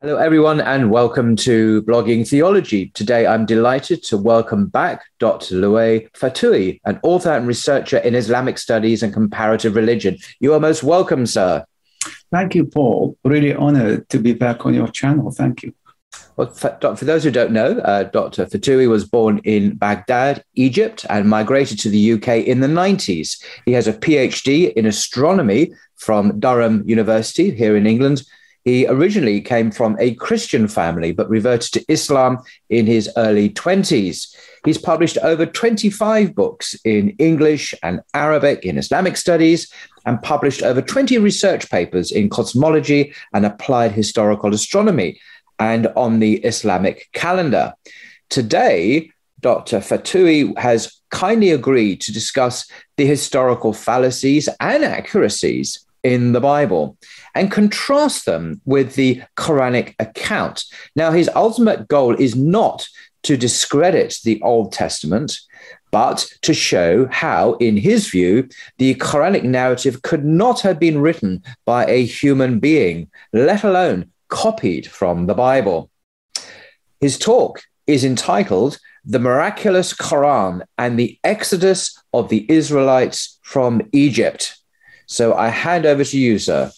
Hello, everyone, and welcome to Blogging Theology. Today, I'm delighted to welcome back Dr. Louay Fatoohi, an author and researcher in Islamic studies and comparative religion. You are most welcome, sir. Thank you, Paul. Really honored to be back on your channel. Thank you. Well, for, for those who don't know, uh, Dr. Fatoohi was born in Baghdad, Egypt, and migrated to the UK in the 90s. He has a PhD in astronomy from Durham University here in England he originally came from a Christian family, but reverted to Islam in his early 20s. He's published over 25 books in English and Arabic in Islamic studies and published over 20 research papers in cosmology and applied historical astronomy and on the Islamic calendar. Today, Dr. Fatoohi has kindly agreed to discuss the historical fallacies and accuracies in the Bible and contrast them with the Quranic account. Now, his ultimate goal is not to discredit the Old Testament, but to show how, in his view, the Quranic narrative could not have been written by a human being, let alone copied from the Bible. His talk is entitled The Miraculous Quran and the Exodus of the Israelites from Egypt. So I hand over to you, sir.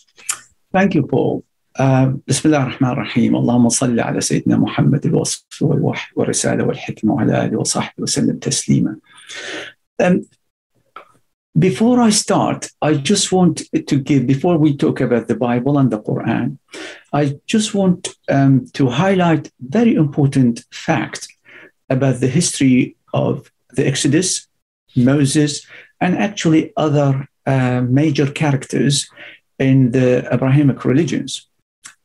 Thank you, Paul. Uh, بسم الله الرحمن الرحيم اللهم صل على سيدنا محمد الوصف والوحي والرسالة والحكمة وعلى آله وصحبه وسلم تسليما um, Before I start, I just want to give, before we talk about the Bible and the Quran, I just want um, to highlight very important fact about the history of the Exodus, Moses, and actually other uh, major characters in the Abrahamic religions,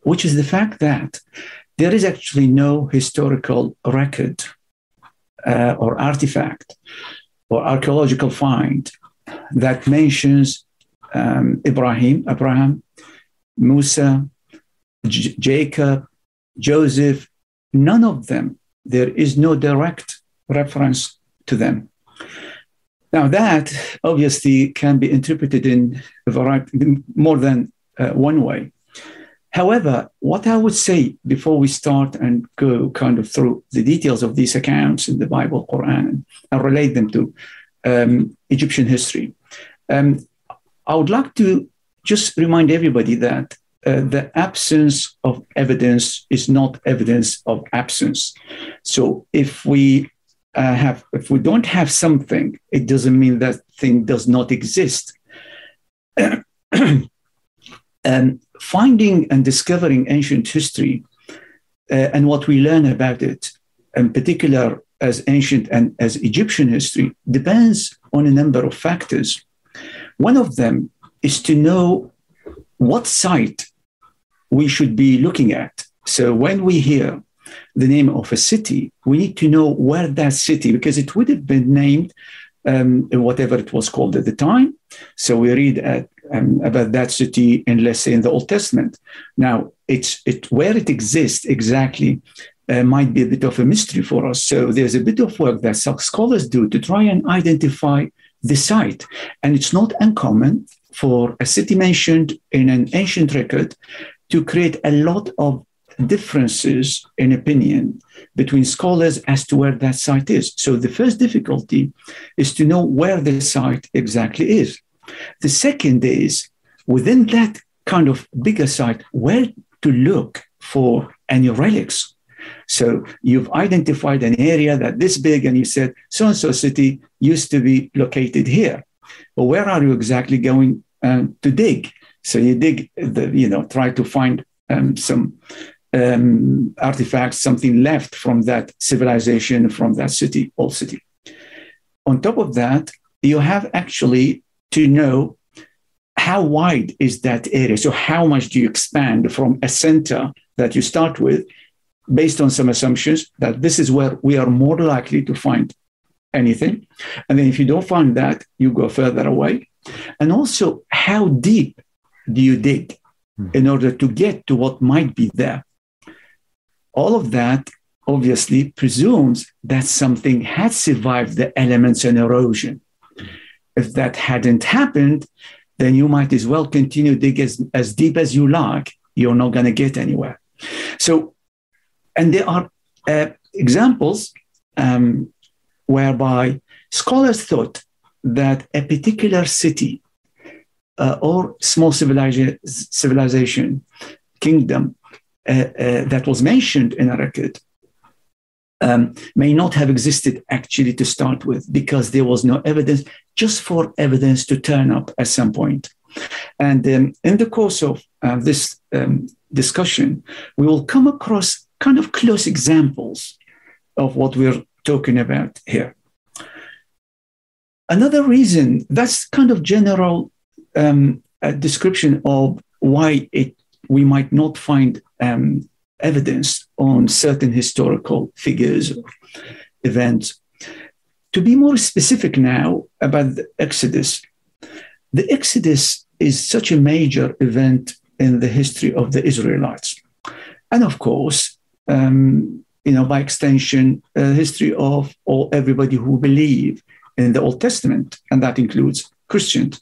which is the fact that there is actually no historical record uh, or artifact or archaeological find that mentions um, Ibrahim, Abraham, Musa, J- Jacob, Joseph, none of them. There is no direct reference to them. Now, that obviously can be interpreted in a variety, more than uh, one way. However, what I would say before we start and go kind of through the details of these accounts in the Bible, Quran, and relate them to um, Egyptian history, um, I would like to just remind everybody that uh, the absence of evidence is not evidence of absence. So if we uh, have if we don't have something it doesn't mean that thing does not exist. And finding and discovering ancient history uh, and what we learn about it in particular as ancient and as egyptian history depends on a number of factors. One of them is to know what site we should be looking at. So when we hear the name of a city, we need to know where that city, because it would have been named um, whatever it was called at the time. So we read at, um, about that city in, let's say, in the Old Testament. Now, it's it where it exists exactly uh, might be a bit of a mystery for us. So there's a bit of work that scholars do to try and identify the site, and it's not uncommon for a city mentioned in an ancient record to create a lot of differences in opinion between scholars as to where that site is. So the first difficulty is to know where the site exactly is. The second is within that kind of bigger site, where to look for any relics. So you've identified an area that this big, and you said so and so city used to be located here. But where are you exactly going um, to dig? So you dig, the, you know, try to find um, some um, artifacts, something left from that civilization, from that city, old city. On top of that, you have actually to know how wide is that area? So, how much do you expand from a center that you start with based on some assumptions that this is where we are more likely to find anything? And then, if you don't find that, you go further away. And also, how deep do you dig hmm. in order to get to what might be there? All of that obviously presumes that something had survived the elements and erosion. If that hadn't happened, then you might as well continue dig as, as deep as you like. You're not going to get anywhere. So, and there are uh, examples um, whereby scholars thought that a particular city uh, or small civilization, kingdom that was mentioned in a record um, may not have existed actually to start with because there was no evidence, just for evidence to turn up at some point. And um, in the course of uh, this um, discussion, we will come across kind of close examples of what we're talking about here. Another reason, that's kind of general um, description of why it, we might not find um, evidence on certain historical figures or events. To be more specific now about the Exodus, the Exodus is such a major event in the history of the Israelites. And of course, um, you know, by extension, a history of all everybody who believe in the Old Testament, and that includes Christians.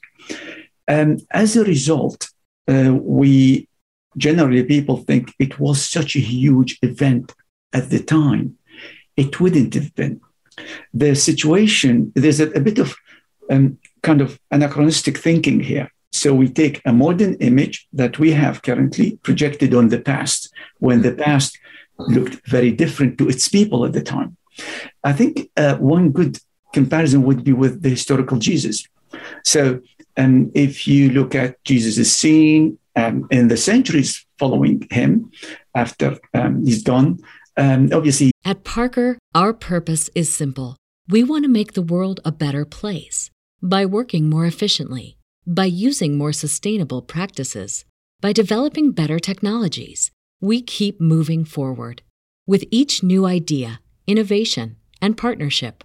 And as a result, uh, we generally people think it was such a huge event at the time. It wouldn't have been. The situation, there's a, a bit of um, kind of anachronistic thinking here. So we take a modern image that we have currently projected on the past, when the past looked very different to its people at the time. I think uh, one good comparison would be with the historical Jesus. So um, if you look at Jesus' scene um, in the centuries following him after um, he's gone. Um, obviously, at Parker, our purpose is simple. We want to make the world a better place by working more efficiently, by using more sustainable practices, by developing better technologies. We keep moving forward. With each new idea, innovation, and partnership,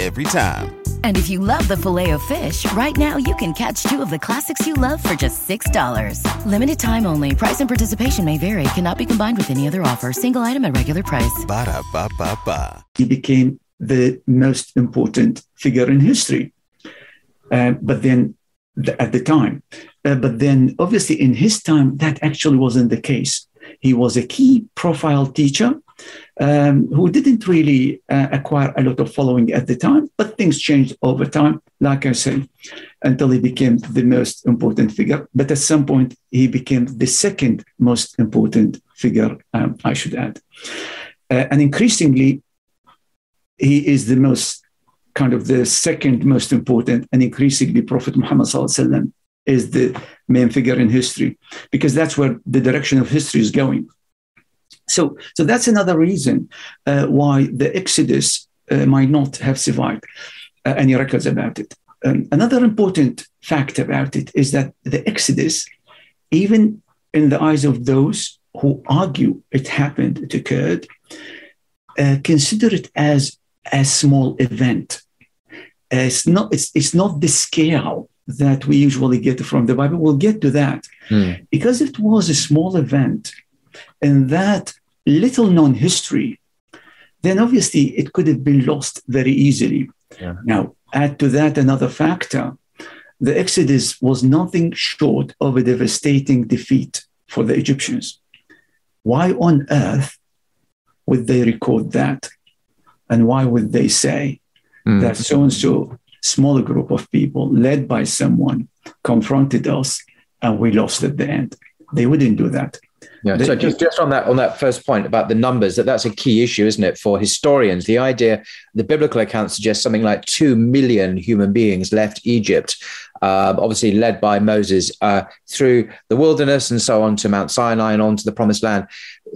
every time. And if you love the filet of fish, right now you can catch two of the classics you love for just $6. Limited time only. Price and participation may vary. Cannot be combined with any other offer. Single item at regular price. Ba da ba ba ba. He became the most important figure in history. Uh, but then, at the time, uh, but then obviously in his time, that actually wasn't the case. He was a key profile teacher um, who didn't really uh, acquire a lot of following at the time, but things changed over time, like I said, until he became the most important figure. But at some point, he became the second most important figure, um, I should add. Uh, and increasingly, he is the most kind of the second most important, and increasingly, Prophet Muhammad is the main figure in history because that's where the direction of history is going. So, so that's another reason uh, why the Exodus uh, might not have survived uh, any records about it. Um, another important fact about it is that the Exodus, even in the eyes of those who argue it happened, it occurred, uh, consider it as a small event. it's not. It's, it's not the scale that we usually get from the Bible. We'll get to that mm. because it was a small event and that little known history, then obviously it could have been lost very easily. Yeah. Now, add to that another factor the Exodus was nothing short of a devastating defeat for the Egyptians. Why on earth would they record that? And why would they say mm. that so and so small group of people, led by someone, confronted us and we lost at the end. They wouldn't do that. Yeah. So just, just on that on that first point about the numbers, that that's a key issue, isn't it, for historians? The idea, the biblical account suggests something like two million human beings left Egypt, uh, obviously led by Moses uh, through the wilderness and so on to Mount Sinai and on to the Promised Land.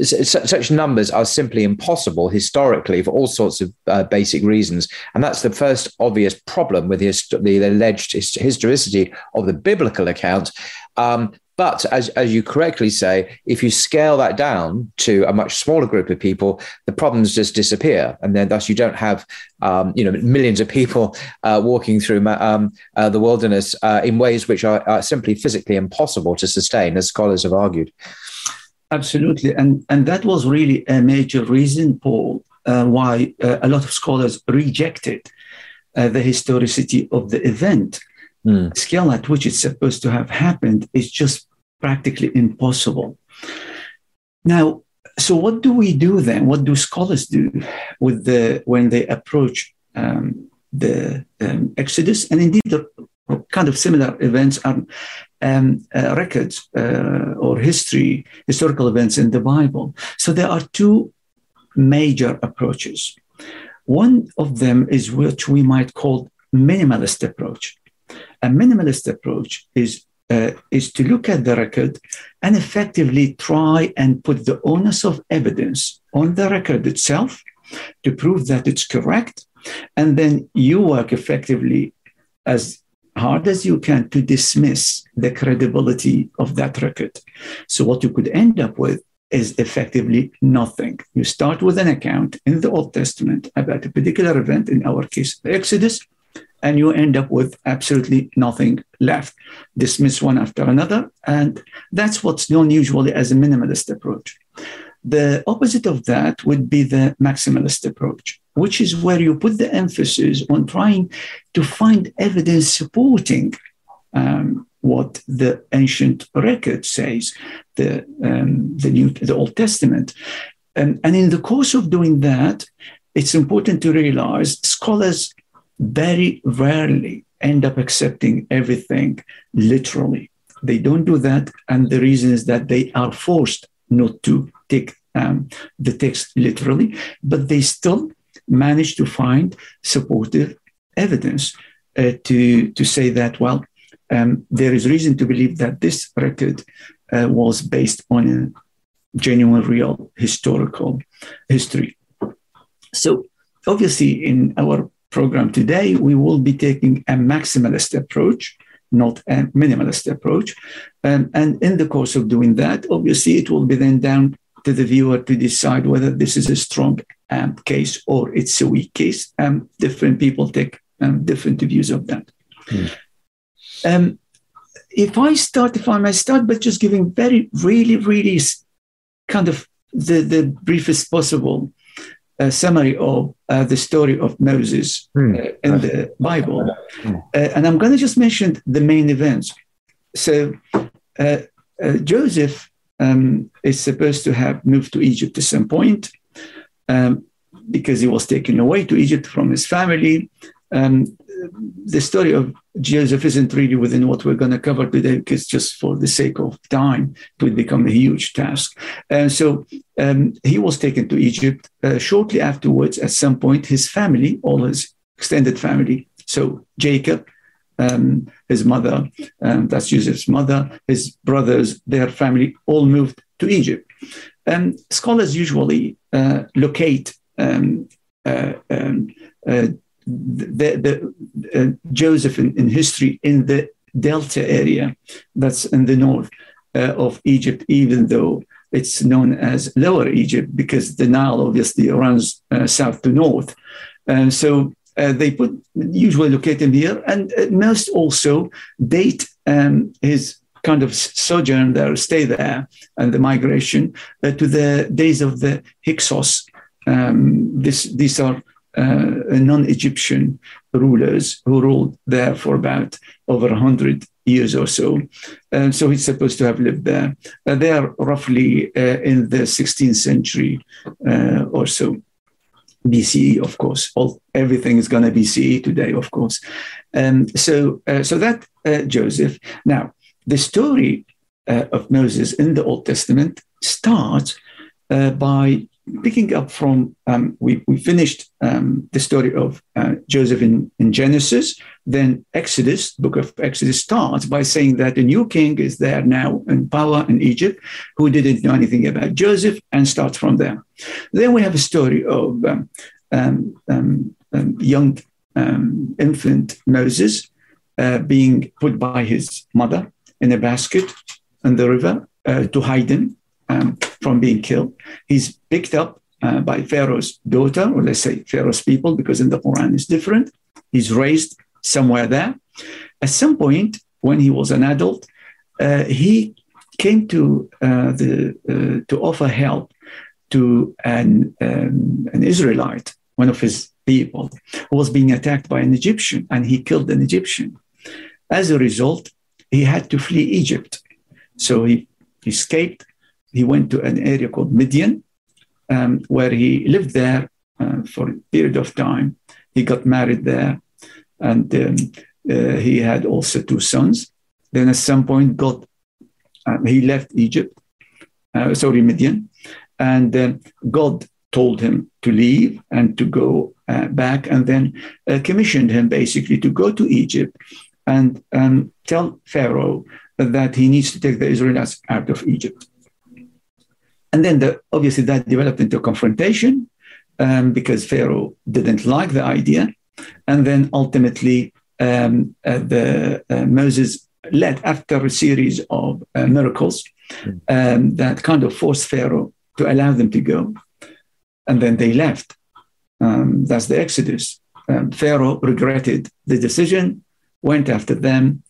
such numbers are simply impossible historically for all sorts of uh, basic reasons, and that's the first obvious problem with the, the alleged historicity of the biblical account. Um, but as, as you correctly say, if you scale that down to a much smaller group of people, the problems just disappear. And then thus you don't have, um, you know, millions of people uh, walking through um, uh, the wilderness uh, in ways which are, are simply physically impossible to sustain, as scholars have argued. Absolutely. And, and that was really a major reason, Paul, uh, why uh, a lot of scholars rejected uh, the historicity of the event. Mm. Scale at which it's supposed to have happened is just practically impossible. Now, so what do we do then? What do scholars do with the when they approach um, the um, Exodus? And indeed, the kind of similar events are um, uh, records uh, or history, historical events in the Bible. So there are two major approaches. One of them is which we might call minimalist approach. A minimalist approach is uh, is to look at the record and effectively try and put the onus of evidence on the record itself to prove that it's correct. And then you work effectively as hard as you can to dismiss the credibility of that record. So, what you could end up with is effectively nothing. You start with an account in the Old Testament about a particular event, in our case, the Exodus, and you end up with absolutely nothing left. Dismiss one after another. And that's what's known usually as a minimalist approach. The opposite of that would be the maximalist approach, which is where you put the emphasis on trying to find evidence supporting um, what the ancient record says, the, um, the, New, the Old Testament. And, and in the course of doing that, it's important to realize scholars very rarely end up accepting everything literally. They don't do that. And the reason is that they are forced not to take um, the text literally, but they still manage to find supportive evidence uh, to, to say that, well, um, there is reason to believe that this record uh, was based on a genuine, real historical history. So, obviously, in our program today, we will be taking a maximalist approach, not a minimalist approach. Um, and in the course of doing that, obviously, it will be then down to the viewer to decide whether this is a strong um, case or it's a weak case. Um, different people take um, different views of that. Mm. if I start, if I may start by just giving very, really, really kind of the, the briefest possible a summary of uh, the story of Moses mm. uh, in the Bible. Mm. Uh, and I'm going to just mention the main events. So, uh, uh, Joseph um, is supposed to have moved to Egypt at some point um, because he was taken away to Egypt from his family. Um, the story of Joseph isn't really within what we're going to cover today, because just for the sake of time, it would become a huge task. And so um, he was taken to Egypt. Uh, shortly afterwards, at some point, his family, all his extended family, so Jacob, um, his mother, um, that's Joseph's mother, his brothers, their family, all moved to Egypt. And scholars usually uh, locate um, uh, um, uh, the, the uh, Joseph in, in, history in the Delta area, that's in the north uh, of Egypt, even though it's known as Lower Egypt because the Nile obviously runs uh, south to north. And so uh, they put usually locate him here, and uh, most also date um, his kind of sojourn there, stay there, and the migration uh, to the days of the Hyksos. Um, this, these are uh, non-Egyptian rulers who ruled there for about over 100 years or so. And so he's supposed to have lived there. Uh, they are roughly uh, in the 16th century uh, or so. BCE, of course. All everything is going to be CE today, of course. Um, so, so that Joseph. Now, the story uh, of Moses in the Old Testament starts uh, by picking up from um, we, we finished um, the story of uh, joseph in, in genesis then exodus book of exodus starts by saying that a new king is there now in power in egypt who didn't know anything about joseph and starts from there. Then we have a story of um, um, um, um young infant moses uh, being put by his mother in a basket in the river uh, to hide him from being killed. He's picked up uh, by Pharaoh's daughter, or let's say Pharaoh's people, because in the Quran it's different. He's raised somewhere there. At some point, when he was an adult, uh, he came to uh, the uh, to offer help to an um, an Israelite, one of his people, who was being attacked by an Egyptian, and he killed an Egyptian. As a result, he had to flee Egypt. So he escaped he went to an area called Midian, um, where he lived there uh, for a period of time. He got married there, and um, uh, he had also two sons. Then at some point, God, uh, he left Egypt, uh, sorry, Midian, and uh, God told him to leave and to go uh, back, and then commissioned him basically to go to Egypt and um, tell Pharaoh that he needs to take the Israelites out of Egypt. And then the, obviously that developed into confrontation um, because Pharaoh didn't like the idea. And then ultimately, um, uh, the uh, Moses led after a series of uh, miracles um, that kind of forced Pharaoh to allow them to go. And then they left. Um, that's the Exodus. Um, Pharaoh regretted the decision, went after them,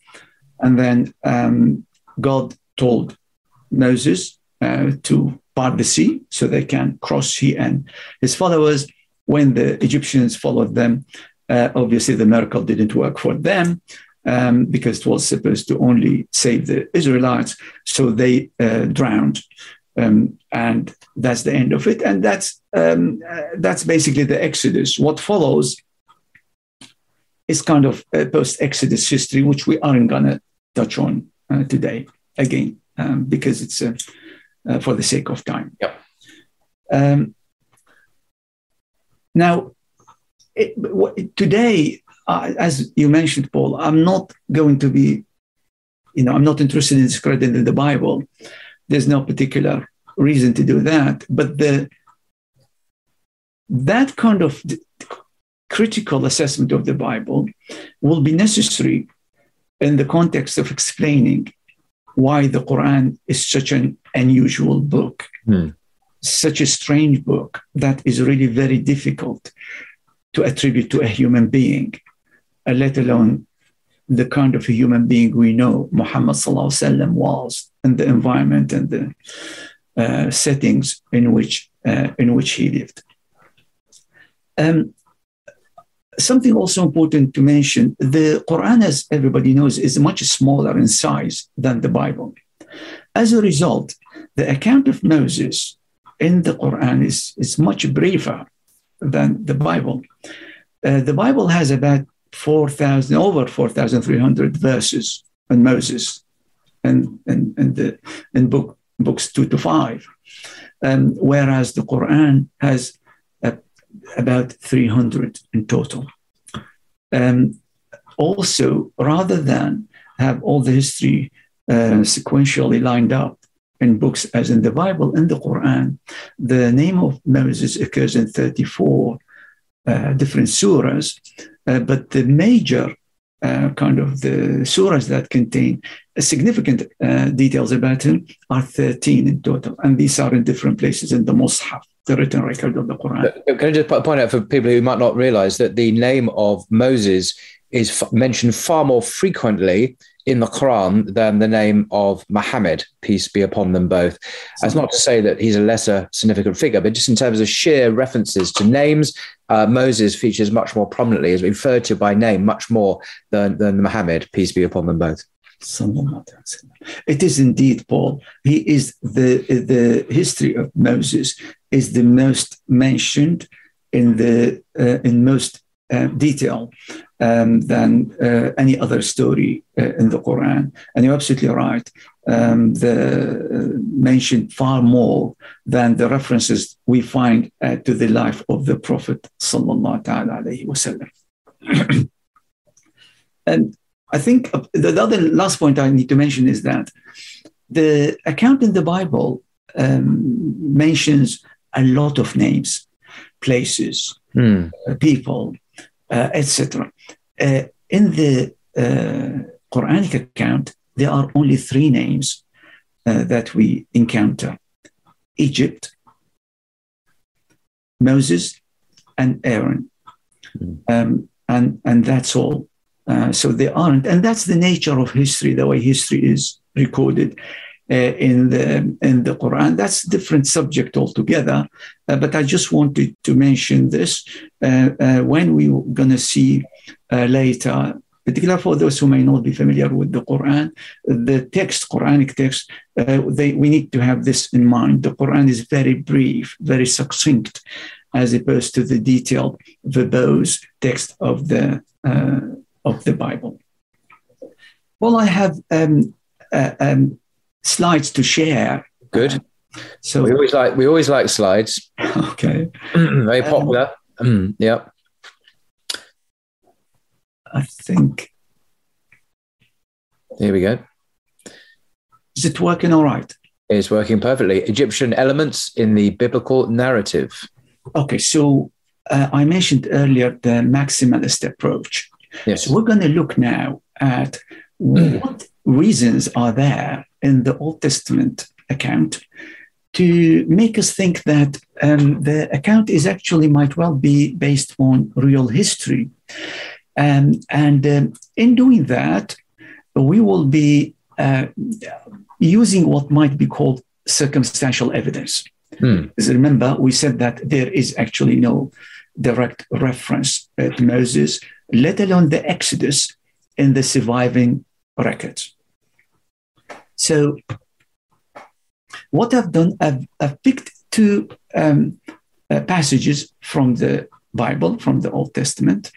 and then um, God told Moses uh, to part the sea so they can cross he and his followers. When the Egyptians followed them, uh, obviously the miracle didn't work for them um, because it was supposed to only save the Israelites. So they uh, drowned. Um, and that's the end of it. And that's, um, uh, that's basically the Exodus. What follows is kind of post Exodus history, which we aren't going to touch on uh, today again, um, because it's a uh, for the sake of time. Yep. Um, now, it, today, uh, as you mentioned, Paul, I'm not going to be, you know, I'm not interested in discrediting the Bible. There's no particular reason to do that, but the that kind of critical assessment of the Bible will be necessary in the context of explaining why the Quran is such an unusual book, hmm. such a strange book that is really very difficult to attribute to a human being, uh, let alone the kind of a human being we know Muhammad was and the environment and the uh, settings in which uh, in which he lived. Um, something also important to mention the Quran, as everybody knows, is much smaller in size than the Bible. As a result, the account of Moses in the Quran is, is much briefer than the Bible. Uh, the Bible has about 4,000, over 4,300 verses on Moses and, and, and the, in book, books two to five. Um, whereas the Quran has about 300 in total. Um, also, rather than have all the history uh, sequentially lined up in books as in the Bible, in the Quran, the name of Moses occurs in 34 uh, different surahs, uh, but the major uh, kind of the surahs that contain significant uh, details about him are 13 in total, and these are in different places in the Mus'haf the written record of the Quran. Can I just point out for people who might not realize that the name of Moses is mentioned far more frequently in the Quran than the name of Muhammad, peace be upon them both. That's not to say that he's a lesser significant figure, but just in terms of sheer references to names, uh, Moses features much more prominently, is referred to by name much more than, than Muhammad, peace be upon them both. It is indeed Paul. He is the the history of Moses is the most mentioned in the uh, in most uh, detail. um, than uh, any other story uh, in the Quran. And you're absolutely right. Um, the uh, mentioned far more than the references we find uh, to the life of the Prophet sallallahu alaihi wasallam. and I think the other last point I need to mention is that the account in the Bible um, mentions a lot of names, places, mm. uh, people, uh, etc. Uh, in the uh, Quranic account, there are only three names uh, that we encounter Egypt, Moses, and Aaron. Mm. Um, and, and that's all. Uh, so they aren't. And that's the nature of history, the way history is recorded. Uh, in the in the Quran. That's a different subject altogether. Uh, but I just wanted to mention this uh, uh when we're going to see uh, later. Particularly for those who may not be familiar with the Quran, the text, Quranic text, they, we need to have this in mind. The Quran is very brief, very succinct, as opposed to the detailed, verbose text of the of the Bible. Well, I have um, uh, um, slides to share. Good. So we always like we always like slides. Okay. Very popular. Um, yeah. I think. Here we go. Is it working all right? It's working perfectly. Egyptian elements in the biblical narrative. Okay, so uh, I mentioned earlier the maximalist approach. Yes. So we're going to look now at what reasons are there in the Old Testament account to make us think that um, the account is actually might well be based on real history. Um, and um, in doing that, we will be uh, using what might be called circumstantial evidence. Hmm. remember, we said that there is actually no direct reference to Moses, let alone the Exodus, in the surviving records. So what I've done, I've, I've picked two um, uh, passages from the Bible, from the Old Testament.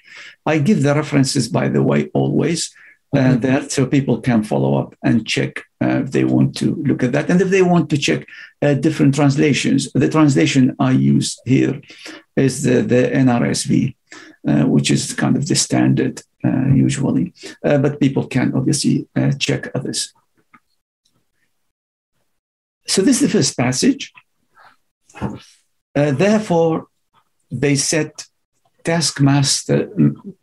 I give the references, by the way, always uh, mm-hmm. there so people can follow up and check uh, if they want to look at that. And if they want to check uh, different translations, the translation I use here is the, the NRSV, which is kind of the standard uh, usually, uh, but people can obviously check others. So this is the first passage. Uh, therefore, they set taskmaster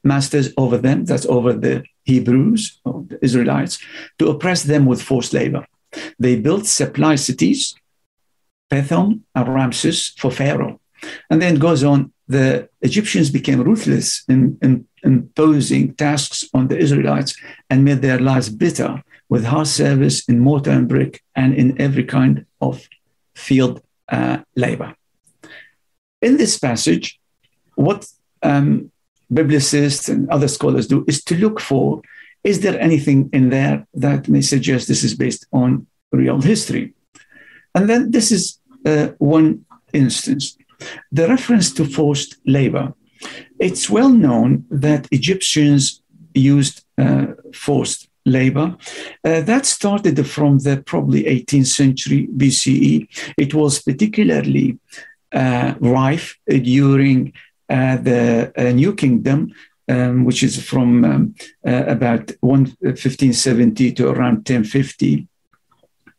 masters over them, that's over the Hebrews or the Israelites, to oppress them with forced labor. They built supply cities, Pithom and Ramses, for Pharaoh. And then goes on, the Egyptians became ruthless in, in imposing tasks on the Israelites and made their lives bitter with hard service in mortar and brick and in every kind of field uh, labor. In this passage, what um, biblicists and other scholars do is to look for is there anything in there that may suggest this is based on real history? And then this is uh, one instance. The reference to forced labor. It's well known that Egyptians used uh, forced labor. Uh, that started from the probably 18th century BCE. It was particularly uh, rife during uh, the uh, New Kingdom. Um, which is from um, uh, about 1570 to around 1050,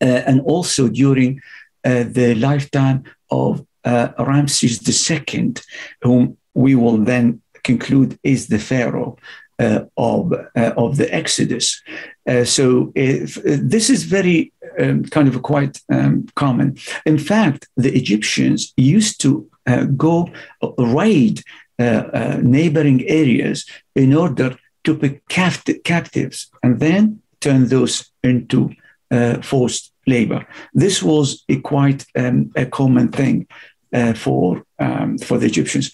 and also during the lifetime of Ramses II, whom we will then conclude is the pharaoh uh, of, uh, of the Exodus. Uh, so if, this is very um, kind of quite um, common. In fact, the Egyptians used to uh, go raid uh, uh, neighboring areas in order to pick capt- captives and then turn those into forced labor. This was a quite um, a common thing for um, for the Egyptians.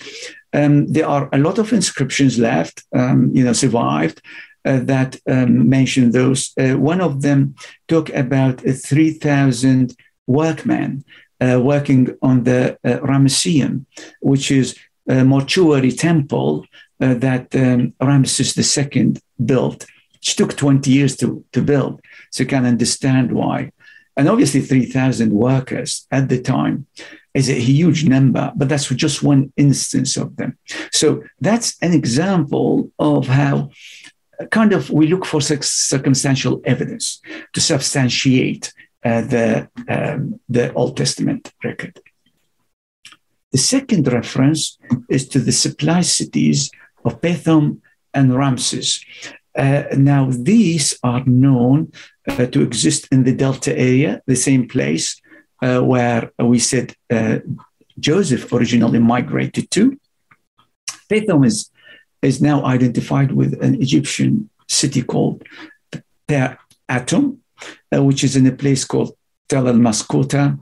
Um, there are a lot of inscriptions left, um, you know, survived uh, that um, mention those. Uh, one of them talk about uh, 3,000 workmen uh, working on the uh, Ramesseum, which is a mortuary temple uh, that um, II built, which took 20 years to, to build. So you can understand why. And obviously, 3,000 workers at the time is a huge number, but that's just one instance of them. So that's an example of how uh, kind of we look for circumstantial evidence to substantiate uh, the, um, the Old Testament record. The second reference is to the supply cities of Pithom and Ramses. Uh, now, these are known uh, to exist in the Delta area, the same place uh, where we said uh, Joseph originally migrated to. Pithom is, is now identified with an Egyptian city called Per Atum, uh, which is in a place called Tell el-Maskhuta.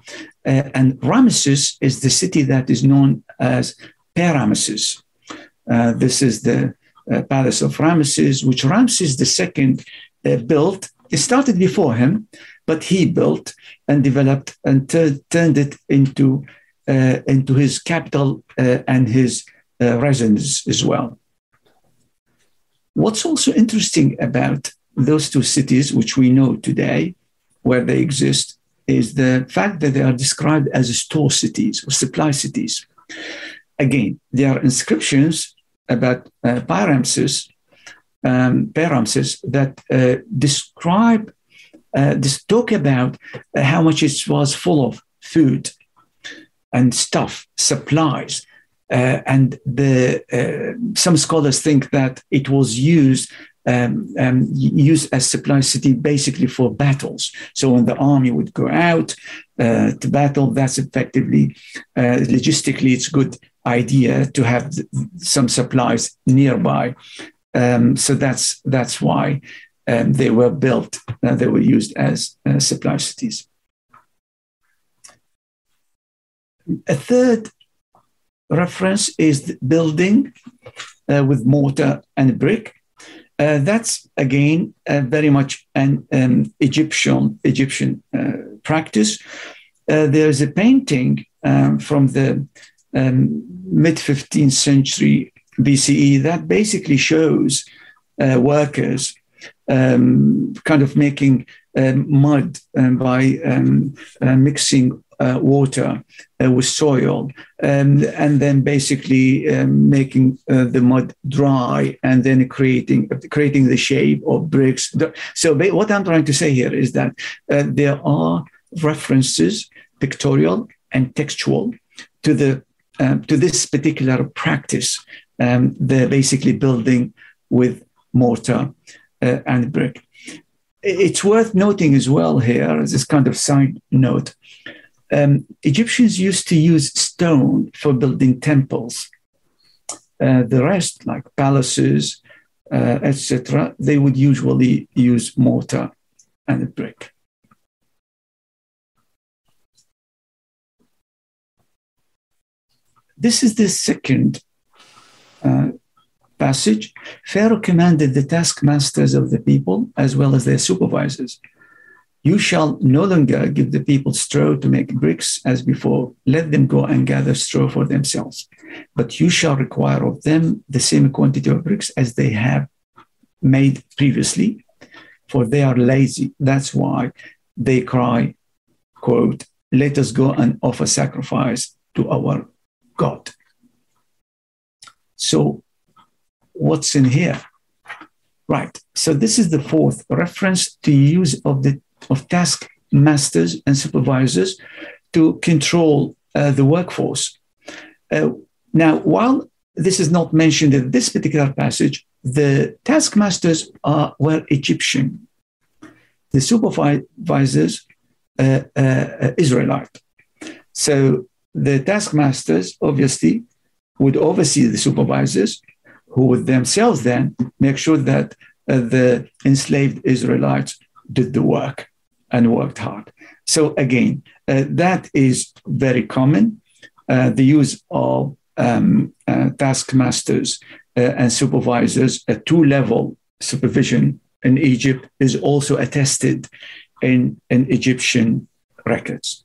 Uh, and Ramesses is the city that is known as Per Ramesses. This is the uh, palace of Ramesses, which Ramses II uh, built. It started before him, but he built and developed and t- turned it into, uh, into his capital uh, and his residence as well. What's also interesting about those two cities, which we know today where they exist, is the fact that they are described as store cities or supply cities. Again, there are inscriptions about uh, Pyramses, um, that uh, describe, uh, this talk about uh, how much it was full of food and stuff, supplies. Uh, and the, uh, some scholars think that it was used um, um, used as supply city basically for battles. So when the army would go out uh, to battle, that's effectively uh, logistically it's a good idea to have some supplies nearby. Um, so that's that's why um, they were built. Uh, they were used as uh, supply cities. A third reference is building uh, with mortar and brick. Uh, that's again uh, very much an um, Egyptian Egyptian uh, practice. Uh, there's a painting um, from the um, mid 15th century BCE that basically shows uh, workers um, kind of making um, mud um, by um, uh, mixing uh, water uh, with soil, um, and then basically um, making uh, the mud dry, and then creating creating the shape of bricks. So what I'm trying to say here is that uh, there are references, pictorial and textual, to the to this particular practice, um, the basically building with mortar uh, and brick. It's worth noting as well here, as this kind of side note, um, Egyptians used to use stone for building temples. Uh, the rest, like palaces, uh, etc., they would usually use mortar and brick. This is the second uh, passage. Pharaoh commanded the taskmasters of the people as well as their supervisors you shall no longer give the people straw to make bricks as before. Let them go and gather straw for themselves. But you shall require of them the same quantity of bricks as they have made previously, for they are lazy. That's why they cry, quote, let us go and offer sacrifice to our God. So, what's in here? Right. So, this is the fourth reference to use of the of task masters and supervisors to control uh, the workforce. Uh, now, while this is not mentioned in this particular passage, the taskmasters are, were Egyptian. The supervisors, uh, uh Israelite. So the taskmasters obviously would oversee the supervisors, who would themselves then make sure that uh, the enslaved Israelites did the work and worked hard. So again, uh, that is very common. Uh, the use of um, uh, taskmasters uh, and supervisors at two-level supervision in Egypt is also attested in, in Egyptian records.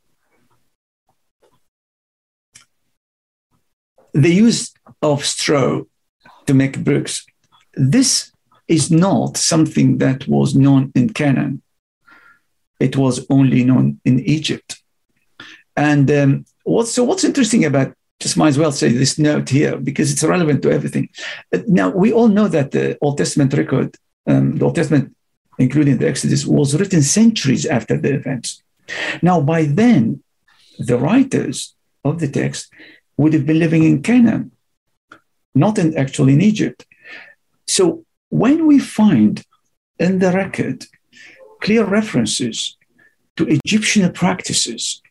The use of straw to make bricks. This is not something that was known in Canaan. It was only known in Egypt. And um, what's, so what's interesting about just might as well say this note here because it's relevant to everything. Uh, now, we all know that the Old Testament record, um, the Old Testament, including the Exodus, was written centuries after the events. Now, by then, the writers of the text would have been living in Canaan, not in, actually in Egypt. So when we find in the record clear references to Egyptian practices,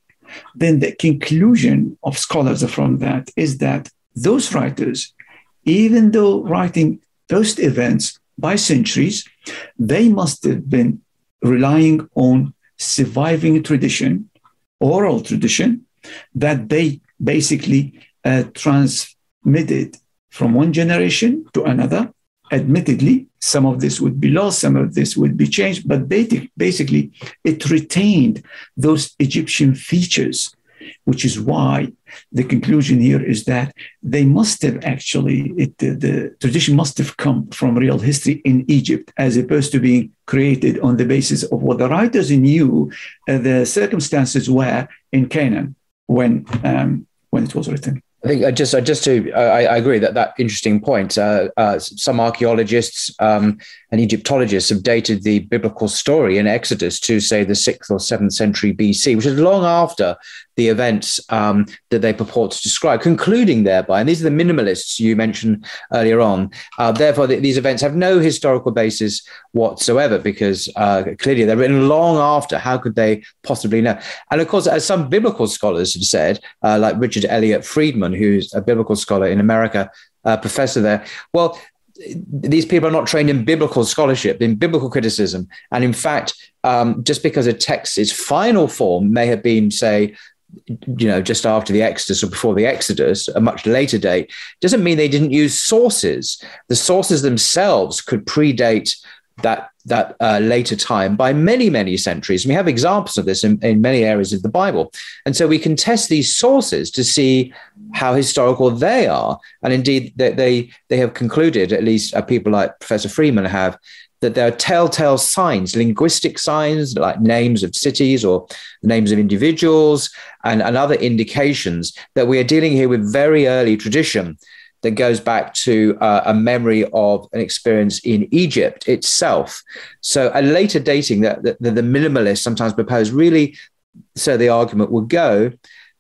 then the conclusion of scholars from that is that those writers, even though writing post events by centuries, they must have been relying on surviving tradition, oral tradition, that they basically uh, transmitted from one generation to another. Admittedly, some of this would be lost, some of this would be changed, but basically, it retained those Egyptian features, which is why the conclusion here is that they must have actually, it, the, the tradition must have come from real history in Egypt, as opposed to being created on the basis of what the writers knew uh, the circumstances were in Canaan when um, when it was written. I think just just to I, I, agree that that interesting point. Uh, uh, some archaeologists um, and Egyptologists have dated the biblical story in Exodus to say the sixth or seventh century BC, which is long after the events um, that they purport to describe, concluding thereby, and these are the minimalists you mentioned earlier on. Uh, therefore, the, these events have no historical basis whatsoever because uh, clearly they're written long after. How could they possibly know? And of course, as some biblical scholars have said, uh, like Richard Elliott Friedman, who's a biblical scholar in America, professor there, well, these people are not trained in biblical scholarship, in biblical criticism. And in fact, um, just because a text, final form may have been, say, you know, just after the Exodus or before the Exodus, a much later date, doesn't mean they didn't use sources. The sources themselves could predate that that uh, later time by many many centuries. And we have examples of this in, in many areas of the Bible, and so we can test these sources to see how historical they are. And indeed, they they, they have concluded, at least uh, people like Professor Friedman have, that there are telltale signs, linguistic signs like names of cities or names of individuals and, and other indications that we are dealing here with very early tradition that goes back to uh, a memory of an experience in Egypt itself. So a later dating that, that, that the minimalists sometimes propose really, so the argument would go,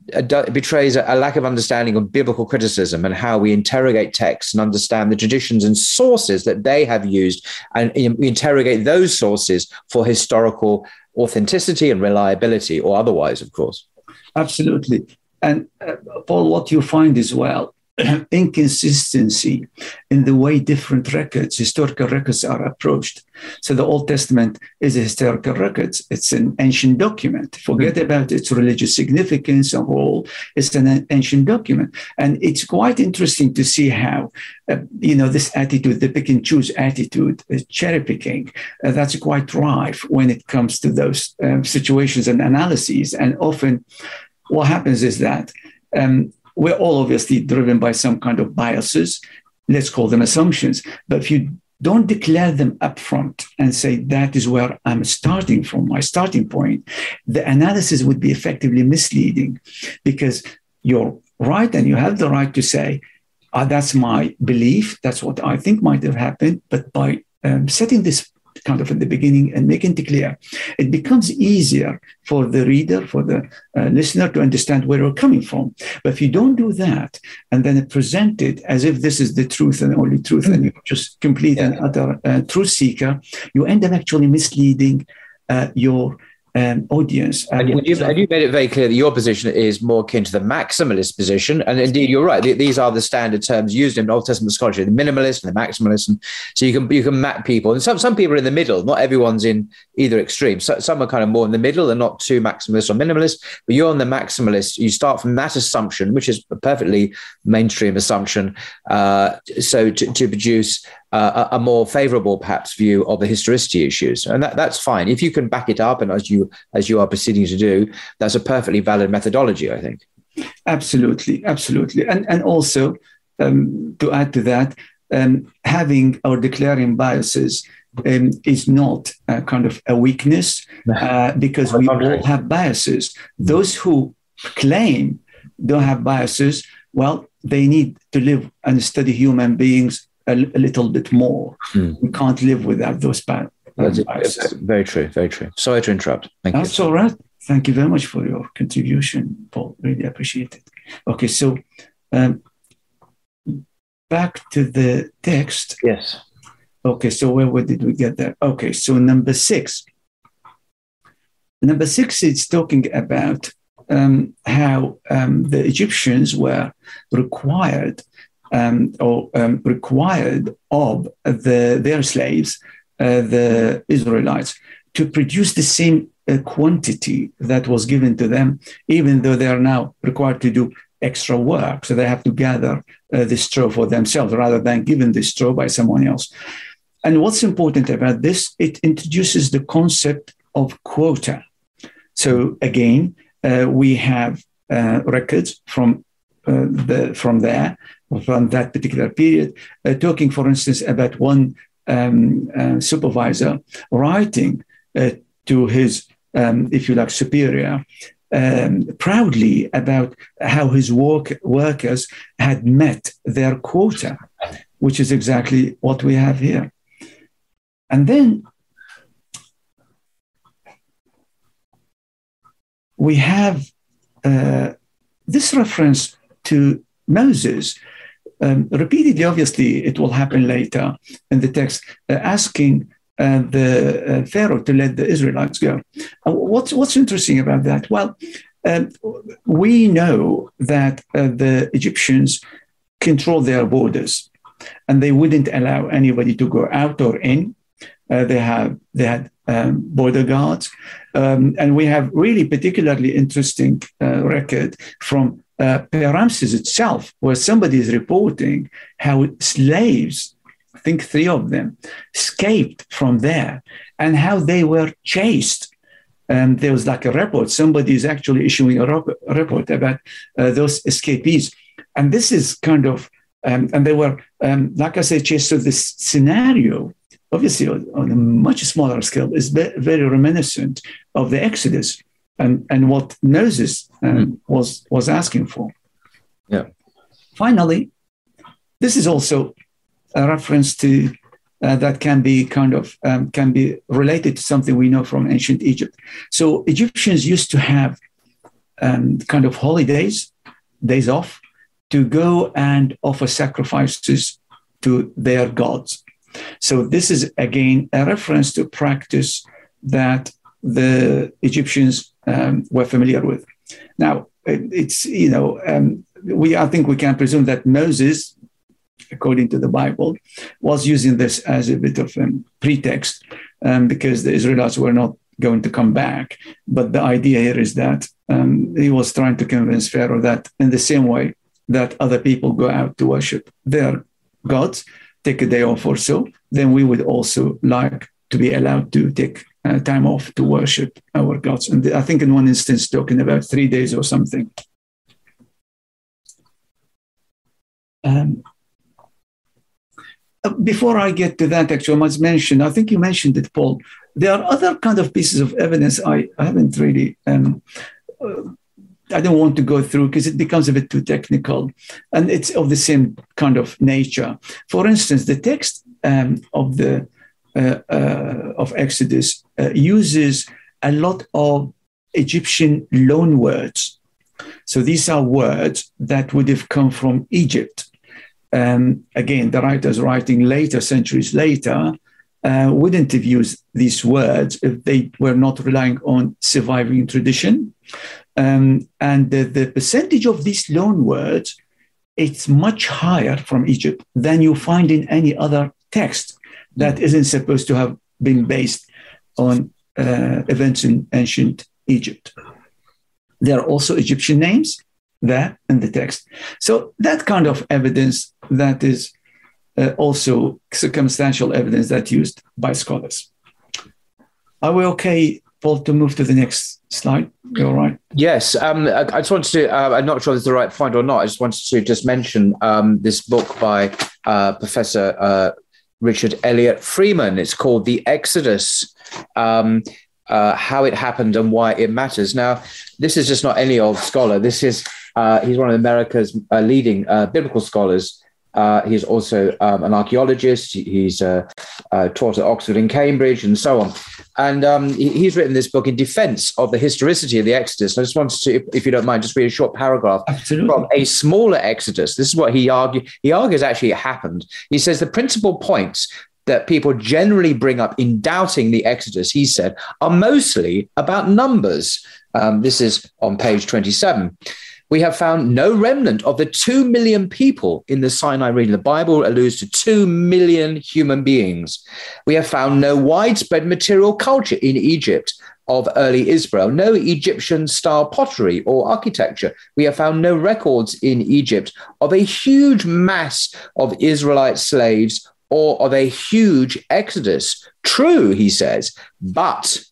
it betrays a, lack of understanding of biblical criticism and how we interrogate texts and understand the traditions and sources that they have used and interrogate those sources for historical authenticity and reliability or otherwise of course absolutely and uh, paul what you find as well inconsistency in the way different records, historical records, are approached. So the Old Testament is a historical record. It's an ancient document. Forget mm-hmm. about its religious significance or all, It's an ancient document, and it's quite interesting to see how, uh, you know, this attitude, the pick and choose attitude, uh, cherry picking, uh, that's quite rife when it comes to those um, situations and analyses. And often, what happens is that. Um, we're all obviously driven by some kind of biases. Let's call them assumptions. But if you don't declare them upfront and say that is where I'm starting from, my starting point, the analysis would be effectively misleading because you're right and you have the right to say, oh, that's my belief, that's what I think might have happened. But by um, setting this kind of at the beginning and making it clear, it becomes easier for the reader, for the uh, listener to understand where we're coming from. But if you don't do that and then present it as if this is the truth and only truth, and you're just complete yeah. and utter uh, truth seeker, you end up actually misleading uh, your um, audience. And, and, you, and, you, made it very clear that your position is more akin to the maximalist position. And indeed, you're right. These are the standard terms used in Old Testament scholarship: the minimalist and the maximalist. And so you can you can map people. And some some people are in the middle. Not everyone's in either extreme. So, some are kind of more in the middle. They're not too maximalist or minimalist. But you're on the maximalist. You start from that assumption, which is a perfectly mainstream assumption. Uh, so to, to produce uh, a, more favorable perhaps view of the historicity issues. And that, that's fine. If you can back it up and as you as you are proceeding to do that's a perfectly valid methodology i think. Absolutely. Absolutely. And and also um, to add to that um, having or declaring biases um, is not a kind of a weakness uh, because we all have biases. Those who claim don't have biases, well, they need to live and study human beings a, a little bit more. Mm. We can't live without those biases. Very true. Very true. Sorry to interrupt. Thank That's you. all right. Thank you very much for your contribution, Paul. Really appreciate it. Okay, so um, back to the text. Yes. Okay, so where, where did we get that? Okay, so number six. Number six is talking about um, how um, the Egyptians were required um, or um, required of the, their slaves, uh, the Israelites, to produce the same uh, quantity that was given to them, even though they are now required to do extra work. So they have to gather uh, the straw for themselves rather than given the straw by someone else. And what's important about this, it introduces the concept of quota. So again, uh, we have uh, records from uh, the from there from that particular period, uh, talking, for instance, about one um, uh, supervisor writing to his, um, if you like, superior, um, proudly about how his work, workers had met their quota, which is exactly what we have here. And then we have uh, this reference to Moses. Um, repeatedly, obviously, it will happen later in the text, uh, asking uh, the uh, Pharaoh to let the Israelites go. What's, what's interesting about that? Well, um, we know that uh, the Egyptians control their borders and they wouldn't allow anybody to go out or in uh, they have they had um, border guards, um, and we have really particularly interesting uh, record from uh, Ramses itself, where somebody is reporting how slaves, I think three of them, escaped from there, and how they were chased. And there was like a report. Somebody is actually issuing a, report about uh, those escapees, and this is kind of um, and they were, um, like I said, chased. So this scenario obviously on a much smaller scale, is very reminiscent of the Exodus and, and what Moses um, mm. was, was asking for. Yeah. Finally, this is also a reference to uh, that can be kind of um, can be related to something we know from ancient Egypt. So Egyptians used to have um, kind of holidays, days off, to go and offer sacrifices to their gods. So this is again a reference to practice that the Egyptians um, were familiar with. Now it's you know um, we I think we can presume that Moses, according to the Bible, was using this as a bit of a pretext um, because the Israelites were not going to come back. But the idea here is that um, he was trying to convince Pharaoh that in the same way that other people go out to worship their gods, take a day off or so, then we would also like to be allowed to take uh, time off to worship our gods. And I think in one instance, talking about three days or something. Um, uh, before I get to that, actually, I must mention, I think you mentioned it, Paul. There are other kind of pieces of evidence I, I haven't really um, uh, I don't want to go through because it becomes a bit too technical, and it's of the same kind of nature. For instance, the text um, of the of Exodus uh, uses a lot of Egyptian loan words. So these are words that would have come from Egypt. Um, again, the writers writing later, centuries later, uh, wouldn't have used these words if they were not relying on surviving tradition. Um, and the, the percentage of these loan words, it's much higher from Egypt than you find in any other text that isn't supposed to have been based on uh, events in ancient Egypt. There are also Egyptian names there in the text. So that kind of evidence that is uh, also circumstantial evidence that used by scholars. Are we okay Paul, to move to the next slide. You all right? Yes. Um, I, I, just wanted to, uh, I'm not sure this is the right point or not. I just wanted to just mention um, this book by uh, Professor uh, Richard Elliott Friedman. It's called The Exodus. Um, uh, how it happened and why it matters. Now, this is just not any old scholar. This is uh, he's one of America's uh, leading biblical scholars uh, he's also um, an archaeologist. He's uh, uh, taught at Oxford and Cambridge and so on. And um, he's written this book in defense of the historicity of the Exodus. I just wanted to, if, if you don't mind, just read a short paragraph Absolutely. from a smaller Exodus. This is what he argues. He argues actually it happened. He says the principal points that people generally bring up in doubting the Exodus, he said, are mostly about numbers. Um, this is on page 27 we have found no remnant of the 2 million people in the Sinai region. The Bible alludes to 2 million human beings. We have found no widespread material culture in Egypt of early Israel, no Egyptian style pottery or architecture. We have found no records in Egypt of a huge mass of Israelite slaves or of a huge exodus. True, he says, but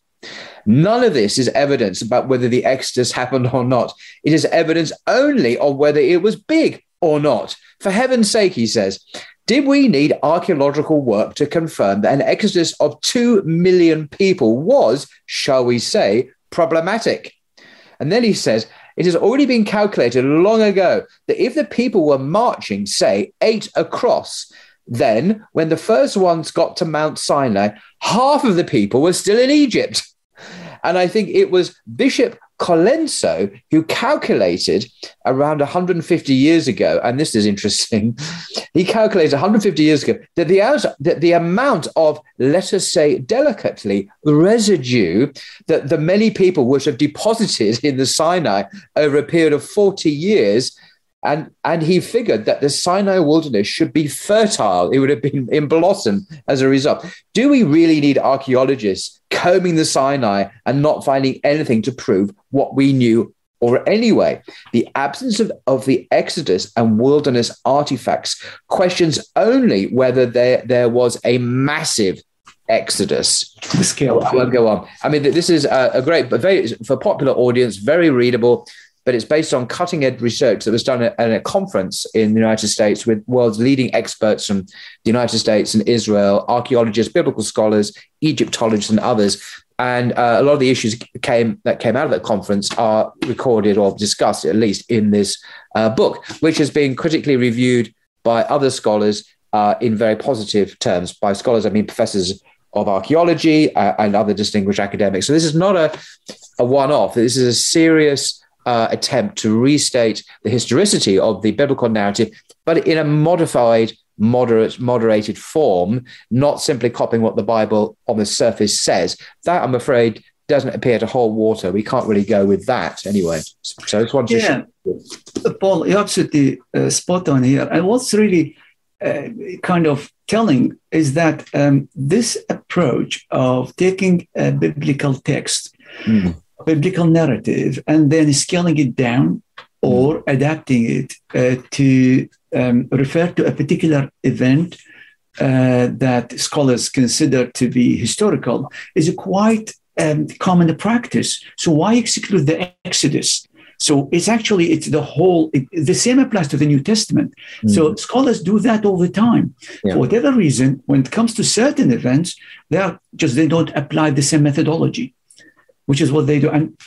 None of this is evidence about whether the Exodus happened or not. It is evidence only of whether it was big or not. For heaven's sake, he says, did we need archaeological work to confirm that an exodus of 2 million people was, shall we say, problematic? And then he says, it has already been calculated long ago that if the people were marching, say, eight across, then when the first ones got to Mount Sinai, half of the people were still in Egypt. And I think it was Bishop Colenso who calculated around 150 years ago, and this is interesting. He calculated 150 years ago that the, that the amount of, let us say delicately, residue that the many people would have deposited in the Sinai over a period of 40 years and and he figured that the Sinai wilderness should be fertile. It would have been in blossom as a result. Do we really need archaeologists combing the Sinai and not finding anything to prove what we knew? Or anyway, the absence of, of the Exodus and wilderness artifacts questions only whether there, there was a massive Exodus. The scale. I won't go on. I mean, this is a, a great, but very for popular audience, very readable but it's based on cutting edge research that was done at, a conference in the United States with world's leading experts from the United States and Israel, archaeologists, biblical scholars, Egyptologists, and others. And uh, a lot of the issues came that came out of that conference are recorded or discussed at least in this uh, book, which has been critically reviewed by other scholars uh, in very positive terms. By scholars, I mean professors of archaeology uh, and other distinguished academics. So this is not a, a one-off. This is a serious uh, attempt to restate the historicity of the biblical narrative, but in a modified, moderate, moderated form, not simply copying what the Bible on the surface says. That, I'm afraid, doesn't appear to hold water. We can't really go with that anyway. So I just want to. Yeah, Paul, you're absolutely uh, spot on here. And what's really uh, kind of telling is that um, this approach of taking a biblical text mm biblical narrative and then scaling it down or mm. adapting it uh, to um, refer to a particular event uh, that scholars consider to be historical is a quite um, common practice. So why exclude the Exodus? So it's actually it's the whole. It, the same applies to the New Testament. Mm-hmm. So scholars do that all the time. Yeah. For whatever reason, when it comes to certain events, they are just they don't apply the same methodology which is what they do. And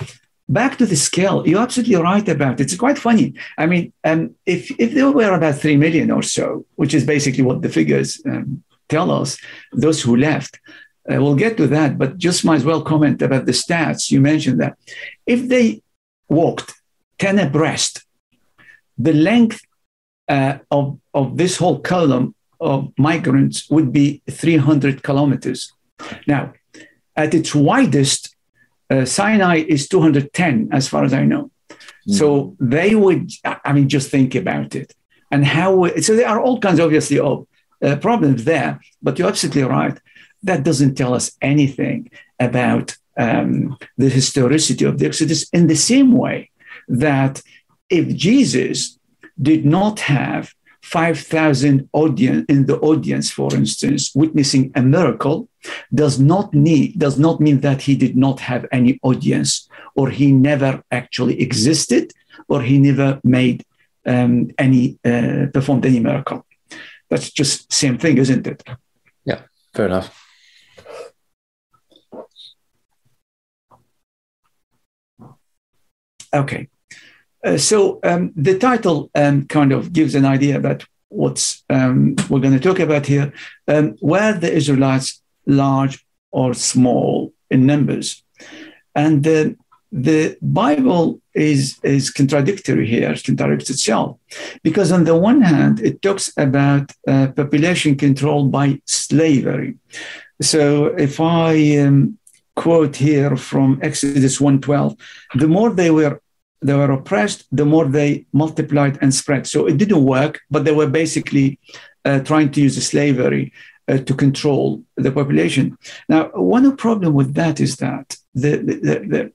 back to the scale, you're absolutely right about it. It's quite funny. I mean, um, if if there were about three million or so, which is basically what the figures um, tell us, those who left. Uh, we'll get to that, but just might as well comment about the stats. You mentioned that if they walked 10 abreast, the length uh, of, of this whole column of migrants would be 300 kilometers. Now, at its widest, uh, Sinai is 210, as far as I know. Mm. So they would, I mean, just think about it. And how, so there are all kinds, obviously, of uh, problems there, but you're absolutely right. That doesn't tell us anything about um, the historicity of the Exodus in the same way that if Jesus did not have 5,000 audience in the audience, for instance, witnessing a miracle, does not need does not mean that he did not have any audience, or he never actually existed, or he never made um, any uh, performed any miracle. That's just same thing, isn't it? Yeah, fair enough. Okay. Uh, so um, the title um, kind of gives an idea about what um, we're going to talk about here. Um, were the Israelites large or small in numbers? And the, the Bible is, is contradictory here, it contradicts itself. Because on the one hand, it talks about uh, population control by slavery. So if I um, quote here from Exodus 1:12, the more they were they were oppressed, the more they multiplied and spread. So it didn't work, but they were basically uh, trying to use slavery uh, to control the population. Now, one problem with that is that the, the, the, the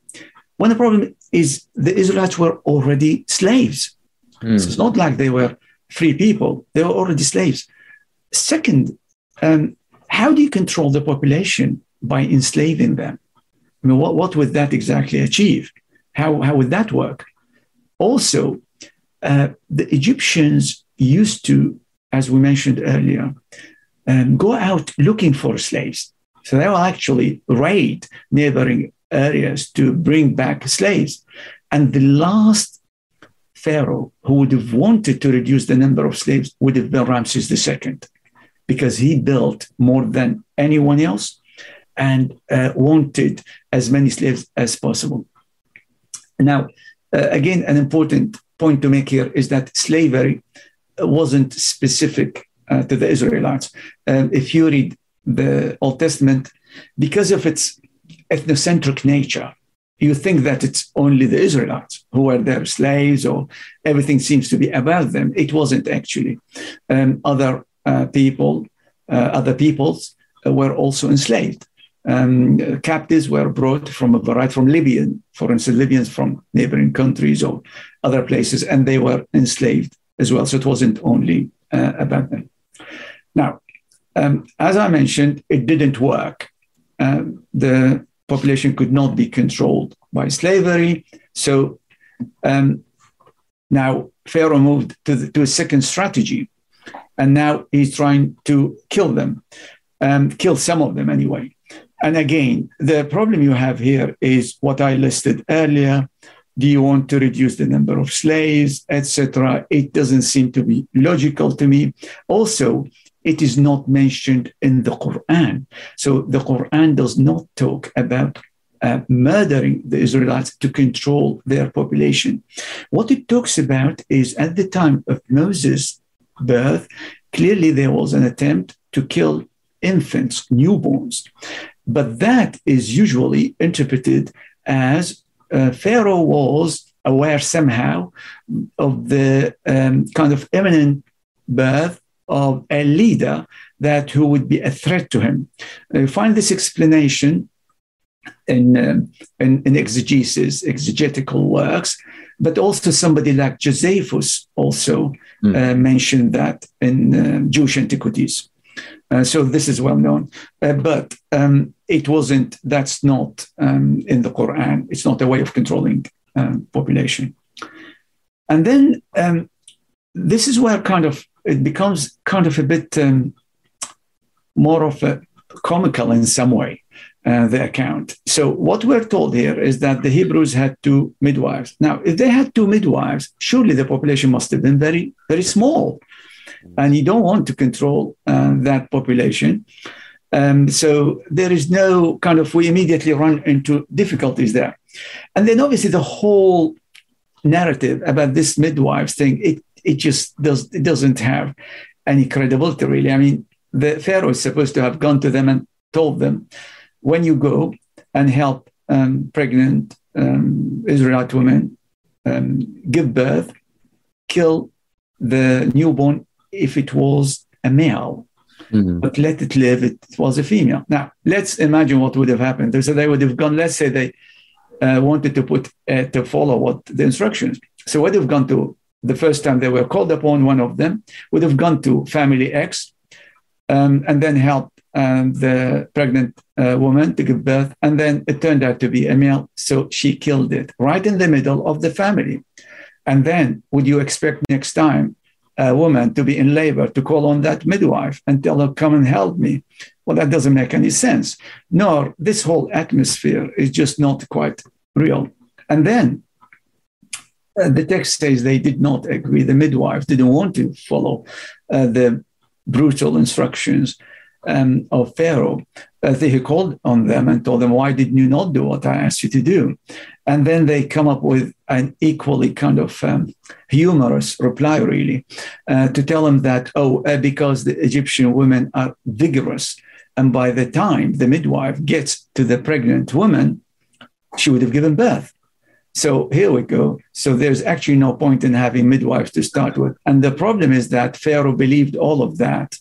one problem is the Israelites were already slaves. Mm. So it's not like they were free people; they were already slaves. Second, um, how do you control the population by enslaving them? I mean, what, what would that exactly achieve? How, how would that work? Also, uh, the Egyptians used to, as we mentioned earlier, um, go out looking for slaves. So they will actually raid neighboring areas to bring back slaves. And the last pharaoh who would have wanted to reduce the number of slaves would have been Ramses II, because he built more than anyone else and uh, wanted as many slaves as possible. Now, uh, again, an important point to make here is that slavery wasn't specific uh, to the Israelites. Um, if you read the Old Testament, because of its ethnocentric nature, you think that it's only the Israelites who were their slaves or everything seems to be about them. It wasn't actually. Um, other uh, people, uh, other peoples uh, were also enslaved um, captives were brought from a variety from Libyan, for instance, Libyans from neighboring countries or other places, and they were enslaved as well. So it wasn't only uh, about them. Now, um, as I mentioned, it didn't work. Um, the population could not be controlled by slavery. So um, now Pharaoh moved to, the, to a second strategy, and now he's trying to kill them, um, kill some of them anyway. And again, the problem you have here is what I listed earlier. Do you want to reduce the number of slaves, etc.? It doesn't seem to be logical to me. Also, it is not mentioned in the Quran. So the Quran does not talk about uh, murdering the Israelites to control their population. What it talks about is at the time of Moses' birth, clearly there was an attempt to kill infants, newborns. But that is usually interpreted as uh, Pharaoh was aware somehow of the um, kind of imminent birth of a leader that who would be a threat to him. You find this explanation in, um, in, in, exegesis, exegetical works, but also somebody like Josephus also mm. uh, mentioned that in uh, Jewish antiquities. Uh, so this is well known, uh, but um, it wasn't. That's not um, in the Quran. It's not a way of controlling um, population. And then um, this is where kind of it becomes kind of a bit um, more of a comical in some way. Uh, the account. So what we're told here is that the Hebrews had two midwives. Now, if they had two midwives, surely the population must have been very, very small and you don't want to control uh, that population. Um, so there is no kind of, we immediately run into difficulties there. And then obviously the whole narrative about this midwives thing, it, it just does, it doesn't have any credibility really. I mean, the Pharaoh is supposed to have gone to them and told them, when you go and help um, pregnant um, Israelite women um, give birth, kill the newborn if it was a male, mm-hmm. but let it live, it was a female. Now, let's imagine what would have happened. So they would have gone, let's say they uh, wanted to put uh, to follow what the instructions. So would have gone to the first time they were called upon, one of them would have gone to family X um, and then helped um, the pregnant uh, woman to give birth. And then it turned out to be a male. So she killed it right in the middle of the family. And then would you expect next time a woman to be in labor to call on that midwife and tell her, come and help me? Well, that doesn't make any sense. Nor this whole atmosphere is just not quite real. And then uh, the text says they did not agree. The midwife didn't want to follow uh, the brutal instructions um, of Pharaoh. Uh, they called on them and told them, Why did you not do what I asked you to do? And then they come up with an equally kind of um, humorous reply, really, uh, to tell them that, oh, uh, because the Egyptian women are vigorous. And by the time the midwife gets to the pregnant woman, she would have given birth. So here we go. So there's actually no point in having midwives to start with. And the problem is that Pharaoh believed all of that.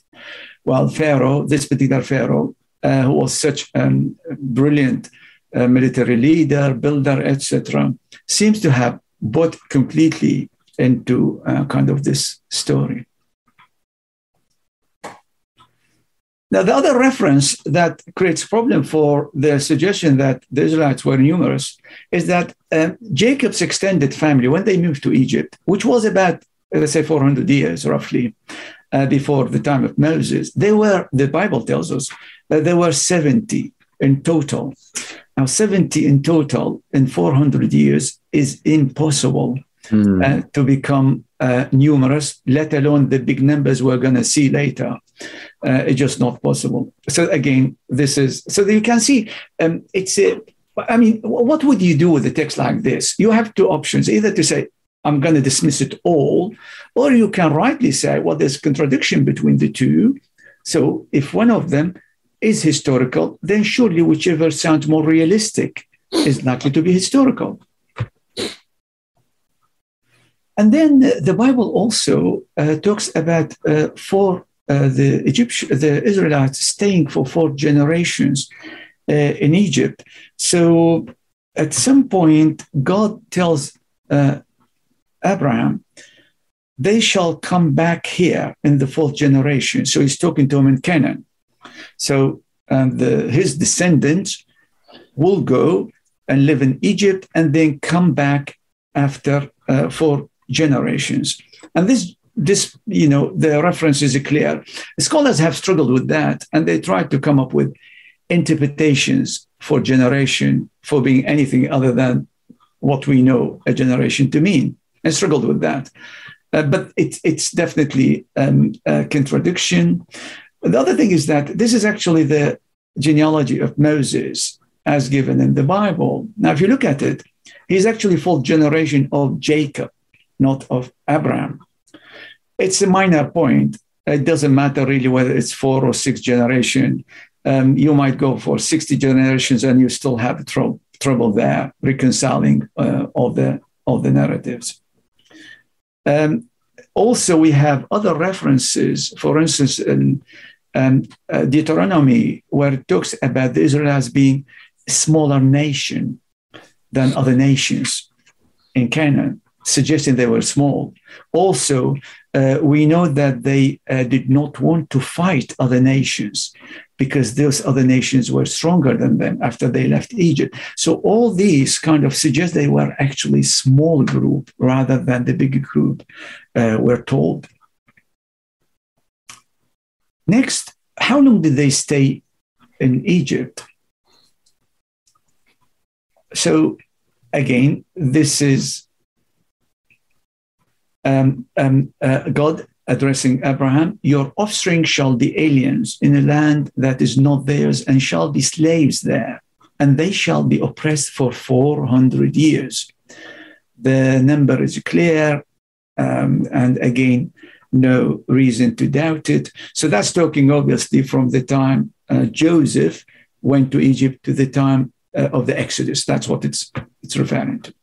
While Pharaoh, this particular Pharaoh, uh, who was such a um, brilliant uh, military leader, builder, etc., seems to have bought completely into uh, kind of this story. Now, the other reference that creates problem for the suggestion that the Israelites were numerous is that uh, Jacob's extended family, when they moved to Egypt, which was about, let's say, 400 years roughly uh, before the time of Moses, they were, the Bible tells us, that there were 70 in total. Now, 70 in total in 400 years is impossible mm. uh, to become uh, numerous, let alone the big numbers we're going to see later. Uh, it's just not possible. So again, this is so you can see um, it's a. I mean, what would you do with a text like this? You have two options: either to say I'm going to dismiss it all, or you can rightly say, well, there's contradiction between the two. So if one of them is historical, then surely whichever sounds more realistic is likely to be historical. And then the Bible also uh, talks about uh, for uh, the Egyptian, the Israelites staying for four generations uh, in Egypt. So at some point, God tells uh, Abraham, "They shall come back here in the fourth generation." So he's talking to him in Canaan. So and the, his descendants will go and live in Egypt and then come back after uh, for generations. And this, this, you know, the reference is clear. Scholars have struggled with that, and they tried to come up with interpretations for generation for being anything other than what we know a generation to mean, and struggled with that. Uh, but it, it's definitely um, a contradiction. The other thing is that this is actually the genealogy of Moses as given in the Bible. Now, if you look at it, he's actually fourth generation of Jacob not of Abraham. It's a minor point. It doesn't matter really whether it's four or six generation. Um, you might go for 60 generations and you still have trouble, there reconciling uh, all, the, all the narratives. Um, also, we have other references, for instance, in um, uh, Deuteronomy, where it talks about the Israelites being a smaller nation than other nations in Canaan suggesting they were small. Also, uh, we know that they uh, did not want to fight other nations because those other nations were stronger than them after they left Egypt. So all these kind of suggest they were actually small group rather than the big group uh, we're told. Next, how long did they stay in Egypt? So again, this is um, um, uh, God addressing Abraham, Your offspring shall be aliens in a land that is not theirs and shall be slaves there, and they shall be oppressed for 400 years. The number is clear, um, and again, no reason to doubt it. So that's talking obviously from the time uh, Joseph went to Egypt to the time uh, of the Exodus. That's what it's, it's referring to.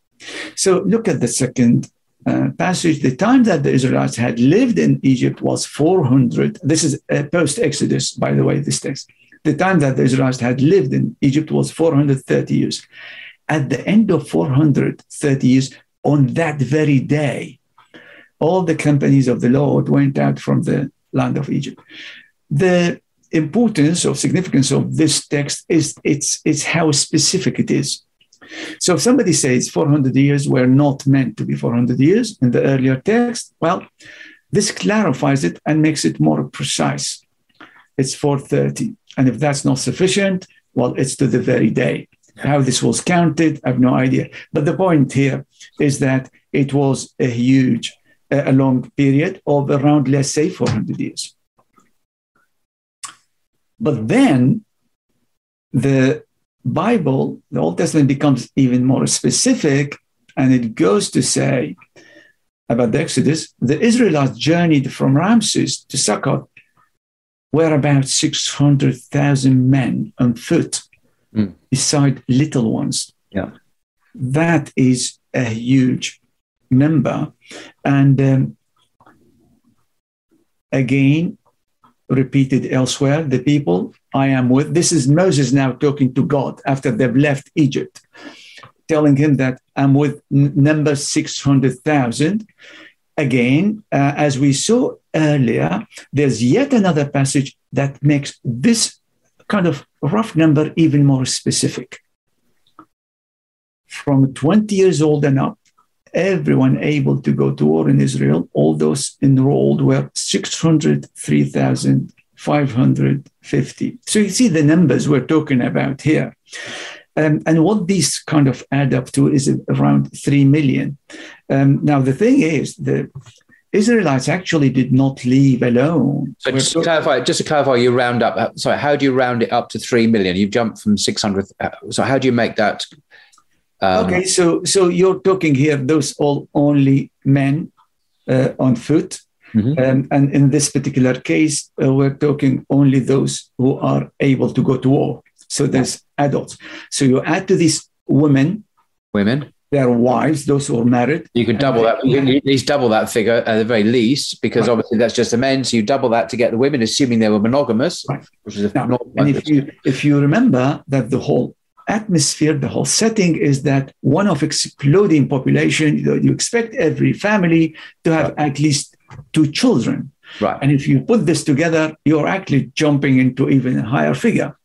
So look at the second uh, passage, the time that the Israelites had lived in Egypt was 400. This is uh, post Exodus, by the way, this text. The time that the Israelites had lived in Egypt was 430 years. At the end of 430 years, on that very day, all the companies of the Lord went out from the land of Egypt. The importance or significance of this text is it's, it's how specific it is. So if somebody says 400 years were not meant to be 400 years in the earlier text, well, this clarifies it and makes it more precise. It's 430. And if that's not sufficient, well, it's to the very day. How this was counted, I have no idea. But the point here is that it was a huge, a long period of around, let's say, 400 years. But then the Bible, the Old Testament becomes even more specific, and it goes to say about the Exodus the Israelites journeyed from Ramses to Succoth, were about 600,000 men on foot, mm. beside little ones. Yeah. That is a huge number. And um, again, repeated elsewhere, the people I am with. This is Moses now talking to God after they've left Egypt, telling him that I'm with number 600,000. Again, uh, as we saw earlier, there's yet another passage that makes this kind of rough number even more specific. From 20 years old and up, everyone able to go to war in Israel, all those enrolled were 603,550. So you see the numbers we're talking about here. Um, and what these kind of add up to is around 3 million. Um, now, the thing is, the Israelites actually did not leave alone. So just to clarify, just to clarify, you round up. Uh, sorry, how do you round it up to three million? You've jumped from six hundred. Uh, so how do you make that um, okay, so so you're talking here those all only men uh, on foot, mm-hmm. um, and in this particular case, uh, we're talking only those who are able to go to war. So there's adults. So you add to these women, women, their wives, those who are married. You could double that. You can at least double that figure at the very least, because right. obviously that's just the men. So you double that to get the women, assuming they were monogamous. Right. Which is now, and if you if you remember that the whole atmosphere, the whole setting is that one of exploding population. You expect every family to have at least two children. Right. And if you put this together, you're actually jumping into even a higher figure.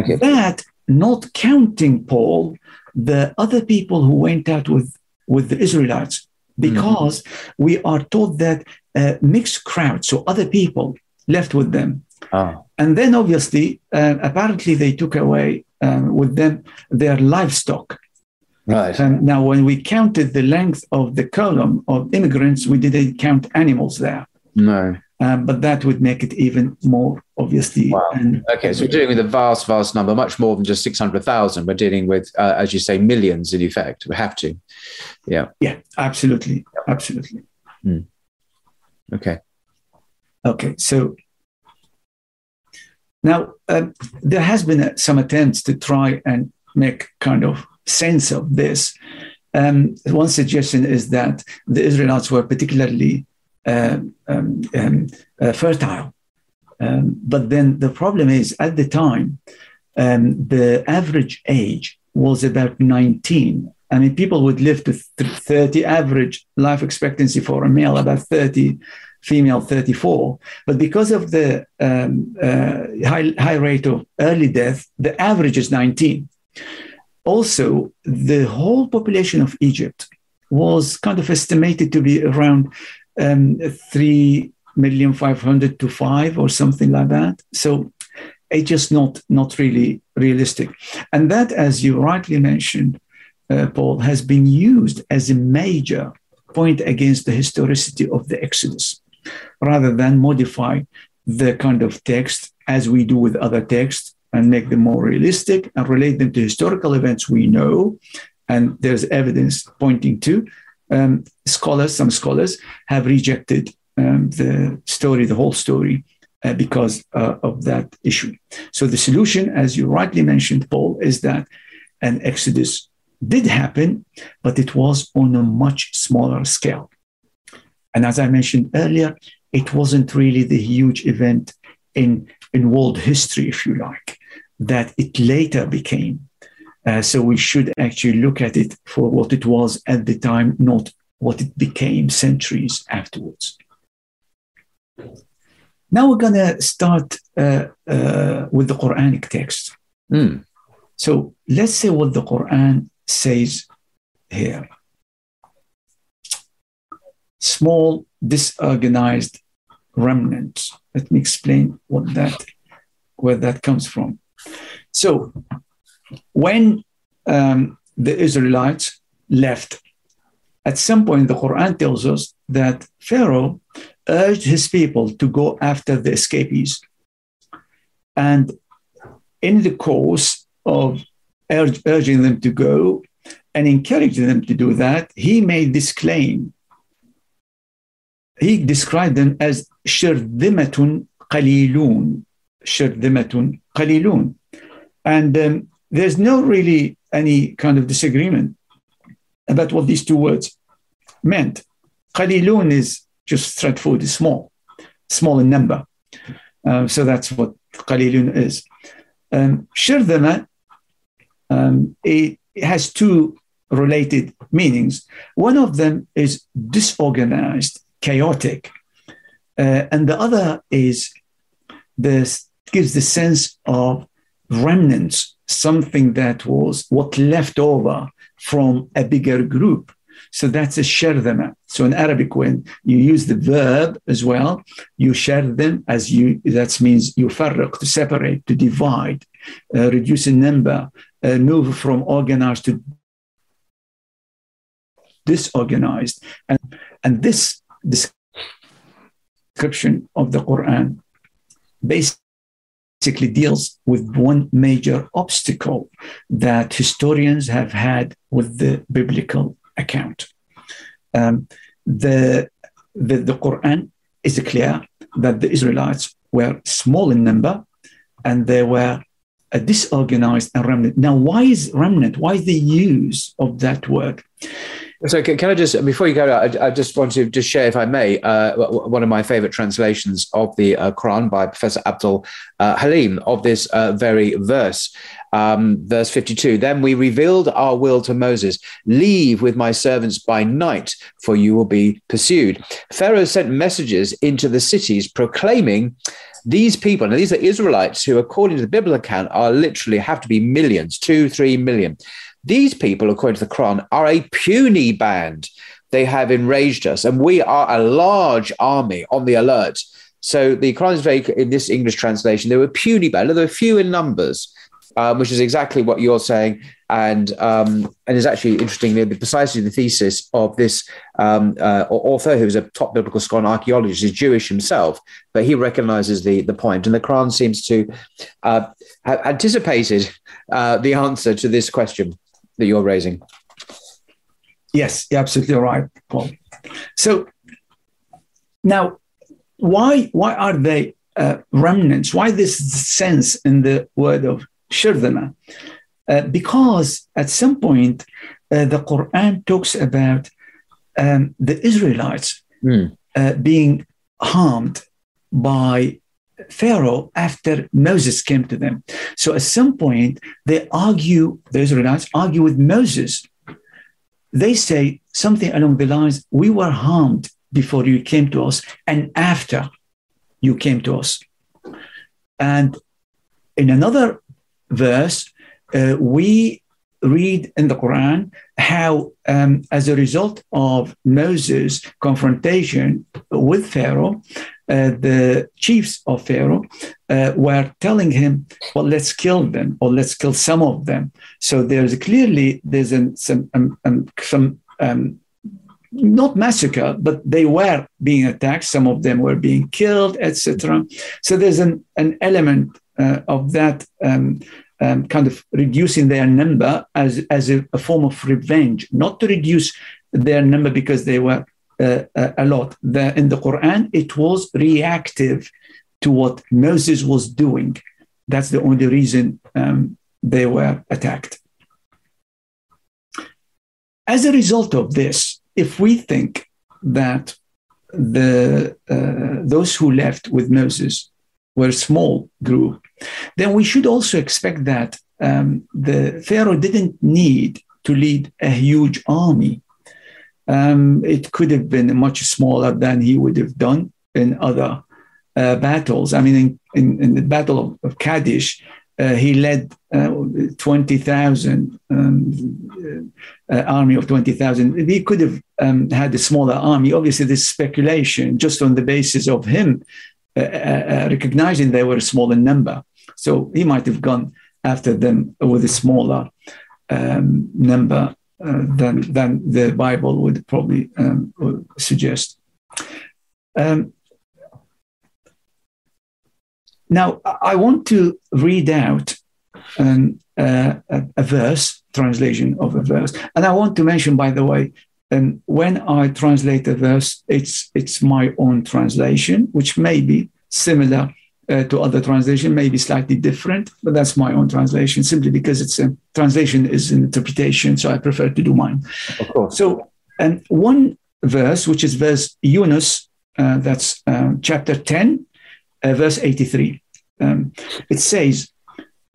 Okay. That not counting Paul, the other people who went out with, with the Israelites, because mm-hmm. we are told that uh, mixed crowd, so other people left with them. Oh. And then obviously, uh, apparently they took away um, with them their livestock. Right. And now, when we counted the length of the column of immigrants, we didn't count animals there. No. Um, but that would make it even more obviously. Wow. And, okay, so we're dealing with a vast, vast number, much more than just 600,000. We're dealing with, uh, as you say, millions in effect. We have to. Yeah. Yeah, absolutely. Absolutely. Mm. Okay. Okay, so now, um, there has been some attempts to try and make kind of sense of this. Um, one suggestion is that the Israelites were particularly uh, um, um, uh, fertile. Um, but then the problem is, at the time, um, the average age was about 19. I mean, people would live to 30, average life expectancy for a male about 30 female 34. But because of the um, uh, high, high rate of early death, the average is 19. Also, the whole population of Egypt was kind of estimated to be around um, 3 million 500 to 5 or something like that. So it's just not, not really realistic. And that, as you rightly mentioned, uh, Paul, has been used as a major point against the historicity of the Exodus rather than modify the kind of text as we do with other texts and make them more realistic and relate them to historical events we know and there's evidence pointing to. Um, scholars, some scholars, have rejected um, the story, the whole story, uh, because uh, of that issue. So the solution, as you rightly mentioned, Paul, is that an exodus did happen, but it was on a much smaller scale. And as I mentioned earlier, it wasn't really the huge event in, in world history, if you like, that it later became. Uh, so we should actually look at it for what it was at the time, not what it became centuries afterwards. Now we're going to start uh, uh, with the Quranic text. Mm. So let's say what the Quran says here. Small, disorganized remnants. Let me explain what that, where that comes from. So when um, the Israelites left, at some point the Quran tells us that Pharaoh urged his people to go after the escapees. And in the course of urge, urging them to go and encouraging them to do that, he made this claim. He described them as shirdimatun qalilun. Shirdimatun qalilun. And um, there's no really any kind of disagreement about what these two words meant. Qalilun is just food is small, small in number. Uh, so that's what qalilun is. Um, um, it, it has two related meanings. One of them is disorganized, chaotic, uh, and the other is this gives the sense of remnants, something that was what left over from a bigger group. So that's a shardama. So in Arabic, when you use the verb as well, you share them as you, that means you farraq, to separate, to divide, uh, reduce in number, uh, move from organized to disorganized. And, and this description of the Quran basically basically deals with one major obstacle that historians have had with the biblical account. Um, the, the, the Quran is clear that the Israelites were small in number and they were a disorganized and remnant. Now, why is remnant? Why is the use of that word? So can, I just before you go, I, I, just want to just share, if I may, uh, one of my favorite translations of the uh, Quran by Professor Abdul uh, Haleem of this uh, very verse. Um, verse 52 Then we revealed our will to Moses Leave with my servants by night, for you will be pursued. Pharaoh sent messages into the cities proclaiming, these people, and these are Israelites who, according to the biblical account, are literally have to be millions, two, three million. These people, according to the Quran, are a puny band. They have enraged us, and we are a large army on the alert. So the Quran is very, in this English translation, they were puny band. They were few in numbers, um, which is exactly what you're saying, and um, and is actually interestingly precisely the thesis of this um, uh, author, who's a top biblical scholar and archaeologist, is Jewish himself, but he recognizes the the point, and the Quran seems to uh, have anticipated uh, the answer to this question that you're raising. Yes, you're absolutely right, Paul. So now, why why are they uh, remnants? Why this sense in the word of shirdana? Uh, because at some point uh, the Quran talks about um, the Israelites mm. being harmed by Pharaoh after Moses came to them. So at some point, they argue, the Israelites argue with Moses. They say something along the lines We were harmed before you came to us and after you came to us. And in another verse, uh, we read in the Quran how, um, as a result of Moses' confrontation with Pharaoh, uh, the chiefs of Pharaoh uh, were telling him, "Well, let's kill them, or let's kill some of them." So there's clearly there's an, some um, um, some um, not massacre, but they were being attacked. Some of them were being killed, etc. So there's an an element uh, of that. Um, um, kind of reducing their number as, as a, a form of revenge, not to reduce their number because they were uh, uh, a lot. The, in the Quran, it was reactive to what Moses was doing. That's the only reason um, they were attacked. As a result of this, if we think that the uh, those who left with Moses were a small group, then we should also expect that um, the Pharaoh didn't need to lead a huge army um, it could have been much smaller than he would have done in other uh, battles. I mean, in, in, in the Battle of, of uh, he led uh, 20,000 um, uh, army of 20,000. He could have um, had a smaller army. Obviously, this speculation just on the basis of him uh, uh, recognizing they were a smaller number. So he might have gone after them with a smaller um, number than, than the Bible would probably um, suggest. Um, now, I want to read out uh, a, a, verse, translation of a verse. And I want to mention, by the way, um, when I translate a verse, it's, it's my own translation, which may be similar uh, to other translation, maybe slightly different, but that's my own translation simply because it's a translation is an interpretation. So I prefer to do mine. Of course. So, and one verse, which is verse Yunus, uh, that's um, chapter 10, uh, verse 83. Um, it says,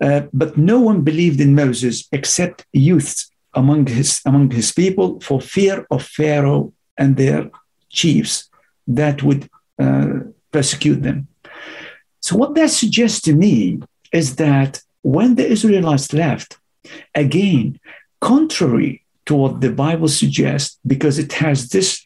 uh, but no one believed in Moses except youths among his, among his people for fear of Pharaoh and their chiefs that would uh, persecute them. So, what that suggests to me is that when the Israelites left, again, contrary to what the Bible suggests, because it has this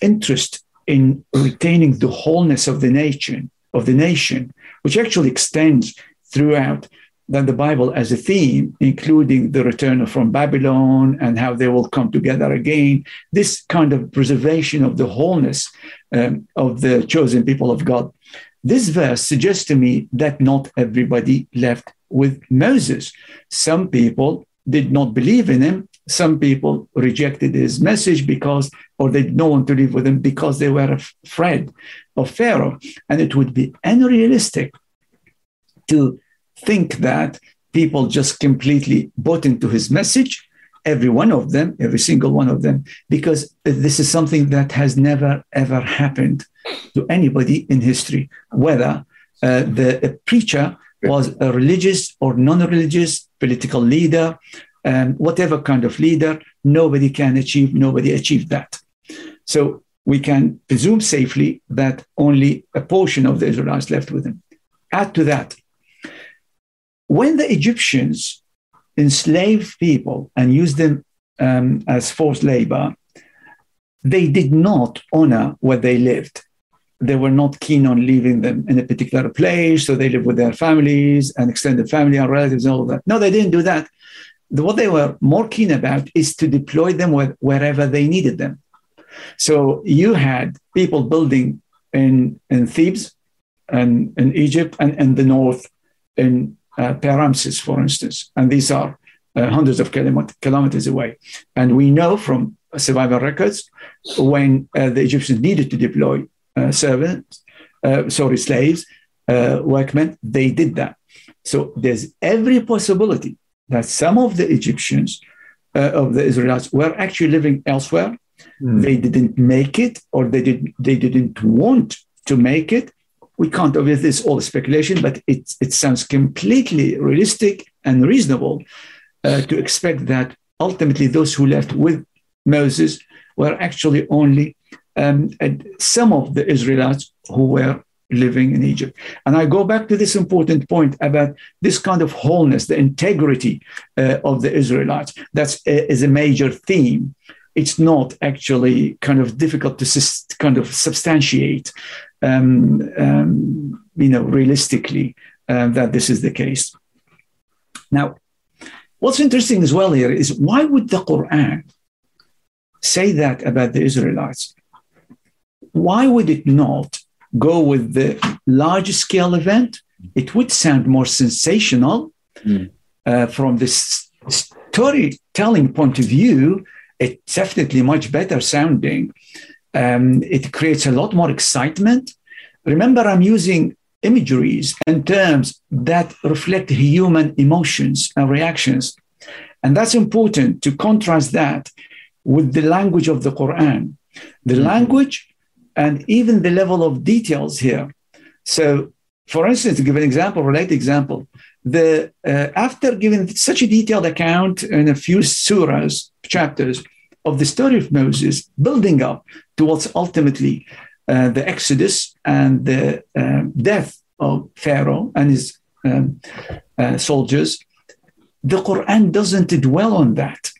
interest in retaining the wholeness of the nation, of the nation, which actually extends throughout then the Bible as a theme, including the return from Babylon and how they will come together again. This kind of preservation of the wholeness um, of the chosen people of God. This verse suggests to me that not everybody left with Moses. Some people did not believe in him. Some people rejected his message because, or they did not want to live with him because they were afraid of Pharaoh. And it would be unrealistic to think that people just completely bought into his message, every one of them, every single one of them, because this is something that has never, ever happened to anybody in history, whether uh, the preacher was a religious or non religious political leader, and whatever kind of leader, nobody can achieve, nobody achieved that. So we can presume safely that only a portion of the Israelites left with him. Add to that, when the Egyptians enslaved people and used them um, as forced labor, they did not honor where they lived. They were not keen on leaving them in a particular place, so they lived with their families and extended family and relatives and all that. No, they didn't do that. What they were more keen about is to deploy them wherever they needed them. So you had people building in, in Thebes and in Egypt and in the north in uh, Pi-Ramesses, for instance, and these are uh, hundreds of kilometers away. And we know from survival records when uh, the Egyptians needed to deploy uh, servants, uh, sorry, slaves, uh, workmen, they did that. So there's every possibility that some of the Egyptians of the Israelites were actually living elsewhere. Mm. They didn't make it, or they did they didn't want to make it, we can't obviously it's all speculation, but it, it sounds completely realistic and reasonable uh, to expect that ultimately those who left with Moses were actually only um, some of the Israelites who were living in Egypt. And I go back to this important point about this kind of wholeness, the integrity uh, of the Israelites. That's uh, is a major theme. It's not actually kind of difficult to kind of substantiate um, um, you know, realistically uh, that this is the case. Now, what's interesting as well here is why would the Quran say that about the Israelites? Why would it not go with the large scale event? It would sound more sensational mm. uh, from this storytelling point of view. It's definitely much better sounding um, it creates a lot more excitement. Remember, I'm using imageries and terms that reflect human emotions and reactions. And that's important to contrast that with the language of the Quran. The mm-hmm. language and even the level of details here. So, for instance, to give an example, related example, the uh, after giving such a detailed account in a few surahs, chapters, of the story of Moses building up towards ultimately uh, the Exodus and the um, death of Pharaoh and his um, uh, soldiers, the Quran doesn't dwell on that.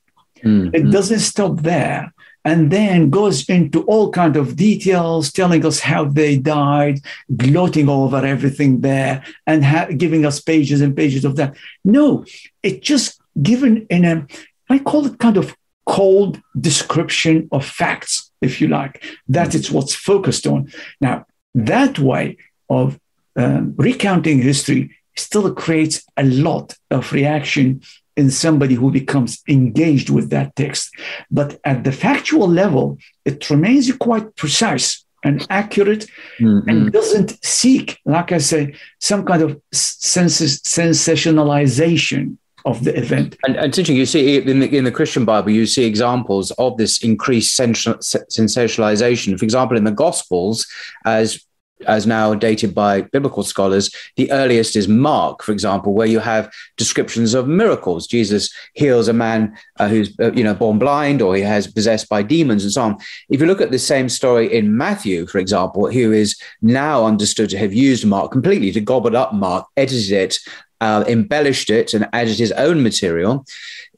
Mm-hmm. It doesn't stop there and then goes into all kind of details telling us how they died gloating over everything there and ha- giving us pages and pages of that no it just given in a i call it kind of cold description of facts if you like that it's what's focused on now that way of um, recounting history still creates a lot of reaction in somebody who becomes engaged with that text. But at the factual level, it remains quite precise and accurate mm-hmm. and doesn't seek, like I say, some kind of sens- sensationalization of the event. And, and teaching, you see in the, in the Christian Bible, you see examples of this increased sensationalization. For example, in the Gospels, as as now dated by biblical scholars, the earliest is Mark, for example, where you have descriptions of miracles. Jesus heals a man uh, who's uh, you know born blind, or he has possessed by demons, and so on. If you look at the same story in Matthew, for example, who is now understood to have used Mark completely to gobble up Mark, edited it, uh, embellished it, and added his own material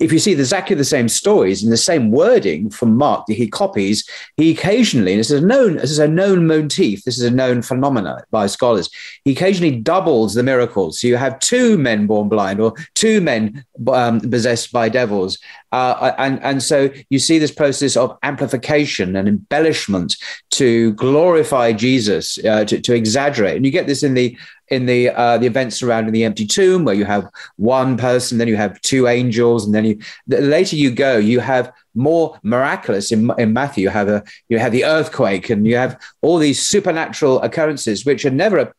if you see exactly the same stories and the same wording from Mark that he copies, he occasionally, and this is a known, this is a known motif, this is a known phenomena by scholars, he occasionally doubles the miracles. So you have two men born blind or two men um, possessed by devils. Uh, and, and so you see this process of amplification and embellishment to glorify Jesus, uh, to, to exaggerate. And you get this in the in the uh, the events surrounding the empty tomb, where you have one person, then you have two angels, and then you the later you go, you have more miraculous. In, in Matthew, you have a you have the earthquake, and you have all these supernatural occurrences which had never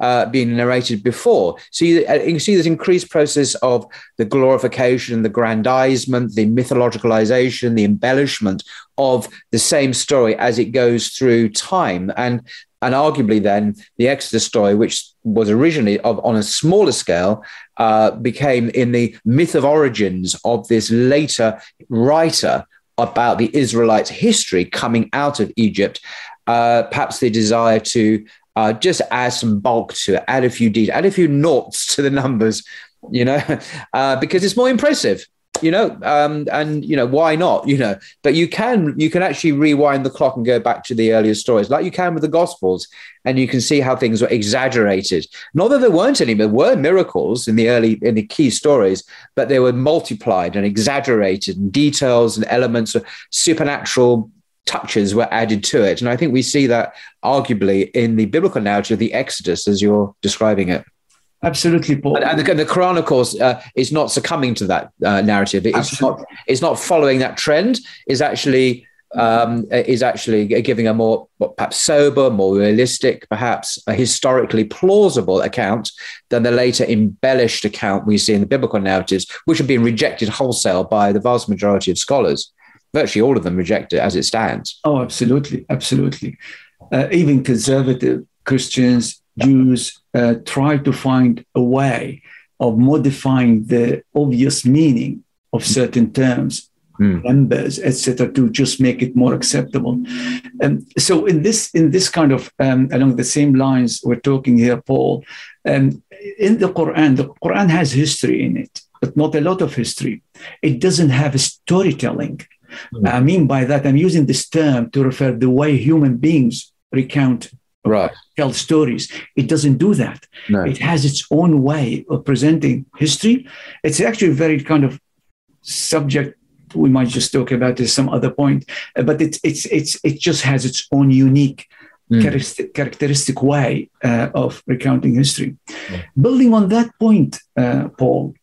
uh, been narrated before. So you, uh, you see this increased process of the glorification, the grandizement, the mythologicalization, the embellishment of the same story as it goes through time. And and arguably then the Exodus story, which was originally of, on a smaller scale, uh, became in the myth of origins of this later writer about the Israelites' history coming out of Egypt. Uh, perhaps the desire to uh, just add some bulk to it, add a few details, add a few noughts to the numbers, you know, uh, because it's more impressive you know um, and you know why not you know? But you can you can actually rewind the clock and go back to the earlier stories like you can with the gospels and you can see how things were exaggerated. Not that there weren't any there were miracles in the early in the key stories but they were multiplied and exaggerated and details and elements of supernatural touches were added to it. And i think we see that arguably in the biblical narrative of the exodus as you're describing it Absolutely, Paul. And, the, the Quran, of course, uh, is not succumbing to that uh, narrative. It's Absolutely. not. It's not following that trend. Is actually um, is actually giving a more perhaps sober, more realistic, perhaps a historically plausible account than the later embellished account we see in the biblical narratives, which have been rejected wholesale by the vast majority of scholars. Virtually all of them reject it as it stands. Oh, absolutely, absolutely. Uh, even conservative Christians, Jews uh, try to find a way of modifying the obvious meaning of certain terms, mm. numbers, etc., to just make it more acceptable. And so, in this in this kind of um, along the same lines we're talking here, Paul, um, in the Quran, the Quran has history in it, but not a lot of history. It doesn't have storytelling. Mm. I mean by that, I'm using this term to refer the way human beings recount right. tell stories. It doesn't do that. No. It has its own way of presenting history. It's actually a very kind of subject we might just talk about at some other point, but it's it's it's it just has its own unique mm. characteristic, characteristic way uh, of recounting history. Yeah. Building on that point, uh, Paul,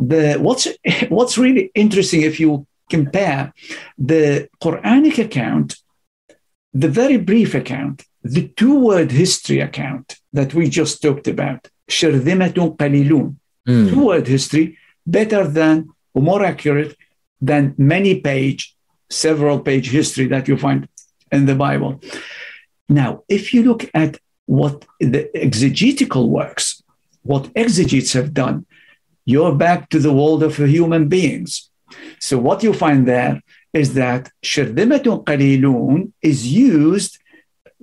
the what's what's really interesting if you compare the Quranic account, the very brief account, the two word history account that we just talked about, Sherdimatun qalilun, mm. two word history, better than or more accurate than many page, several page history that you find in the Bible. Now, if you look at what the exegetical works, what exegetes have done, you're back to the world of human beings. So, what you find there is that Shirdimatun qalilun is used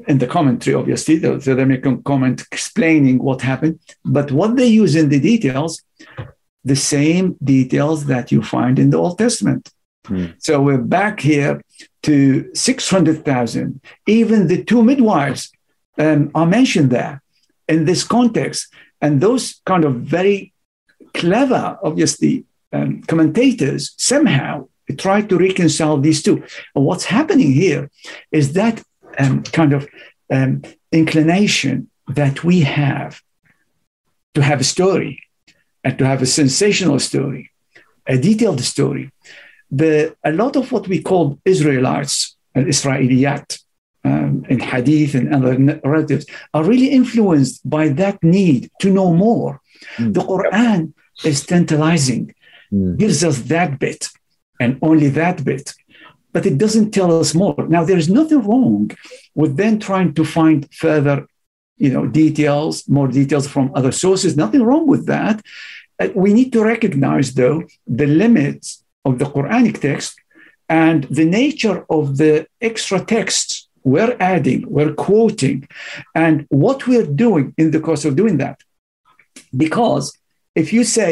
in the commentary, obviously. So they're making comment explaining what happened. But what they use in the details, the same details that you find in the Old Testament. Hmm. So we're back here to 600,000. Even the two midwives um, are mentioned there in this context. And those kind of very clever, obviously, um, commentators somehow try to reconcile these two. And what's happening here is that um, kind of um, inclination that we have to have a story and to have a sensational story, a detailed story. The, a lot of what we call Israelites, and Israeliyat, um, in hadith and other narratives are really influenced by that need to know more. Mm. The Quran is tantalizing, mm. gives us that bit and only that bit, but it doesn't tell us more. Now, there is nothing wrong with then trying to find further, you know, details, more details from other sources. Nothing wrong with that. Uh, we need to recognize, though, the limits of the Quranic text and the nature of the extra texts we're adding, we're quoting, and what we're doing in the course of doing that. Because if you say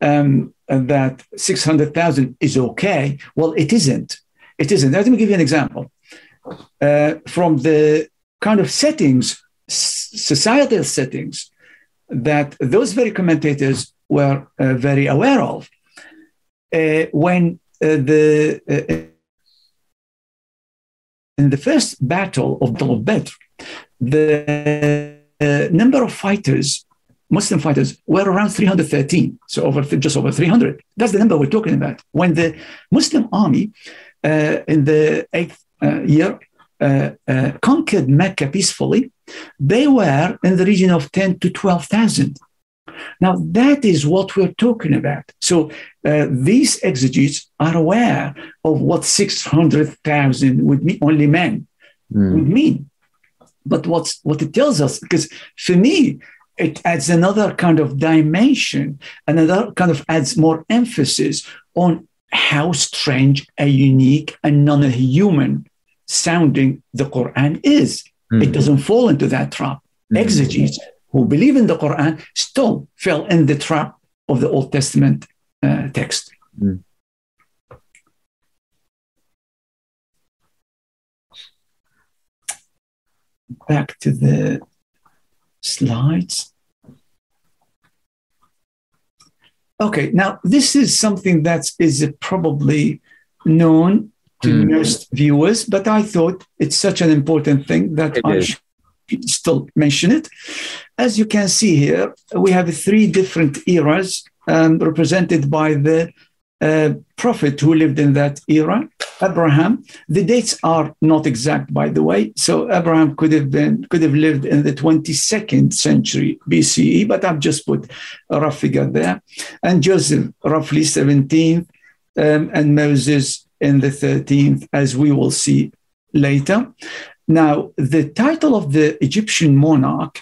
um, that 600,000 is okay, well, it isn't. It isn't. Let me give you an example. Uh, from the kind of settings, societal settings, that those very commentators were uh, very aware of. Uh, when uh, the uh, in the first battle of Badr, the uh, number of fighters, Muslim fighters, were around 313, so over just over 300. That's the number we're talking about. When the Muslim army in the eighth uh, year uh, uh, conquered Mecca peacefully, they were in the region of 10 to 12,000. Now, that is what we're talking about. So, uh, these exegetes are aware of what 600,000 would mean, only men mm. would mean. But what's, what it tells us, because for me, it adds another kind of dimension, another kind of adds more emphasis on how strange, a unique, and non human sounding the Quran is. Mm. It doesn't fall into that trap. Mm. Exegetes who believe in the Quran still fell in the trap of the Old Testament uh, text. Mm. Back to the slides. Okay, now this is something that is probably known to mm. most viewers, but I thought it's such an important thing that it I is. should still mention it. As you can see here, we have three different eras um, represented by the prophet who lived in that era, Abraham. The dates are not exact, by the way. So Abraham could have been could have lived in the 22nd century BCE, but I've just put a rough figure there. And Joseph, roughly 17th, um, and Moses in the 13th, as we will see later. Now, the title of the Egyptian monarch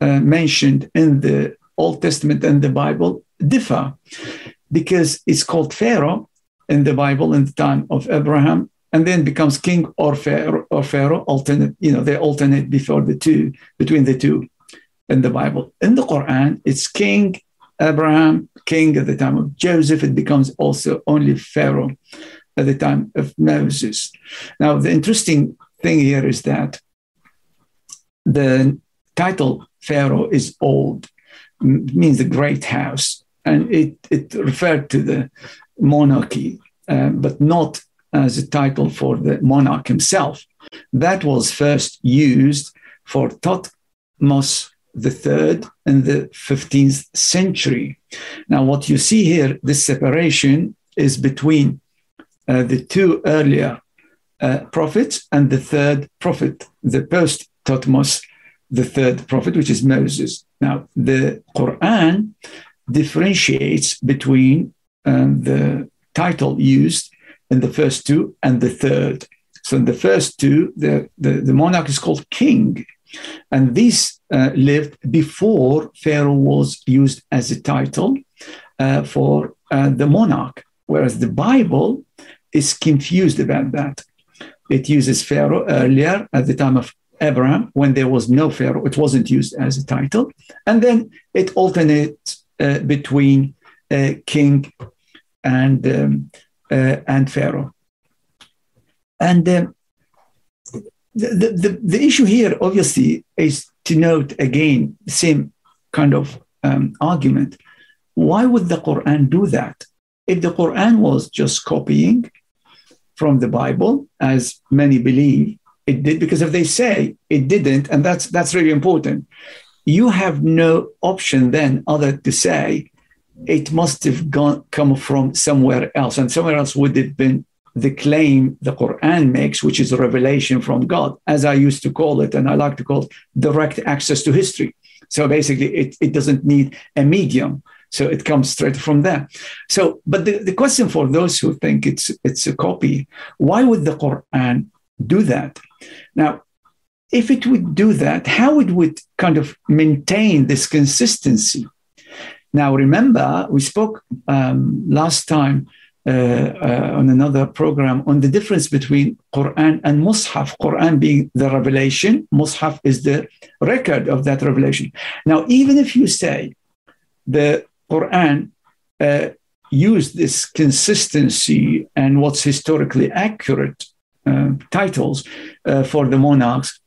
uh, mentioned in the Old Testament and the Bible differ because it's called Pharaoh in the Bible in the time of Abraham and then becomes king or Pharaoh, or Pharaoh alternate, you know, they alternate before the two, between the two in the Bible. In the Quran, it's King Abraham, king at the time of Joseph. It becomes also only Pharaoh at the time of Moses. Now, the interesting thing here is that the title Pharaoh is old, means the great house, and it, it referred to the monarchy, uh, but not as a title for the monarch himself. That was first used for Thutmose III in the 15th century. Now, what you see here, this separation is between uh, the two earlier uh, prophets, and the third prophet, the post Thutmose, the third prophet, which is Moses. Now, the Quran differentiates between um, the title used in the first two and the third. So, in the first two, the, the, the monarch is called king, and this uh, lived before Pharaoh was used as a title uh, for uh, the monarch, whereas the Bible is confused about that. It uses Pharaoh earlier at the time of Abraham when there was no Pharaoh. It wasn't used as a title. And then it alternates between uh, king and, um, uh, and Pharaoh. And um, the, the, the issue here, obviously, is to note again the same kind of um, argument. Why would the Quran do that? If the Quran was just copying from the Bible, as many believe, it did because if they say it didn't, and that's that's really important, you have no option then other to say it must have gone come from somewhere else, and somewhere else would have been the claim the Quran makes, which is a revelation from God, as I used to call it, and I like to call it direct access to history. So basically, it, it doesn't need a medium. So it comes straight from there. So, but the, the question for those who think it's it's a copy, why would the Quran do that? Now, if it would do that, how would it would kind of maintain this consistency? Now, remember, we spoke um, last time uh, uh, on another program on the difference between Quran and Mus'haf. Quran being the revelation, Mus'haf is the record of that revelation. Now, even if you say the Quran uh, used this consistency and what's historically accurate uh, titles uh, for the monarchs,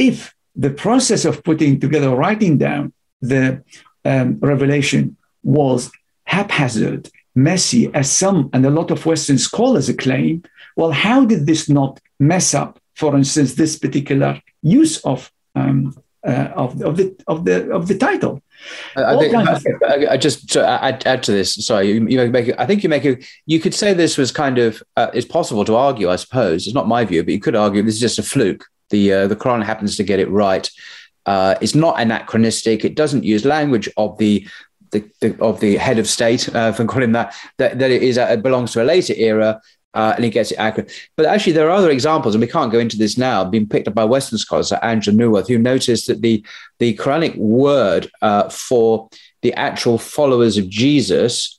if the process of putting together, writing down the um, revelation was haphazard messy as some and a lot of Western scholars claim, well, how did this not mess up, for instance, this particular use of um, uh, of, of the of the of the title? I, think, I, I, just to add, add to this. Sorry, you, you make. I think you make. A, you could say this was kind of. Uh, it's possible to argue. I suppose it's not my view, but you could argue this is just a fluke. The uh, the Quran happens to get it right. Uh, it's not anachronistic. It doesn't use language of the the, the, of the head of state, uh, if I call him that, that, that it is uh, it belongs to a later era. Uh, and he gets it accurate. But actually, there are other examples, and we can't go into this now, being picked up by Western scholars like Angelika Neuwirth, who noticed that the, the Quranic word uh, for the actual followers of Jesus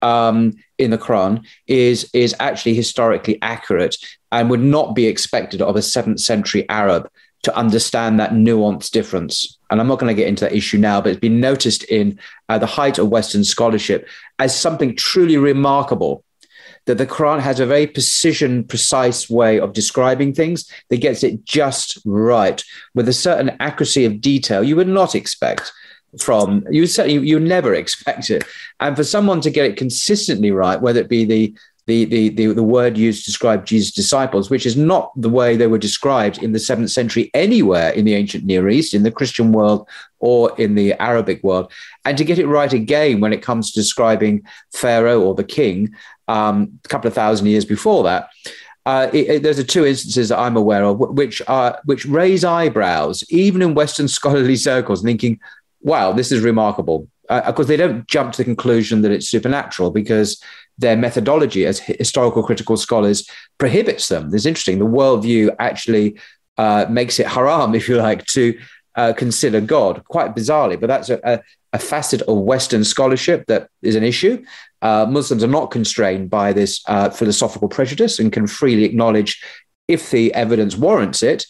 um, in the Quran is, is actually historically accurate and would not be expected of a seventh century Arab to understand that nuanced difference. And I'm not going to get into that issue now, but it's been noticed in uh, the height of Western scholarship as something truly remarkable that the Quran has a very precision, precise way of describing things that gets it just right with a certain accuracy of detail you would not expect from you you, you never expect it and for someone to get it consistently right whether it be the the, the, the, the word used to describe Jesus' disciples, which is not the way they were described in the seventh century anywhere in the ancient Near East, in the Christian world or in the Arabic world. And to get it right again when it comes to describing Pharaoh or the king um, a couple of thousand years before that. Uh, it, it, there's a two instances that I'm aware of which are which raise eyebrows, even in Western scholarly circles, thinking, "Wow, this is remarkable." Uh, of course, they don't jump to the conclusion that it's supernatural because their methodology as historical critical scholars prohibits them. It's interesting. The worldview actually uh, makes it haram, if you like, to uh, consider God, quite bizarrely. But that's a, a, a, facet of Western scholarship that is an issue. Uh, Muslims are not constrained by this uh, philosophical prejudice and can freely acknowledge, if the evidence warrants it,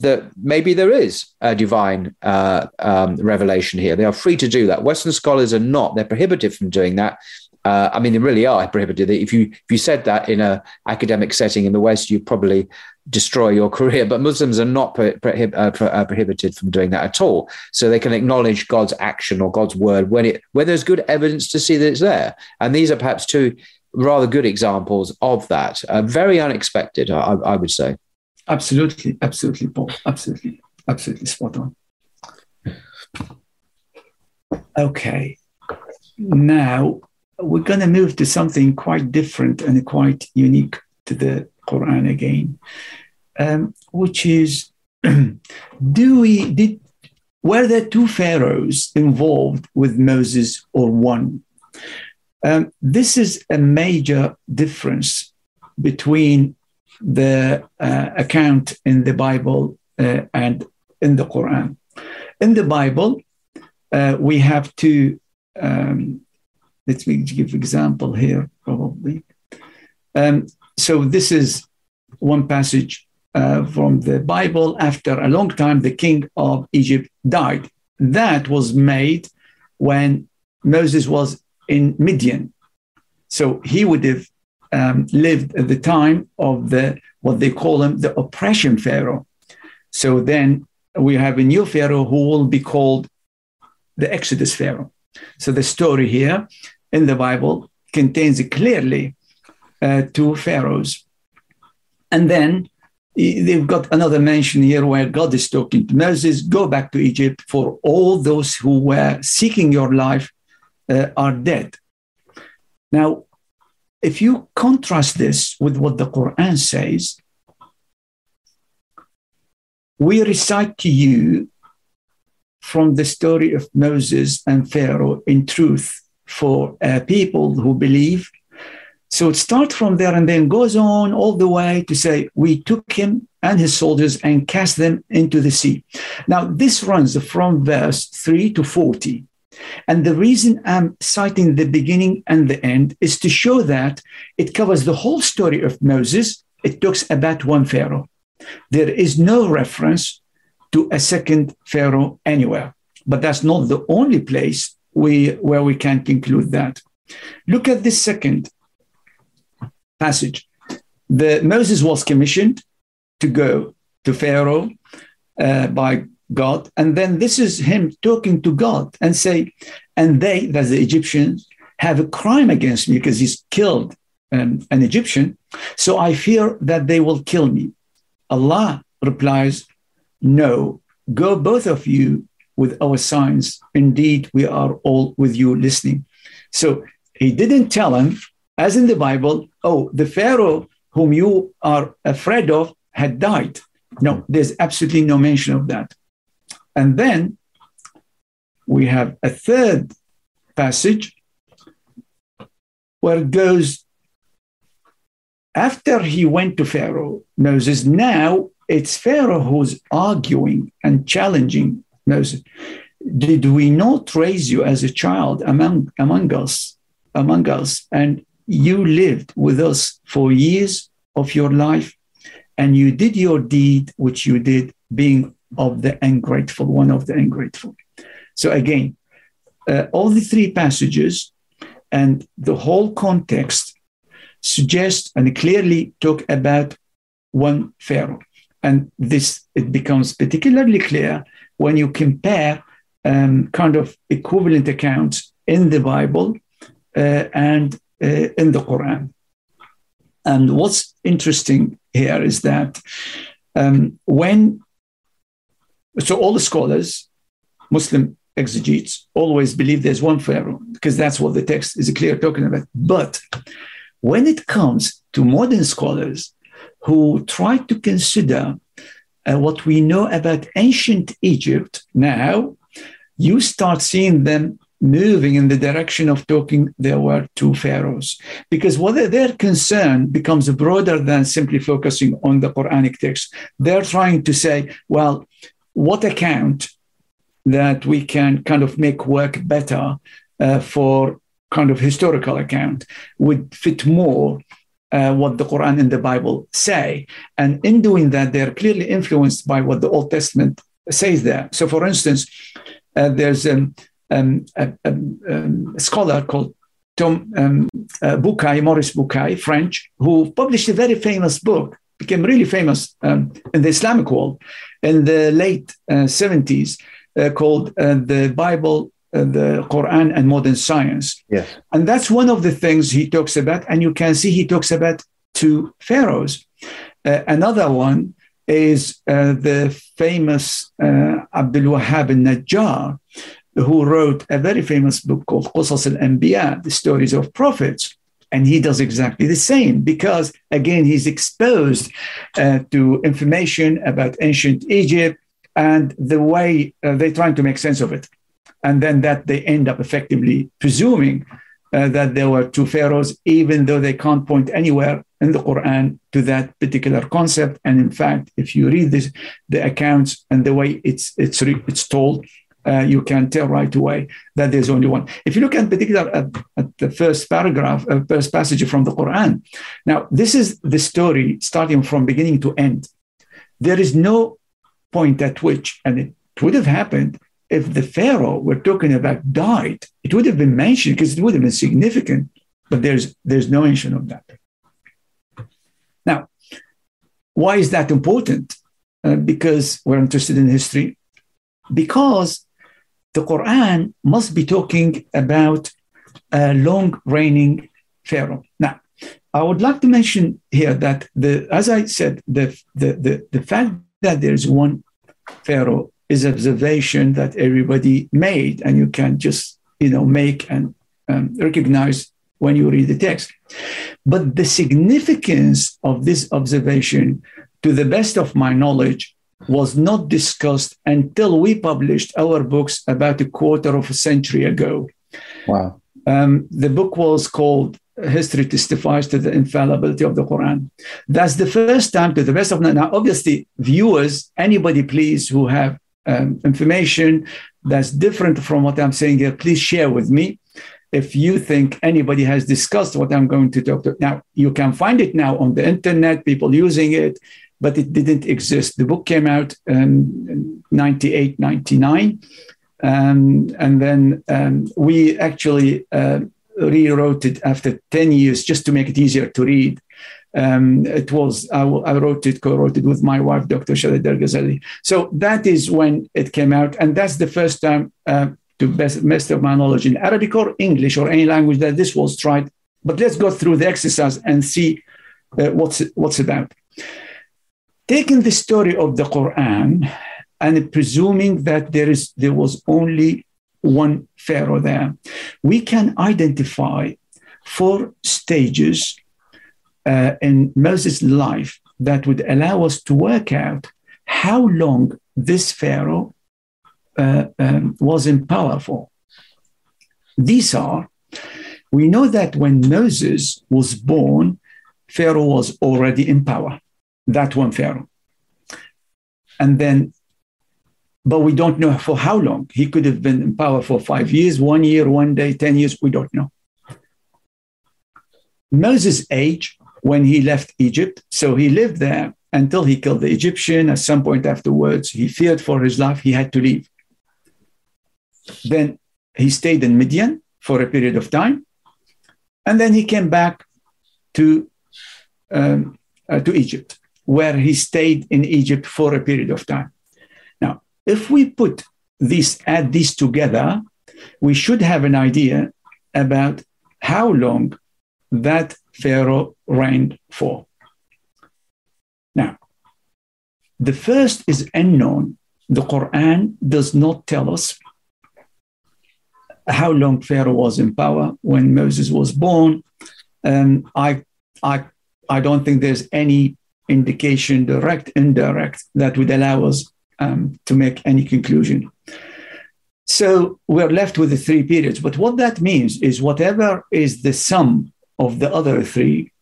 that maybe there is a divine uh, um, revelation here. They are free to do that. Western scholars are not. They're prohibited from doing that. Uh, I mean, they really are prohibited. If you if you said that in a academic setting in the West, you'd probably destroy your career. But Muslims are not uh, pro- uh, prohibited from doing that at all. So they can acknowledge God's action or God's word when it when there's good evidence to see that it's there. And these are perhaps two rather good examples of that. Uh, very unexpected, I, I would say. Absolutely, absolutely, Paul. Absolutely, absolutely spot on. Okay. Now we're going to move to something quite different and quite unique to the Quran again, um, which is do we did were there two pharaohs involved with Moses or one? Um, this is a major difference between the uh, account in the Bible uh, and in the Quran. In the Bible, uh, we have two um, let me give example here, probably. Um, so this is one passage uh, from the Bible. After a long time, the king of Egypt died. That was made when Moses was in Midian. So he would have um, lived at the time of the what they call him the oppression pharaoh. So then we have a new pharaoh who will be called the Exodus pharaoh. So the story here in the Bible contains clearly uh, two pharaohs, and then they've got another mention here where God is talking to Moses: "Go back to Egypt, for all those who were seeking your life uh, are dead." Now, if you contrast this with what the Quran says, we recite to you from the story of Moses and Pharaoh in truth for uh, people who believe. So it starts from there and then goes on all the way to say, We took him and his soldiers and cast them into the sea. Now, this runs from verse 3 to 40. And the reason I'm citing the beginning and the end is to show that it covers the whole story of Moses. It talks about one Pharaoh. There is no reference to a second Pharaoh anywhere, but that's not the only place we, where we can conclude that. Look at this second passage. The, Moses was commissioned to go to Pharaoh uh, by God. And then this is him talking to God and say, and they, that's the Egyptians, have a crime against me because he's killed um, an Egyptian. So I fear that they will kill me. Allah replies, No, go both of you with our signs. Indeed, we are all with you listening. So he didn't tell him, as in the Bible, oh, the Pharaoh whom you are afraid of had died. No, there's absolutely no mention of that. And then we have a third passage where it goes after he went to Pharaoh, Moses, now it's Pharaoh who's arguing and challenging Moses. Did we not raise you as a child among, among us, among us, and you lived with us for years of your life, and you did your deed, which you did, being of the ungrateful, one of the ungrateful. So again, uh, all the three passages and the whole context suggest and clearly talk about one Pharaoh. And this it becomes particularly clear when you compare um, kind of equivalent accounts in the Bible uh, and uh, in the Quran. And what's interesting here is that um, when so all the scholars, Muslim exegetes, always believe there's one Pharaoh because that's what the text is clear talking about. But when it comes to modern scholars who try to consider uh, what we know about ancient Egypt now, you start seeing them moving in the direction of talking there were two pharaohs. Because whether their concern becomes broader than simply focusing on the quranic text they're trying to say well what account that we can kind of make work better uh, for kind of historical account would fit more uh, what the Quran and the Bible say. And in doing that, they're clearly influenced by what the Old Testament says there. So, for instance, uh, there's um, um, a, a, um, a, scholar called Tom um, uh, Bucaille, Maurice Bucaille, French, who published a very famous book, became really famous um, in the Islamic world, in the late uh, 70s uh, called uh, the Bible, uh, the Quran, and Modern Science. Yes. And that's one of the things he talks about. And you can see he talks about two pharaohs. Uh, another one is uh, the famous Abdul Wahab al Najjar, who wrote a very famous book called Qasas al Anbiya, the stories of prophets. And he does exactly the same because, again, he's exposed uh, to information about ancient Egypt and the way uh, they're trying to make sense of it. And then that they end up effectively presuming uh, that there were two pharaohs, even though they can't point anywhere in the Quran to that particular concept. And in fact, if you read this, the accounts and the way it's it's it's told, uh, you can tell right away that there's only one. If you look at particular at, at the first paragraph, uh, first passage from the Quran, now this is the story starting from beginning to end. There is no point at which, and it would have happened if the Pharaoh we're talking about died, it would have been mentioned because it would have been significant, but there's there's no mention of that. Now, why is that important? Uh, because we're interested in history. Because the Quran must be talking about a long reigning Pharaoh. Now, I would like to mention here that the, as I said, the, the, the, the fact that there's one Pharaoh is an observation that everybody made, and you can just you know make and um, recognize when you read the text. But the significance of this observation, to the best of my knowledge, was not discussed until we published our books about a quarter of a century ago. Wow. Um, the book was called History Testifies to the Infallibility of the Quran. That's the first time, to the best of now. Obviously, viewers, anybody please who have um, information that's different from what I'm saying here, please share with me. If you think anybody has discussed what I'm going to talk to, now you can find it now on the internet, people using it, but it didn't exist. The book came out in 98, 99. Um, and then um, we actually uh, rewrote it after 10 years just to make it easier to read. Um, it was I, I, wrote it, co-wrote it with my wife, Dr. Shetha Al-Dargazelli. So that is when it came out, and that's the first time, uh, to best, best of my knowledge, in Arabic or English or any language that this was tried. But let's go through the exercise and see uh, what's what's about. Taking the story of the Quran and presuming that there is there was only one pharaoh there, we can identify four stages uh, in Moses' life that would allow us to work out how long this Pharaoh uh, um, was in power for. These are, we know that when Moses was born, Pharaoh was already in power, that one Pharaoh. And then, but we don't know for how long. He could have been in power for five years, one year, one day, 10 years, we don't know. Moses' age when he left Egypt. So he lived there until he killed the Egyptian. At some point afterwards, he feared for his life. He had to leave. Then he stayed in Midian for a period of time. And then he came back to, um, uh, to Egypt, where he stayed in Egypt for a period of time. Now, if we put these, add these together, we should have an idea about how long that Pharaoh reigned for. Now, the first is unknown. The Quran does not tell us how long Pharaoh was in power when Moses was born. Um, I, I, I don't think there's any indication, direct, indirect, that would allow us um, to make any conclusion. So we're left with the three periods. But what that means is whatever is the sum of the other three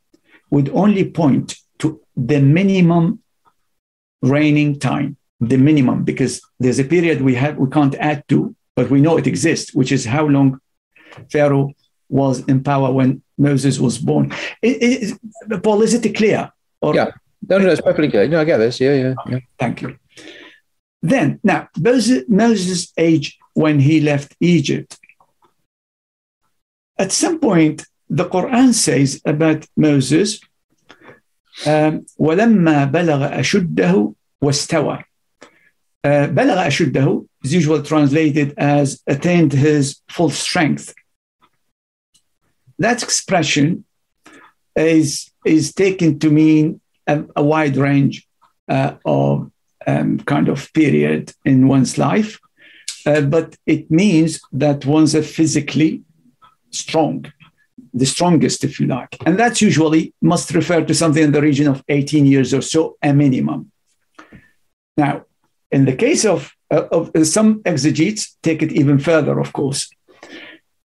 would only point to the minimum reigning time, the minimum, because there's a period we have we can't add to, but we know it exists, which is how long Pharaoh was in power when Moses was born. It, it, Paul, is it clear? Or, yeah, no, no, it's perfectly clear. No, I get this. Yeah, yeah, yeah. Thank you. Then, now, Moses, Moses' age when he left Egypt, at some point, the Quran says about Moses, um, ولما بلغ أشده واستوى. Uh, بلغ أشده is usually translated as attained his full strength. That expression is, is taken to mean a, a wide range uh, of um, kind of period in one's life, uh, but it means that one's physically strong the strongest, if you like. And that's usually must refer to something in the region of 18 years or so, a minimum. Now, in the case of, uh, of uh, some exegetes, take it even further, of course.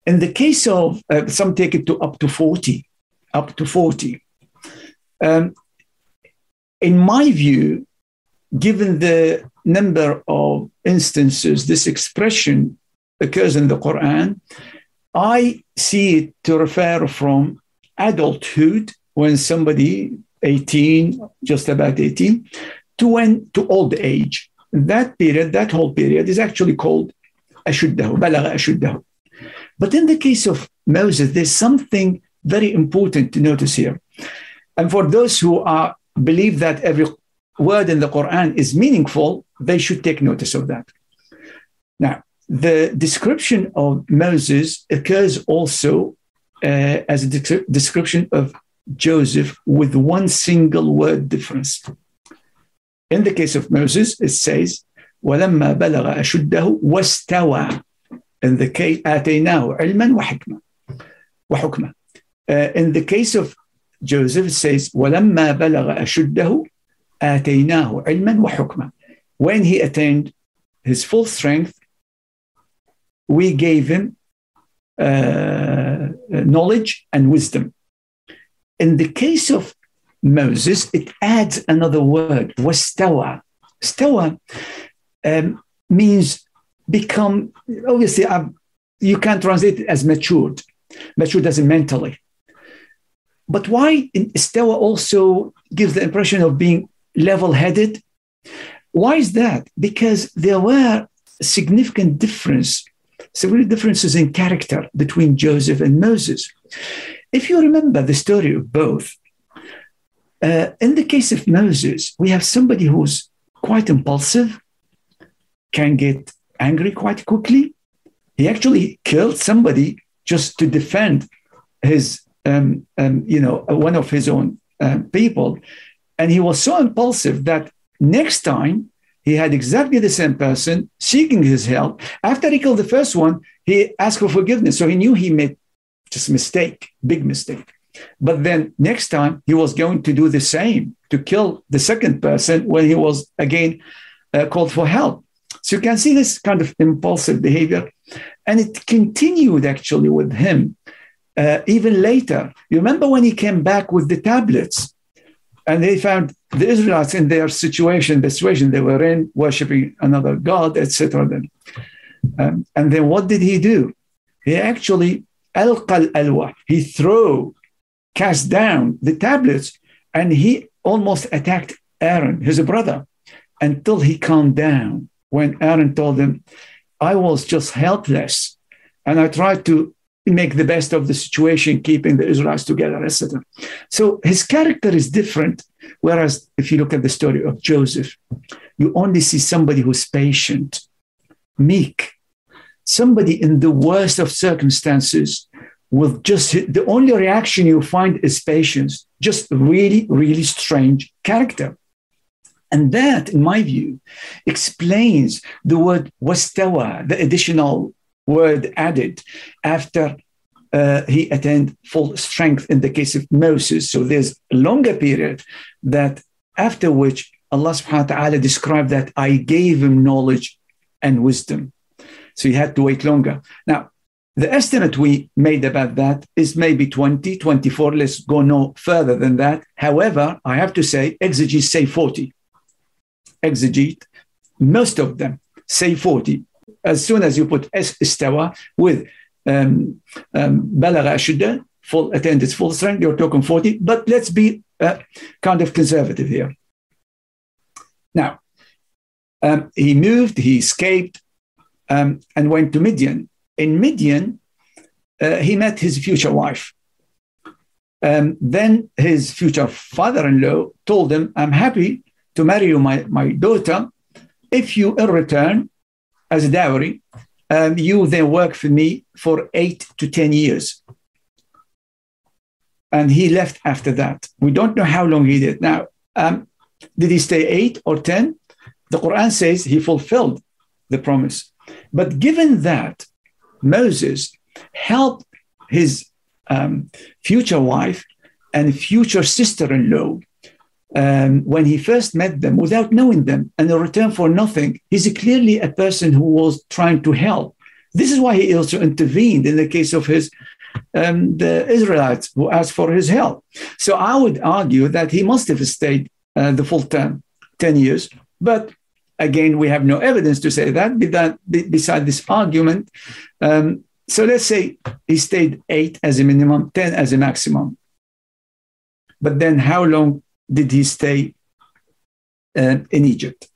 In the case of uh, some, take it to up to 40, up to 40. Um, in my view, given the number of instances this expression occurs in the Quran, I see it to refer from adulthood when somebody 18, just about 18, to when to old age. That period, that whole period is actually called ashuddahu, balagha ashuddahu. But in the case of Moses, there's something very important to notice here. And for those who are believe that every word in the Quran is meaningful, they should take notice of that. Now, the description of Moses occurs also uh, as a de- description of Joseph with one single word difference. In the case of Moses, it says, ولما بلغ أشده واستوى. In the case, آتيناه علما وحكمة. وحكمة. Uh, in the case of Joseph, it says, ولما بلغ أشده آتيناه علما وحكمة. When he attained his full strength, we gave him uh, knowledge and wisdom. In the case of Moses, it adds another word, wastawa. Stawa um, means become, obviously, I've, you can translate it as matured, matured as in mentally. But why Stawa also gives the impression of being level headed? Why is that? Because there were significant difference, significant differences in character between Joseph and Moses. If you remember the story of both, uh, in the case of Moses, we have somebody who's quite impulsive, can get angry quite quickly. He actually killed somebody just to defend his, um, um, you know, one of his own uh, people. And he was so impulsive that next time he had exactly the same person seeking his help. After he killed the first one, he asked for forgiveness. So he knew he made just a mistake, big mistake. But then next time he was going to do the same to kill the second person when he was again uh, called for help. So you can see this kind of impulsive behavior. And it continued actually with him uh, even later. You remember when he came back with the tablets and they found the Israelites in their situation, the situation they were in, worshiping another God, etc. Um, and then what did he do? He actually alqa alwa. He threw cast down the tablets and he almost attacked Aaron, his brother, until he calmed down. When Aaron told him, I was just helpless and I tried to make the best of the situation, keeping the Israelites together, etc. So his character is different. Whereas if you look at the story of Joseph, you only see somebody who's patient, meek, somebody in the worst of circumstances will just the only reaction you find is patience, just really, really strange character. And that, in my view, explains the word wastawa, the additional word added after uh, he attained full strength in the case of Moses. So there's a longer period that after which Allah subhanahu wa ta'ala described that I gave him knowledge and wisdom. So he had to wait longer. Now, the estimate we made about that is maybe 20, 24. Let's go no further than that. However, I have to say, exegetes say 40. Exegete, most of them say 40. As soon as you put istawa with um, um, full attendance, full strength, you're talking 40. But let's be uh, kind of conservative here. Now, um, he moved, he escaped, um, and went to Midian in Midian, uh, he met his future wife. Um, then his future father in law told him, I'm happy to marry you, my, my daughter, if you, in return, as a dowry, um, you then work for me for eight to 10 years. And he left after that. We don't know how long he did. Now, um, did he stay eight or 10? The Quran says he fulfilled the promise. But given that Moses helped his um, future wife and future sister in law um, when he first met them without knowing them. And in return for nothing, he's clearly a person who was trying to help. This is why he also intervened in the case of his um, the Israelites who asked for his help. So I would argue that he must have stayed uh, the full term, 10 years, But again, we have no evidence to say that, beside this argument. Um, so let's say he stayed eight as a minimum, 10 as a maximum. But then how long did he stay uh, in Egypt?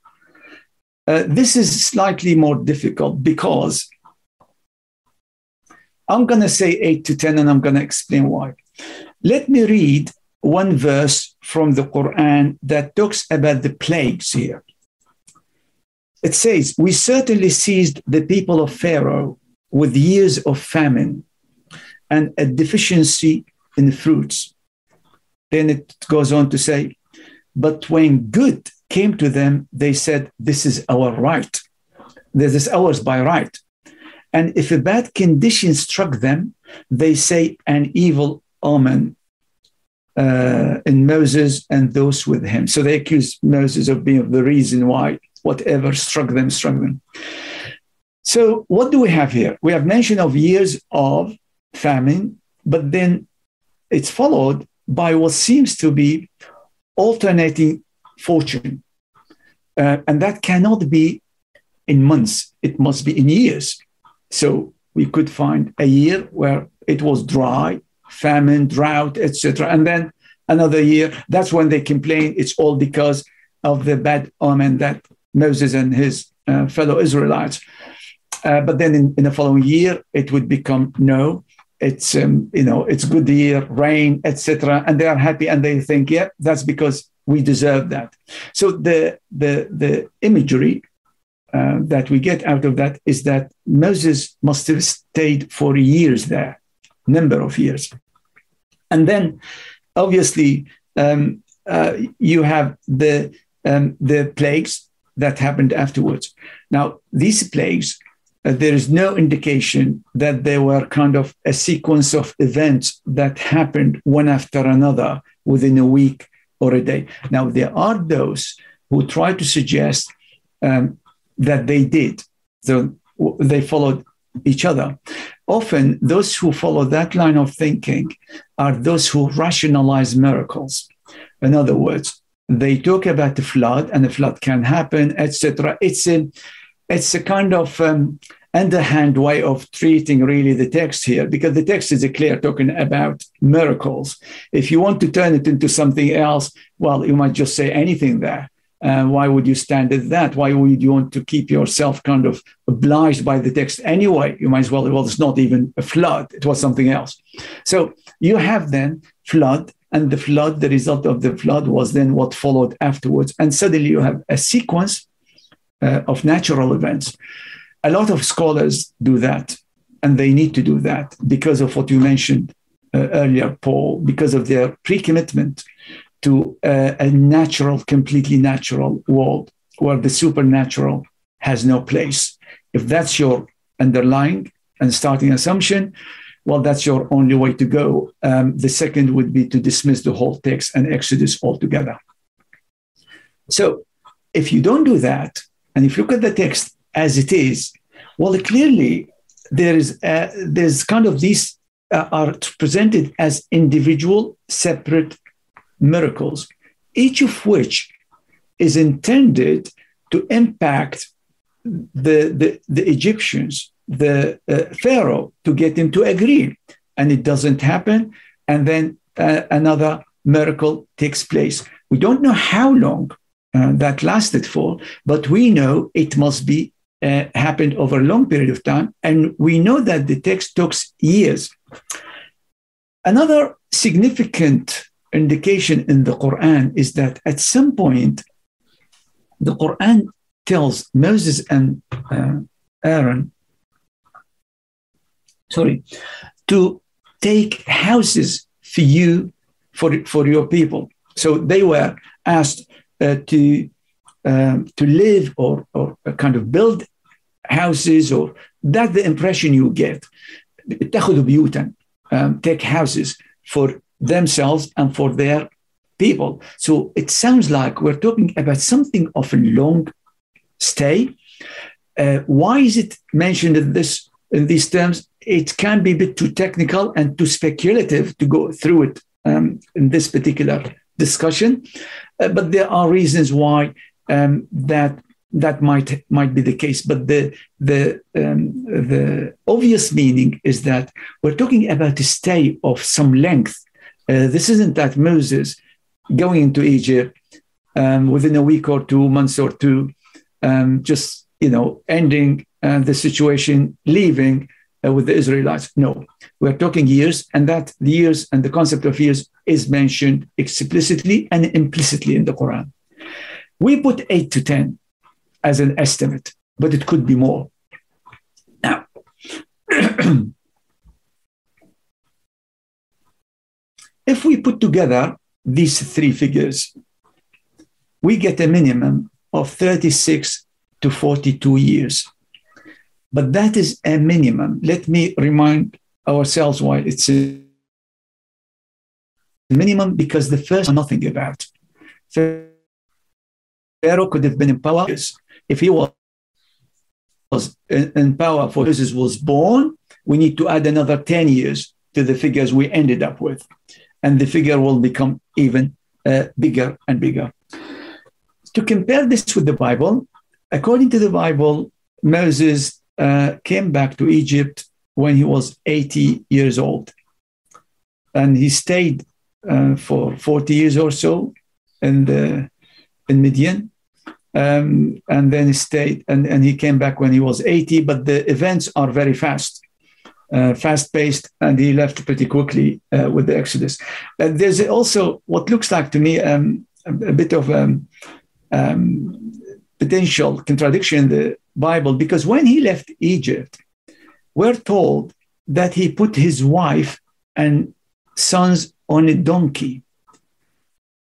Uh, this is slightly more difficult because I'm going to say 8 to 10 and I'm going to explain why. Let me read one verse from the Quran that talks about the plagues here. It says, We certainly seized the people of Pharaoh with years of famine and a deficiency in fruits. Then it goes on to say, But when good came to them, they said, This is our right. This is ours by right. And if a bad condition struck them, they say an evil omen uh, in Moses and those with him. So they accuse Moses of being the reason why whatever struck them, struck them. So what do we have here? We have mention of years of famine, but then it's followed by what seems to be alternating fortune. Uh, and that cannot be in months, it must be in years. So we could find a year where it was dry, famine, drought, etc. And then another year, that's when they complain it's all because of the bad omen that Moses and his uh, fellow Israelites. Uh, but then in, in, the following year, it would become no. It's um, you know it's good year, rain, etc. And they are happy and they think, yeah, that's because we deserve that. So the the the imagery uh, that we get out of that is that Moses must have stayed for years there, number of years, and then obviously um, uh, you have the um, the plagues that happened afterwards. Now, these plagues, there is no indication that they were kind of a sequence of events that happened one after another within a week or a day. Now, there are those who try to suggest um, that they did. So they followed each other. Often, those who follow that line of thinking are those who rationalize miracles. In other words, they talk about the flood and the flood can happen, etc. It's a it's a kind of um, underhand way of treating really the text here because the text is clear talking about miracles. If you want to turn it into something else, well, you might just say anything there. Uh, why would you stand at that? Why would you want to keep yourself kind of obliged by the text anyway? You might as well, well, it's not even a flood, it was something else. So you have then flood, and the flood, the result of the flood was then what followed afterwards. And suddenly you have a sequence uh, of natural events. A lot of scholars do that, and they need to do that because of what you mentioned uh, earlier, Paul, because of their pre commitment to uh, a natural, completely natural world where the supernatural has no place. If that's your underlying and starting assumption, well, that's your only way to go. Um, the second would be to dismiss the whole text and Exodus altogether. So if you don't do that, and if you look at the text as it is, well, clearly there is uh, there's kind of these uh, are presented as individual, separate miracles, each of which is intended to impact the, the, the Egyptians the uh, Pharaoh to get him to agree. And it doesn't happen. And then uh, another miracle takes place. We don't know how long uh, that lasted for, but we know it must be uh, happened over a long period of time. And we know that the text took years. Another significant indication in the Quran is that at some point, the Quran tells Moses and uh, Aaron sorry, to take houses for you, for, for your people. So they were asked to, um, to live or, or kind of build houses, or that's the impression you get. Um, take houses for themselves and for their people. So it sounds like we're talking about something of a long stay. Uh, why is it mentioned in this in these terms? it can be a bit too technical and too speculative to go through it um, in this particular discussion. Uh, but there are reasons why um, that that might might be the case. But the the um, the obvious meaning is that we're talking about a stay of some length. Uh, this isn't that Moses going into Egypt um, within a week or two, months or two, um, just you know ending uh, the situation, leaving uh, with the Israelites. No, we're talking years, and that the years and the concept of years is mentioned explicitly and implicitly in the Quran. We put eight to ten as an estimate, but it could be more. Now, if we put together these three figures, we get a minimum of 36 to 42 years. But that is a minimum. Let me remind ourselves why it's a minimum because the first nothing about. Pharaoh could have been in power if he was in power for Moses was born, we need to add another 10 years to the figures we ended up with. And the figure will become even uh, bigger and bigger. To compare this with the Bible, according to the Bible, Moses uh, came back to Egypt when he was 80 years old. And he stayed uh, for 40 years or so in, the, in Midian. Um, and then he stayed, and, and he came back when he was 80. But the events are very fast, uh, fast paced, and he left pretty quickly uh, with the Exodus. And there's also what looks like to me um, a, a, bit of um, um, potential contradiction in the Bible, because when he left Egypt, we're told that he put his wife and sons on a donkey.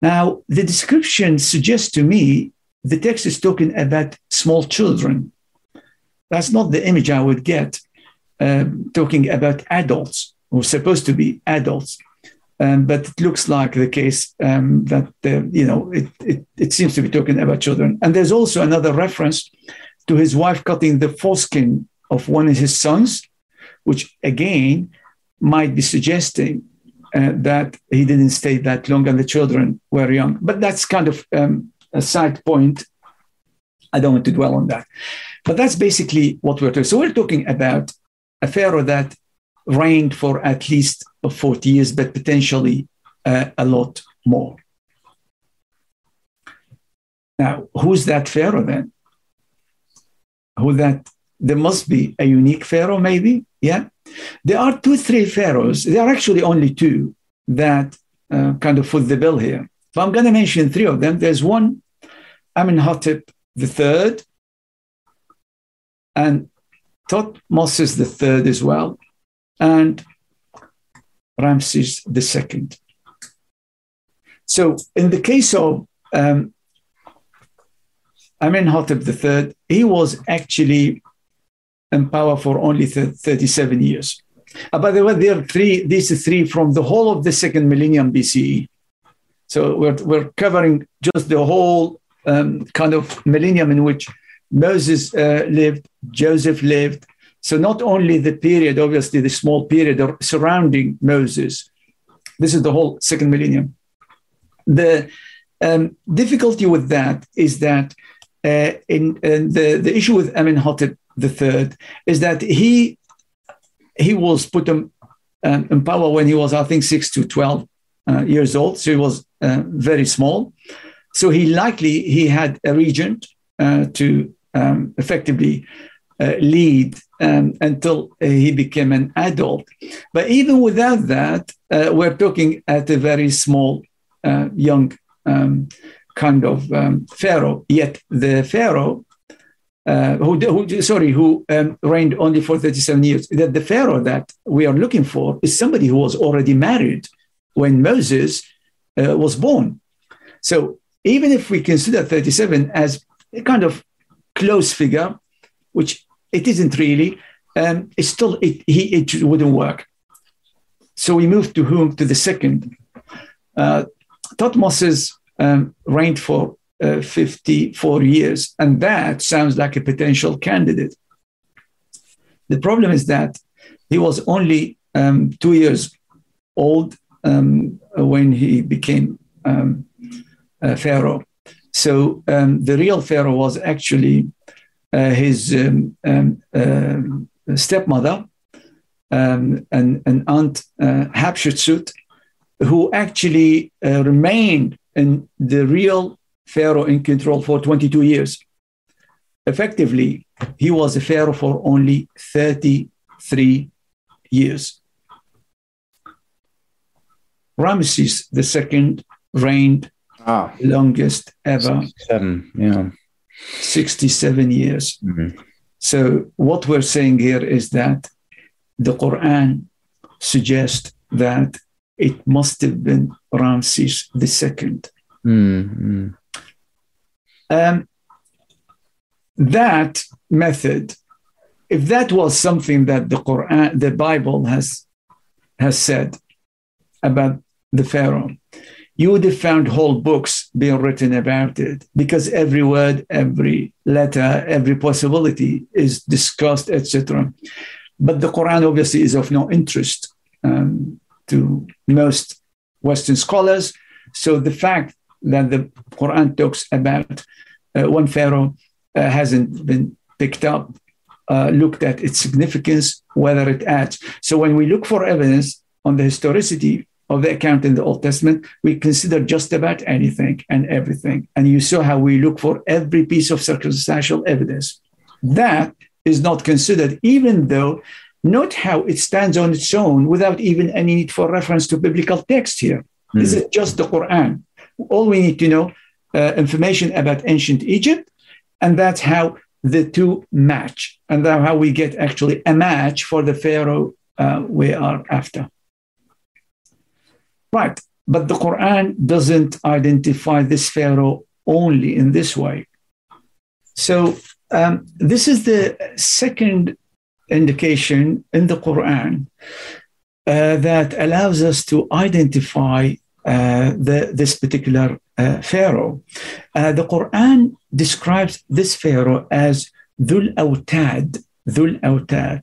Now, the description suggests to me the text is talking about small children. That's not the image I would get, um, talking about adults who are supposed to be adults. Um, but it looks like the case um, that, uh, you know, it, it, it seems to be talking about children. And there's also another reference to his wife cutting the foreskin of one of his sons, which again might be suggesting uh, that he didn't stay that long and the children were young. But that's kind of um, a side point. I don't want to dwell on that. But that's basically what we're talking. So we're talking about a pharaoh that reigned for at least 40 years, but potentially uh, a lot more. Now, who's that pharaoh then? Who that? There must be a unique pharaoh, maybe. Yeah, there are two, three pharaohs. There are actually only two that uh, kind of foot the bill here. So I'm going to mention three of them. There's one, Amenhotep third, and Thutmoses the third as well, and Ramses the second. So in the case of um, Amenhotep III, he was actually in power for only 37 years. Uh, by the way, there are three, these three from the whole of the second millennium BCE. So we're, we're covering just the whole um, kind of millennium in which Moses uh, lived, Joseph lived. So not only the period, obviously the small period surrounding Moses, this is the whole second millennium. The um, difficulty with that is that uh, in, in, the, the issue with Amenhotep III is that he he was put in, um, in power when he was, I think, six to 12 uh, years old. So he was uh, very small. So he likely he had a regent uh, to um, effectively uh, lead um, until he became an adult. But even without that, uh, we're talking at a very small, uh, young um, kind of um, pharaoh. Yet the pharaoh uh, who, who, sorry, who um, reigned only for 37 years. That the Pharaoh that we are looking for is somebody who was already married when Moses uh, was born. So even if we consider 37 as a kind of close figure, which it isn't really, um, it's still it, he, it wouldn't work. So we move to whom to the second. Uh, Thutmosis um, reigned for uh, 54 years, and that sounds like a potential candidate. The problem is that he was only um, two years old um, when he became um, Pharaoh. So um, the real Pharaoh was actually uh, his um, um, uh, stepmother um, and, and aunt uh, Hatshepsut, who actually uh, remained in the real Pharaoh in control for 22 years. Effectively, he was a Pharaoh for only 33 years. Ramesses II reigned ah. longest ever. 67, yeah. 67 years. Mm-hmm. So, what we're saying here is that the Quran suggests that it must have been Ramses II. Mm-hmm. Um, that method, if that was something that the Quran, the Bible has has said about the Pharaoh, you would have found whole books being written about it because every word, every letter, every possibility is discussed, etc. But the Quran obviously is of no interest um, to most Western scholars. So the fact that the Quran talks about uh, one pharaoh uh, hasn't been picked up, uh, looked at its significance, whether it adds. So when we look for evidence on the historicity of the account in the Old Testament, we consider just about anything and everything. And you saw how we look for every piece of circumstantial evidence. That is not considered, even though note how it stands on its own without even any need for reference to biblical text here. Mm. This is just the Quran. All we need to know uh, information about ancient Egypt, and that's how the two match, and that's how we get actually a match for the Pharaoh uh, we are after. Right. But the Quran doesn't identify this Pharaoh only in this way. So, um, this is the second indication in the Quran uh, that allows us to identify uh, the, this particular uh, Pharaoh. Uh, the Quran describes this Pharaoh as Dhul Awtad, Dhul Awtad,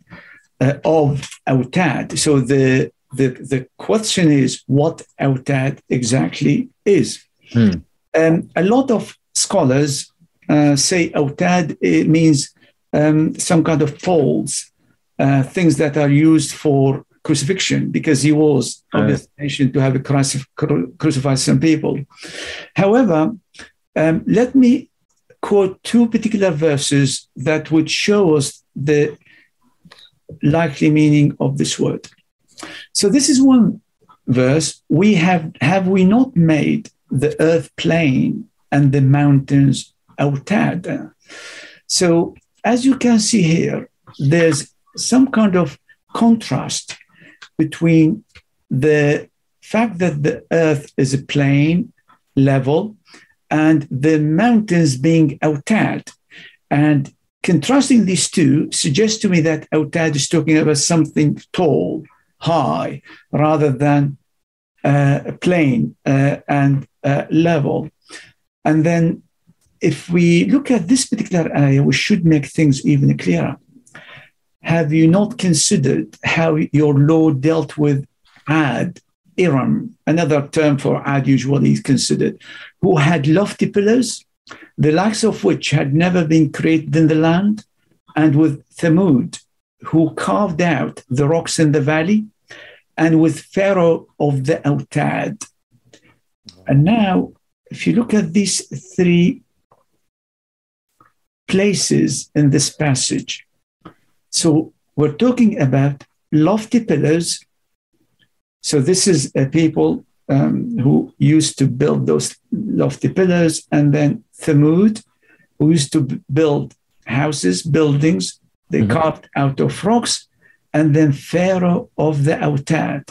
uh, of Awtad. So the the, the question is what Awtad exactly is. Hmm. Um, a lot of scholars uh, say Awtad means um, some kind of poles, uh, things that are used for crucifixion, because he was of the to have a crucif- crucified some people. However, um, let me quote two particular verses that would show us the likely meaning of this word. So this is one verse. We have have we not made the earth plain and the mountains outad? So as you can see here, there's some kind of contrast between the fact that the earth is a plain level and the mountains being outad. And contrasting these two suggests to me that outad is talking about something tall high rather than uh, plain uh, and uh, level. And then if we look at this particular area, we should make things even clearer. Have you not considered how your Lord dealt with Ad, Iram, another term for Ad usually is considered, who had lofty pillars, the likes of which had never been created in the land, and with Thamud, who carved out the rocks in the valley, and with Pharaoh of the Autad. And now, if you look at these three places in this passage, so we're talking about lofty pillars. So this is a people um, who used to build those lofty pillars, and then Thamud, who used to build houses, buildings, they mm-hmm. carved out of rocks, and then Pharaoh of the Autad.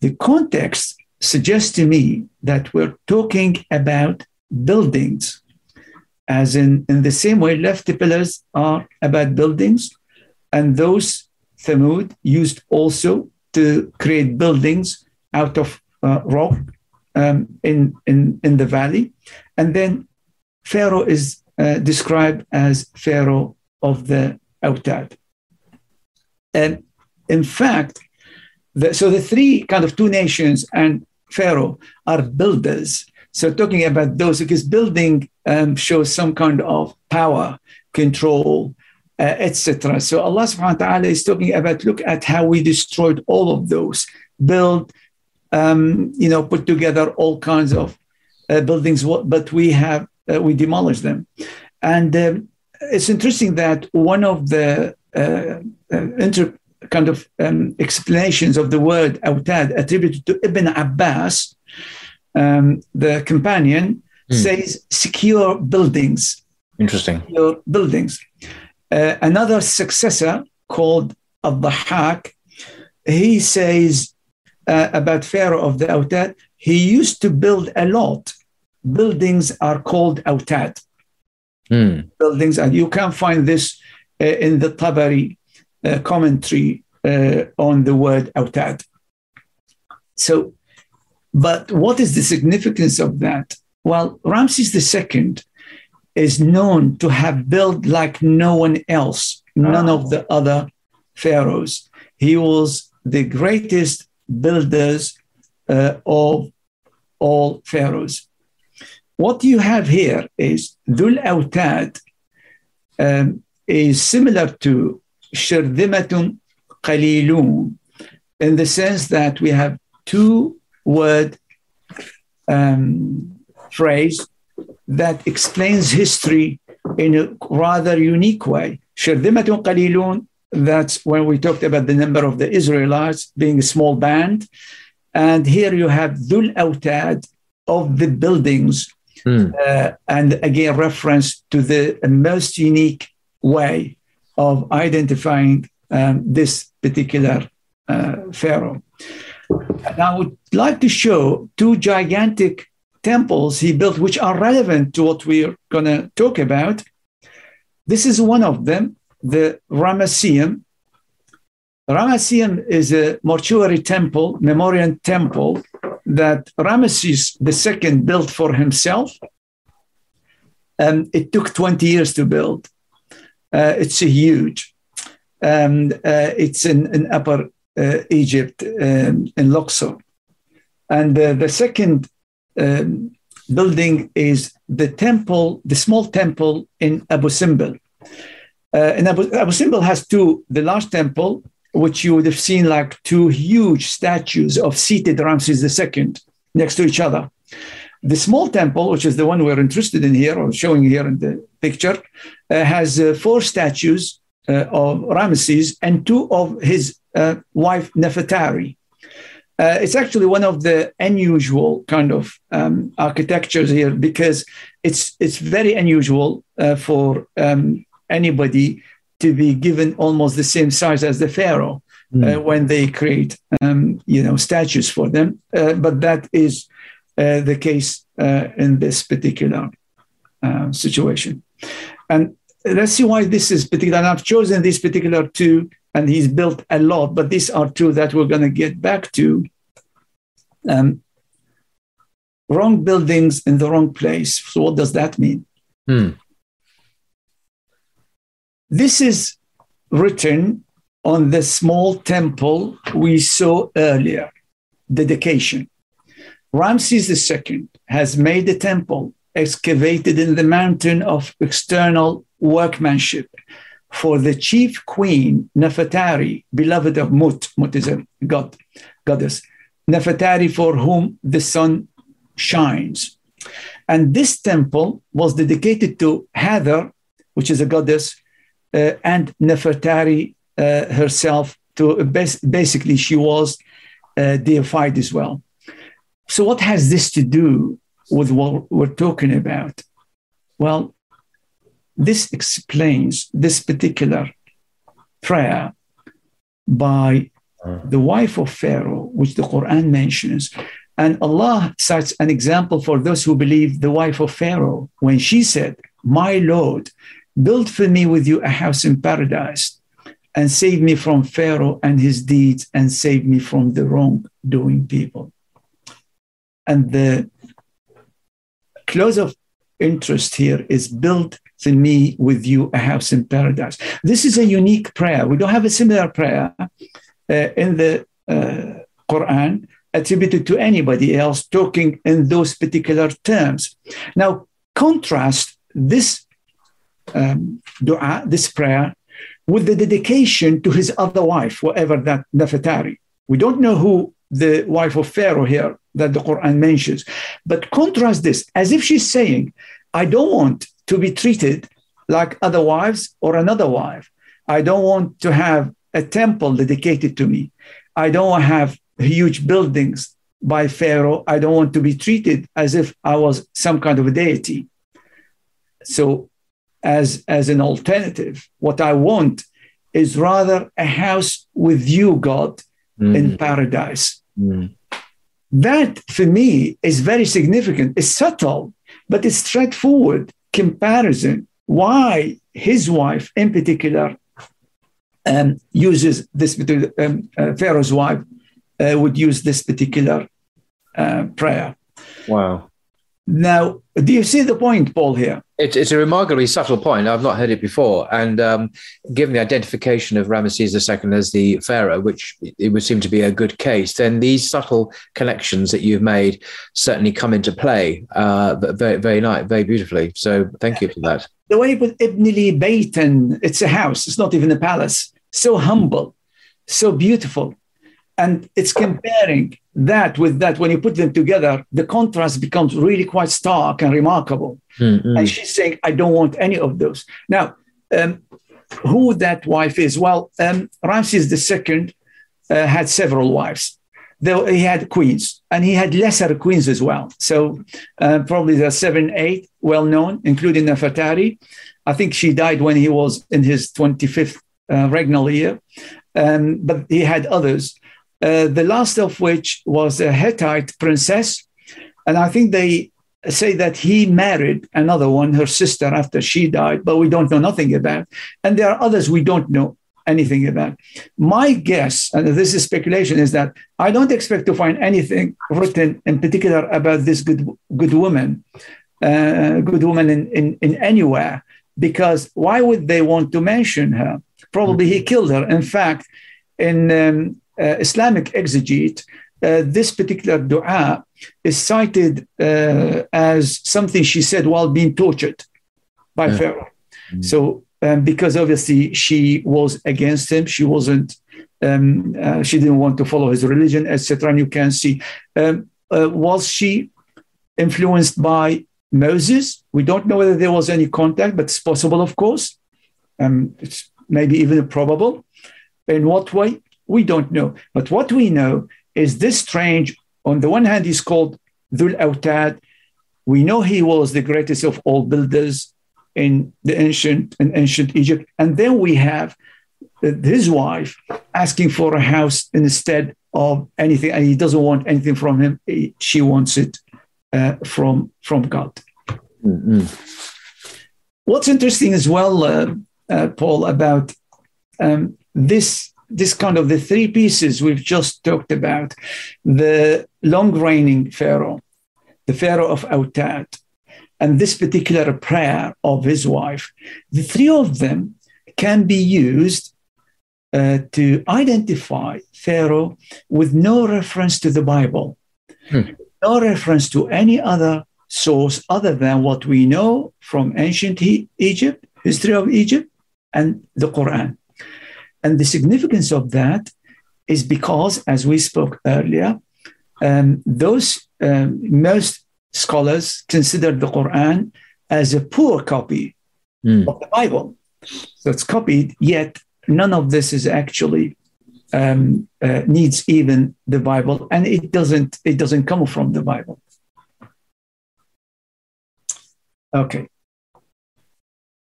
The context suggests to me that we're talking about buildings, as in, in the same way, lofty pillars are about buildings, and those Thamud used also to create buildings out of uh, rock um, in, in, in the valley. And then Pharaoh is uh, described as Pharaoh of the Autad. And in fact, the, so the three kind of two nations and Pharaoh are builders. So talking about those, because building um, shows some kind of power, control, etc. So Allah subhanahu wa ta'ala is talking about look at how we destroyed all of those, build, um, you know, put together all kinds of uh, buildings, but we have, uh, we demolished them. And um, it's interesting that one of the uh, uh, inter kind of um, explanations of the word autad attributed to Ibn Abbas, um, the companion, mm. says secure buildings. Interesting. Secure buildings. Uh, another successor called Al-Dhahak, he says uh, about Pharaoh of the Autad, he used to build a lot. Buildings are called Autad. Mm. Buildings, and you can find this uh, in the Tabari uh, commentary uh, on the word Autad. So, but what is the significance of that? Well, Ramses II is known to have built like no one else, none of the other pharaohs. He was the greatest builders uh, of all pharaohs. What you have here is Dhul Autad um, is similar to Shirdimatun Qalilun in the sense that we have two word um, phrase that explains history in a rather unique way. Shirdimatun qalilun, that's when we talked about the number of the Israelites being a small band. And here you have Dhul Autad of the buildings. Hmm. Uh, and again, reference to the most unique way of identifying um, this particular uh, pharaoh. And I would like to show two gigantic temples he built, which are relevant to what we're going to talk about. This is one of them, the Ramesseum. Ramesseum is a mortuary temple, memorial temple that Ramesses II built for himself. Um, it took 20 years to build. Uh, it's huge. Um, uh, it's in, in Upper uh, Egypt, um, in Luxor. And the second um, building is the temple, the small temple in Abu Simbel. Uh, and Abu, Abu Simbel has two, the large temple, which you would have seen like two huge statues of seated Ramses II next to each other. The small temple, which is the one we're interested in here or showing here in the picture, uh, has uh, four statues uh, of Ramesses and two of his uh, wife Nefertari. Uh, it's actually one of the unusual kind of um, architectures here because it's it's very unusual uh, for um, anybody to be given almost the same size as the pharaoh mm. uh, when they create um, you know statues for them. Uh, but that is uh, the case uh, in this particular situation, and let's see why this is particular. And I've chosen these particular two and he's built a lot, but these are two that we're going to get back to. Um, wrong buildings in the wrong place. So, what does that mean? Hmm. This is written on the small temple we saw earlier, dedication. Ramses II has made a temple excavated in the mountain of external workmanship for the chief queen Nefertari, beloved of Mut. Mut is a god, goddess. Nefertari for whom the sun shines. And this temple was dedicated to Hathor, which is a goddess, uh, and Nefertari uh, herself. To basically, she was uh, deified as well. So, what has this to do with what we're talking about? Well, this explains this particular prayer by the wife of Pharaoh, which the Quran mentions. And Allah cites an example for those who believe the wife of Pharaoh when she said, My Lord, build for me with you a house in paradise and save me from Pharaoh and his deeds and save me from the wrongdoing people. And the close of interest here is build for me with you a house in paradise. This is a unique prayer. We don't have a similar prayer in the uh, Quran. attributed to anybody else talking in those particular terms. Now, contrast this um, dua, this prayer, with the dedication to his other wife, whatever that Nefertari. We don't know who the wife of Pharaoh here that the Quran mentions, but contrast this as if she's saying, I don't want to be treated like other wives or another wife. I don't want to have a temple dedicated to me. I don't want to have huge buildings by Pharaoh. I don't want to be treated as if I was some kind of a deity. So, as, as an alternative, what I want is rather a house with you, God, mm. in paradise. Mm. That for me is very significant. It's subtle, but it's straightforward comparison. Why his wife, in particular, um, uses this um, uh, Pharaoh's wife uh, would use this particular uh, prayer. Wow. Now, do you see the point, Paul, here? It's, it's a remarkably subtle point. I've not heard it before. And um, given the identification of Ramesses II as the pharaoh, which it would seem to be a good case, then these subtle connections that you've made certainly come into play uh, very, very nice, very beautifully. So thank you for that. The way with Ibn Li Baytan, it's a house, it's not even a palace. So humble, so beautiful. And it's comparing that with that. When you put them together, the contrast becomes really quite stark and remarkable. Mm-hmm. And she's saying, I don't want any of those. Now, um, who that wife is? Well, um, Ramses II uh, had several wives. Though he had queens, and he had lesser queens as well. So uh, probably the seven, eight, well known, including Nefertari. I think she died when he was in his 25th uh, regnal year. Um, but he had others. Uh, the last of which was a Hittite princess. And I think they say that he married another one, her sister, after she died, but we don't know nothing about. And there are others we don't know anything about. My guess, and this is speculation, is that I don't expect to find anything written in particular about this good good woman, uh, good woman in, in, in anywhere, because why would they want to mention her? Probably he killed her. In fact, in um, Islamic exegete, uh, this particular dua is cited uh, as something she said while being tortured by yeah. Pharaoh. Mm-hmm. So, um, because obviously she was against him, she wasn't, um, uh, she didn't want to follow his religion, etc. And you can see, um, uh, was she influenced by Moses? We don't know whether there was any contact, but it's possible, of course. Um, it's maybe even probable. In what way? We don't know. But what we know is this strange, on the one hand, he's called Dhul Autad. We know he was the greatest of all builders in the ancient in ancient Egypt. And then we have his wife asking for a house instead of anything, and he doesn't want anything from him. She wants it uh, from from God. Mm-hmm. What's interesting as well, uh, uh, Paul, about um, this this kind of the three pieces we've just talked about the long reigning pharaoh the pharaoh of Autad, and this particular prayer of his wife the three of them can be used uh, to identify pharaoh with no reference to the bible hmm. no reference to any other source other than what we know from ancient egypt history of egypt and the quran and the significance of that is because, as we spoke earlier, um, those um, most scholars consider the Quran as a poor copy mm. of the Bible. So it's copied, yet none of this is actually um, uh, needs even the Bible, and it doesn't it doesn't come from the Bible. Okay,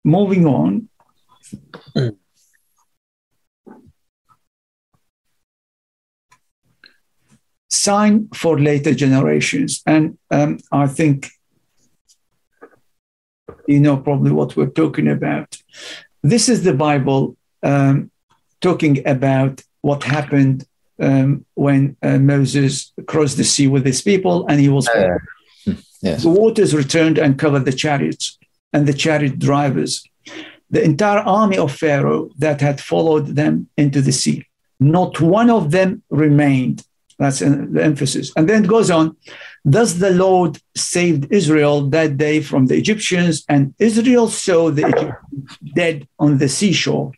moving on. Mm. Sign for later generations. And um, I think you know probably what we're talking about. This is the Bible um, talking about what happened um, when uh, Moses crossed the sea with his people and he was. Uh, yes. The waters returned and covered the chariots and the chariot drivers, the entire army of Pharaoh that had followed them into the sea. Not one of them remained That's the emphasis. And then it goes on Thus the Lord saved Israel that day from the Egyptians, and Israel saw the Egyptians dead on the seashore.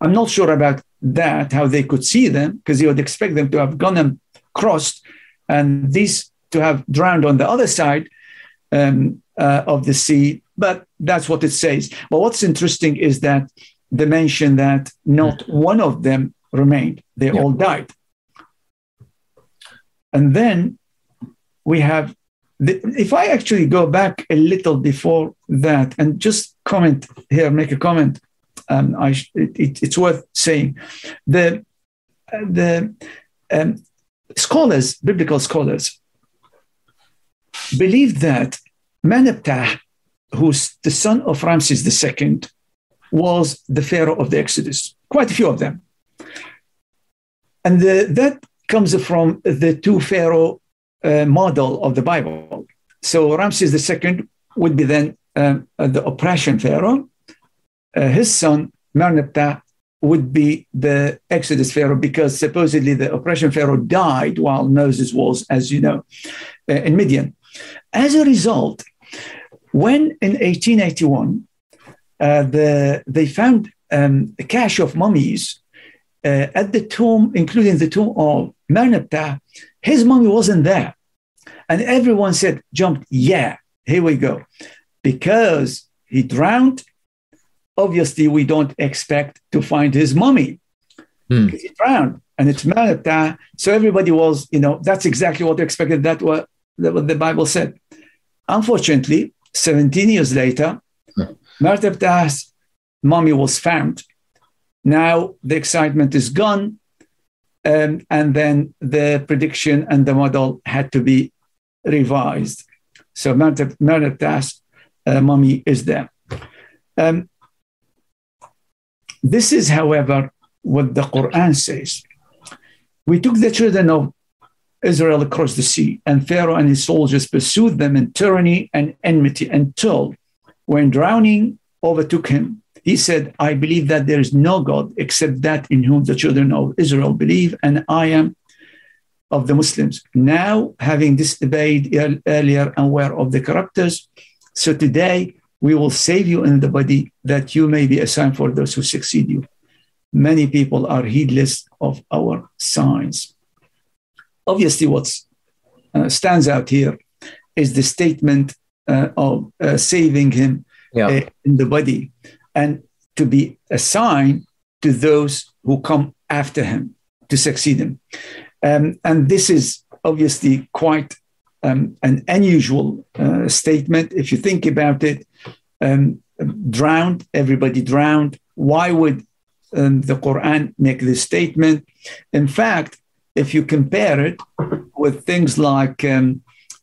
I'm not sure about that, how they could see them, because you would expect them to have gone and crossed, and these to have drowned on the other side um, uh, of the sea. But that's what it says. But what's interesting is that they mention that not one of them remained, they all died. And then we have, the, if I actually go back a little before that and just comment here, make a comment, um, I, it, it's worth saying. The, the um, scholars, biblical scholars, believe that Merneptah, who's the son of Ramses II, was the Pharaoh of the Exodus, quite a few of them. And the, that comes from the two Pharaoh uh, model of the Bible. So Ramses II would be then um, the oppression pharaoh. Uh, his son Merneptah would be the Exodus pharaoh because supposedly the oppression pharaoh died while Moses was, as you know, uh, in Midian. As a result, when in 1881 uh, the, they found um, a cache of mummies uh, at the tomb, including the tomb of Merneptah, his mummy wasn't there. And everyone said, jumped, yeah, here we go. Because he drowned, obviously we don't expect to find his mummy. Hmm. He drowned and it's Merneptah. So everybody was, you know, that's exactly what they expected. That what, what the Bible said. Unfortunately, 17 years later, hmm. Merneptah's mummy was found. Now the excitement is gone. Um, and then the prediction and the model had to be revised. So Merneptah's uh, mummy is there. Um, this is, however, what the Quran says. We took the children of Israel across the sea, and Pharaoh and his soldiers pursued them in tyranny and enmity until, when drowning overtook him, he said, I believe that there is no God except that in whom the children of Israel believe, and I am of the Muslims. Now, having disobeyed earlier and were of the corruptors, so today we will save you in the body that you may be a sign for those who succeed you. Many people are heedless of our signs. Obviously, what uh, stands out here is the statement uh, of uh, saving him yeah. Uh, in the body and to be a sign to those who come after him to succeed him. Um, and this is obviously quite um, an unusual uh, statement. If you think about it, um, drowned, everybody drowned. Why would um, the Quran make this statement? In fact, if you compare it with things like um,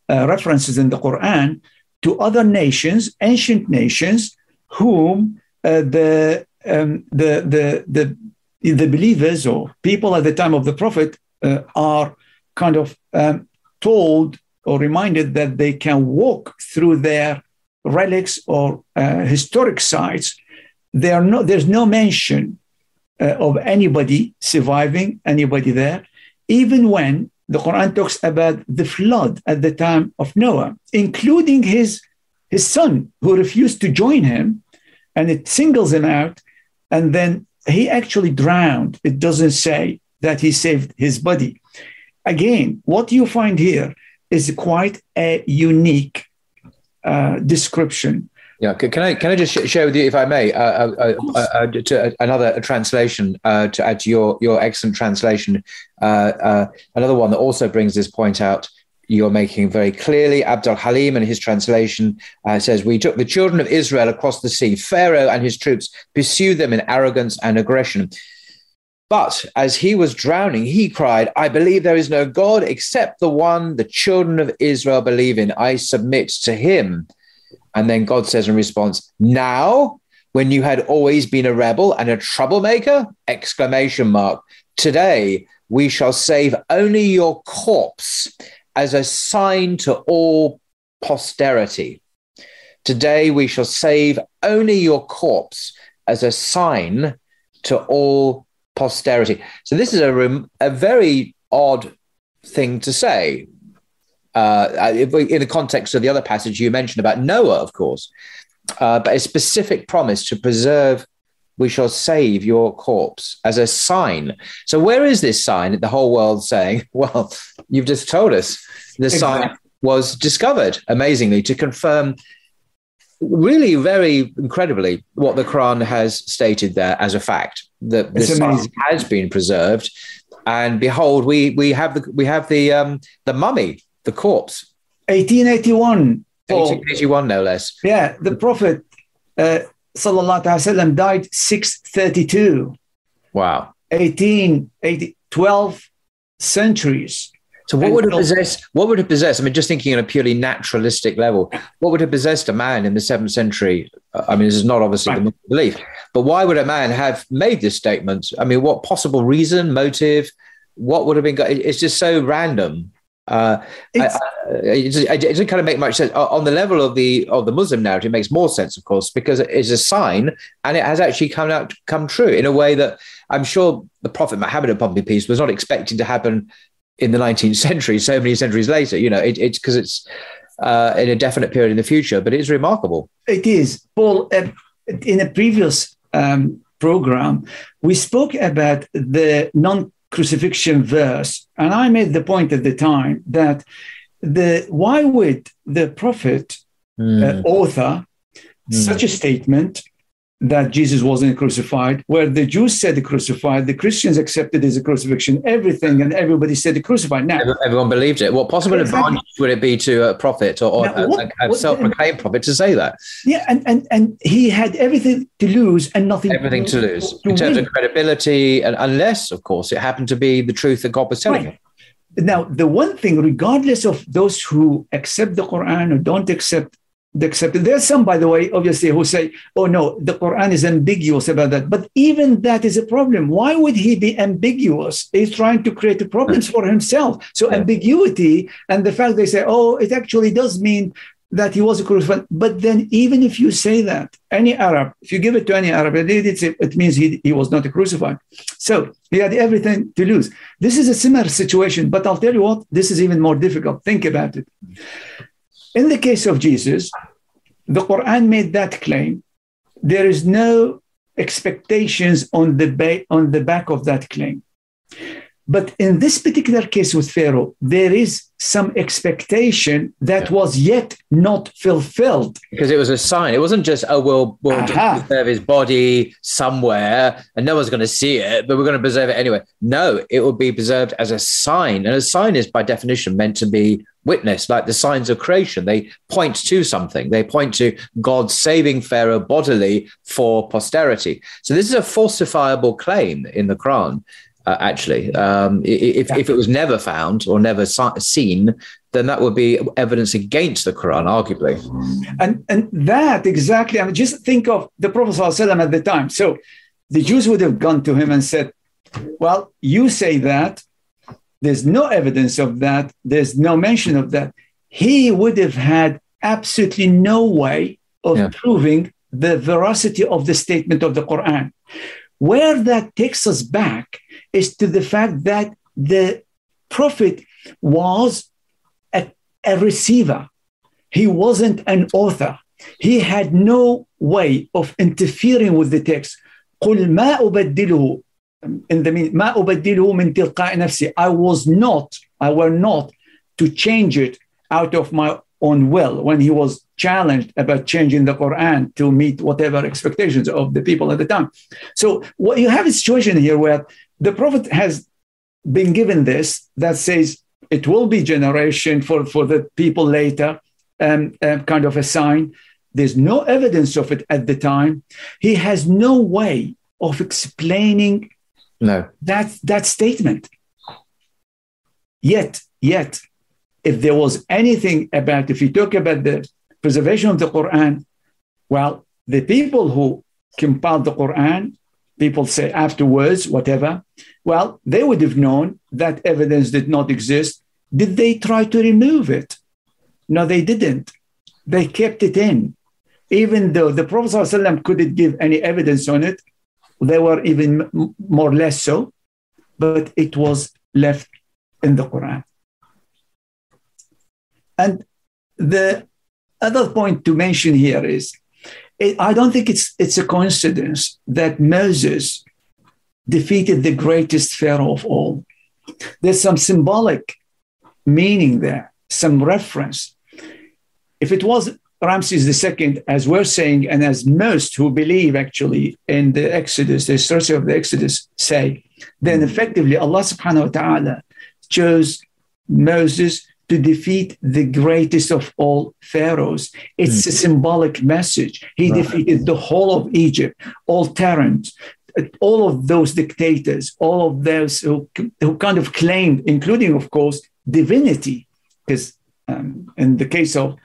uh, references in the Quran to other nations, ancient nations, whom the, um, the, the, the, the believers or people at the time of the Prophet uh, are kind of um, told or reminded that they can walk through their relics or uh, historic sites. No, there's no mention uh, of anybody surviving, anybody there, even when the Quran talks about the flood at the time of Noah, including his, his son who refused to join him, and it singles him out, and then he actually drowned. It doesn't say that he saved his body. Again, what you find here is quite a unique uh, description. Yeah, can I can I just share with you, if I may, uh, uh, uh, uh to another translation to add to your your excellent translation, another one that also brings this point out you're making very clearly. Abdul Haleem and his translation uh, says, We took the children of Israel across the sea. Pharaoh and his troops pursued them in arrogance and aggression. But as he was drowning, he cried, I believe there is no God except the one the children of Israel believe in. I submit to him. And then God says in response, Now, when you had always been a rebel and a troublemaker? Exclamation mark. Today we shall save only your corpse as a sign to all posterity. Today we shall save only your corpse as a sign to all posterity. So this is a, rem- a very odd thing to say. Uh, in the context of the other passage you mentioned about Noah, of course, uh, but a specific promise to preserve, we shall save your corpse as a sign. So, where is this sign? The whole world saying, well, you've just told us the exactly. sign was discovered amazingly to confirm really very incredibly what the Quran has stated there as a fact that this has been preserved. And behold, we we have the we have the um, the mummy, the corpse. 1881. 1881, no less. Yeah, the Prophet uh, sallallahu alaihi wasallam died 632. Wow. 18, 18 12 centuries so what would have possessed? What would have possessed? I mean, just thinking on a purely naturalistic level, what would have possessed a man in the seventh century? Uh, I mean, this is not obviously right. the belief, but why would a man have made this statement? I mean, what possible reason, motive? What would have been? It's just so random. Uh, I, I, it, just, it, doesn't kind of make much sense on the level of the of the Muslim narrative. It makes more sense, of course, because it is a sign, and it has actually come out come true in a way that I'm sure the Prophet Muhammad upon peace was not expecting to happen in the 19th century, so many centuries later. You know, it, it's because it's uh, in a definite period in the future, but it's remarkable. It is. Paul, uh, in a previous um, program, we spoke about the non crucifixion verse, and I made the point at the time that the why would the prophet mm. uh, author mm. such a statement that Jesus wasn't crucified, where the Jews said the crucified, the Christians accepted as a crucifixion, everything, and everybody said the crucified. Now, everyone believed it. What possible exactly. advantage would it be to a prophet or, or now, what, a, a self-proclaimed prophet to say that? Yeah, and, and and he had everything to lose and nothing. Everything to, lose to in terms win. of credibility, and unless, of course, it happened to be the truth that God was telling right. him. Now, the one thing, regardless of those who accept the Quran or don't accept the accepted. There's some, by the way, obviously, who say, oh no, the Quran is ambiguous about that. But even that is a problem. Why would he be ambiguous? He's trying to create problems for himself. So yeah. ambiguity and the fact they say, oh, it actually does mean that he was a crucified. But then even if you say that, any Arab, if you give it to any Arab, it, it means he, he was not a crucified. So he had everything to lose. This is a similar situation, but I'll tell you what, this is even more difficult. Think about it. In the case of Jesus, the Quran made that claim. There is no expectations on the, ba- on the back of that claim. But in this particular case with Pharaoh, there is some expectation that yeah. was yet not fulfilled. Because it was a sign. It wasn't just, oh, we'll, we'll uh-huh. preserve his body somewhere and no one's going to see it, but we're going to preserve it anyway. No, it will be preserved as a sign. And a sign is by definition meant to be witnessed, like the signs of creation. They point to something. They point to God saving Pharaoh bodily for posterity. So this is a falsifiable claim in the Quran uh, actually. Um, if, yeah. if it was never found or never seen, then that would be evidence against the Quran, arguably. And, and that exactly, I mean, just think of the Prophet ﷺ at the time. So the Jews would have gone to him and said, Well, you say that. There's no evidence of that. There's no mention of that. He would have had absolutely no way of yeah. proving the veracity of the statement of the Quran. Where that takes us back is to the fact that the prophet was a, a receiver. He wasn't an author. He had no way of interfering with the text. قل ما أبدله in the mean ما أبدله من تلقاء نفسي I was not I were not to change it out of my own will when he was challenged about changing the Quran to meet whatever expectations of the people at the time. So what you have a situation here where the Prophet has been given this that says it will be generation for, for the people later, um, um, kind of a sign. There's no evidence of it at the time. He has no way of explaining no. that, that statement. Yet, yet, if there was anything about, if you talk about the preservation of the Quran, well, the people who compiled the Quran people say afterwards, whatever. Well, they would have known that evidence did not exist. Did they try to remove it? No, they didn't. They kept it in. Even though the Prophet ﷺ couldn't give any evidence on it, they were even more or less so, but it was left in the Quran. And the other point to mention here is it, I don't think it's, it's a coincidence that Moses defeated the greatest Pharaoh of all. There's some symbolic meaning there, some reference. If it was Ramses II, as we're saying, and as most who believe actually in the Exodus, the story of the Exodus say, then effectively Allah subhanahu wa ta'ala chose Moses to defeat the greatest of all pharaohs. It's mm. a symbolic message. He right. defeated the whole of Egypt, all tyrants, all of those dictators, all of those who, who kind of claimed, including, of course, divinity, because um, in the case of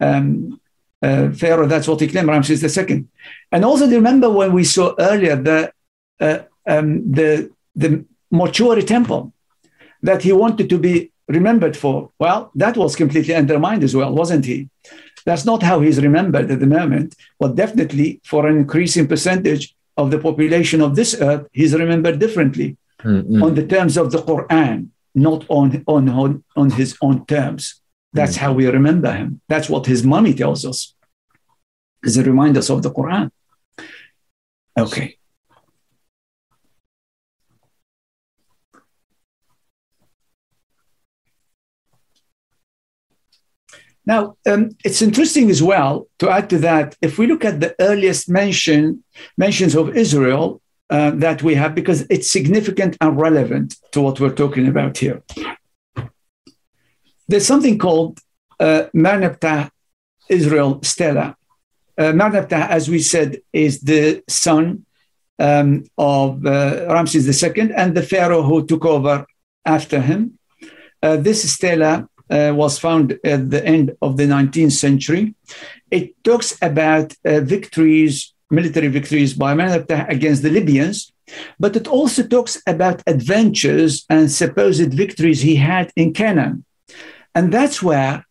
um, uh, Pharaoh, that's what he claimed, Ramses II. And also remember when we saw earlier the, uh, um, the, the mortuary temple that he wanted to be remembered for. Well, that was completely undermined as well, wasn't he? That's not how he's remembered at the moment. But definitely for an increasing percentage of the population of this earth, he's remembered differently mm-hmm. on the terms of the Quran, not on, on, on his own terms. That's mm-hmm. how we remember him. That's what his mummy tells us. Is it reminds us of the Quran. Okay. Now, um, it's interesting as well to add to that, if we look at the earliest mention, mentions of Israel uh, that we have, because it's significant and relevant to what we're talking about here. There's something called uh, Merneptah Israel Stela. Uh, as we said, is the son um, of uh, Ramses II and the pharaoh who took over after him. Uh, this stela uh, was found at the end of the 19th century. It talks about uh, victories, military victories by Merneptah against the Libyans, but it also talks about adventures and supposed victories he had in Canaan. And that's where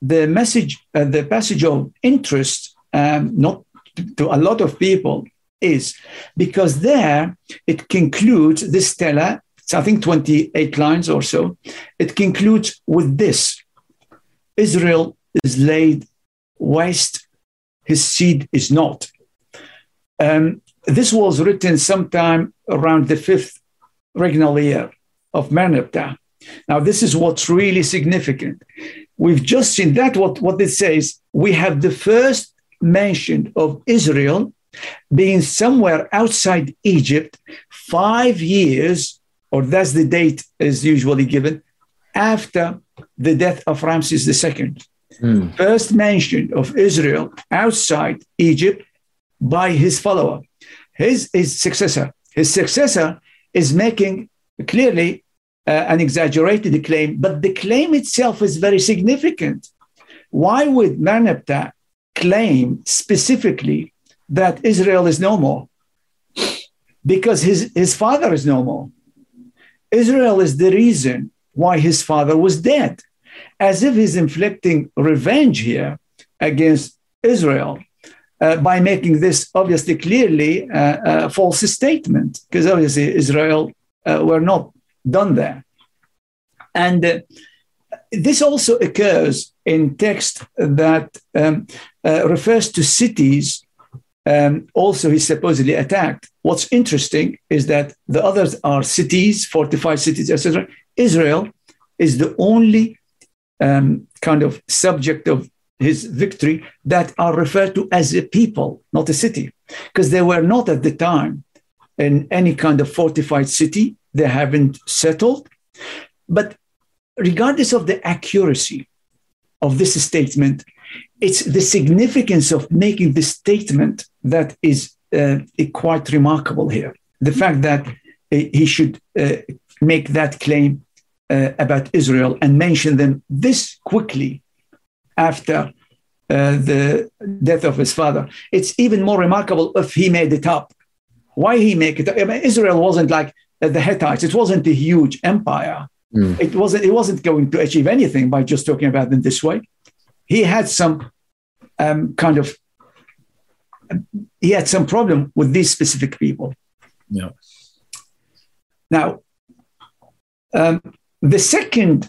the message, uh, the passage of interest, um, not to a lot of people, is because there it concludes this stela it's, I think, 28 lines or so. It concludes with this Israel is laid waste, his seed is not. Um, this was written sometime around the fifth regnal year of Merneptah. Now, this is what's really significant. We've just seen that what, what it says. We have the first mention of Israel being somewhere outside Egypt five years or that's the date is usually given after the death of Ramses II. Mm. First mention of Israel outside Egypt by his follower, his, his successor. His successor is making clearly uh, an exaggerated claim, but the claim itself is very significant. Why would Merneptah claim specifically that Israel is no more? Because his, his father is no more. Israel is the reason why his father was dead, as if he's inflicting revenge here against Israel uh, by making this obviously clearly uh, a false statement, because obviously Israel uh, were not done there. And uh, this also occurs in text that um, uh, refers to cities um, also he supposedly attacked. What's interesting is that the others are cities, fortified cities, etc. Israel is the only um, kind of subject of his victory that are referred to as a people, not a city, because they were not at the time in any kind of fortified city. They haven't settled. But regardless of the accuracy of this statement, it's the significance of making this statement that is uh, quite remarkable here. The fact that uh, he should uh, make that claim uh, about Israel and mention them this quickly after uh, the death of his father. It's even more remarkable if he made it up. Why he make it up? I mean, Israel wasn't like uh, the Hittites. It wasn't a huge empire. Mm. It wasn't. It wasn't going to achieve anything by just talking about them this way he had some um, kind of he had some problem with these specific people. Yeah. Now, um, the second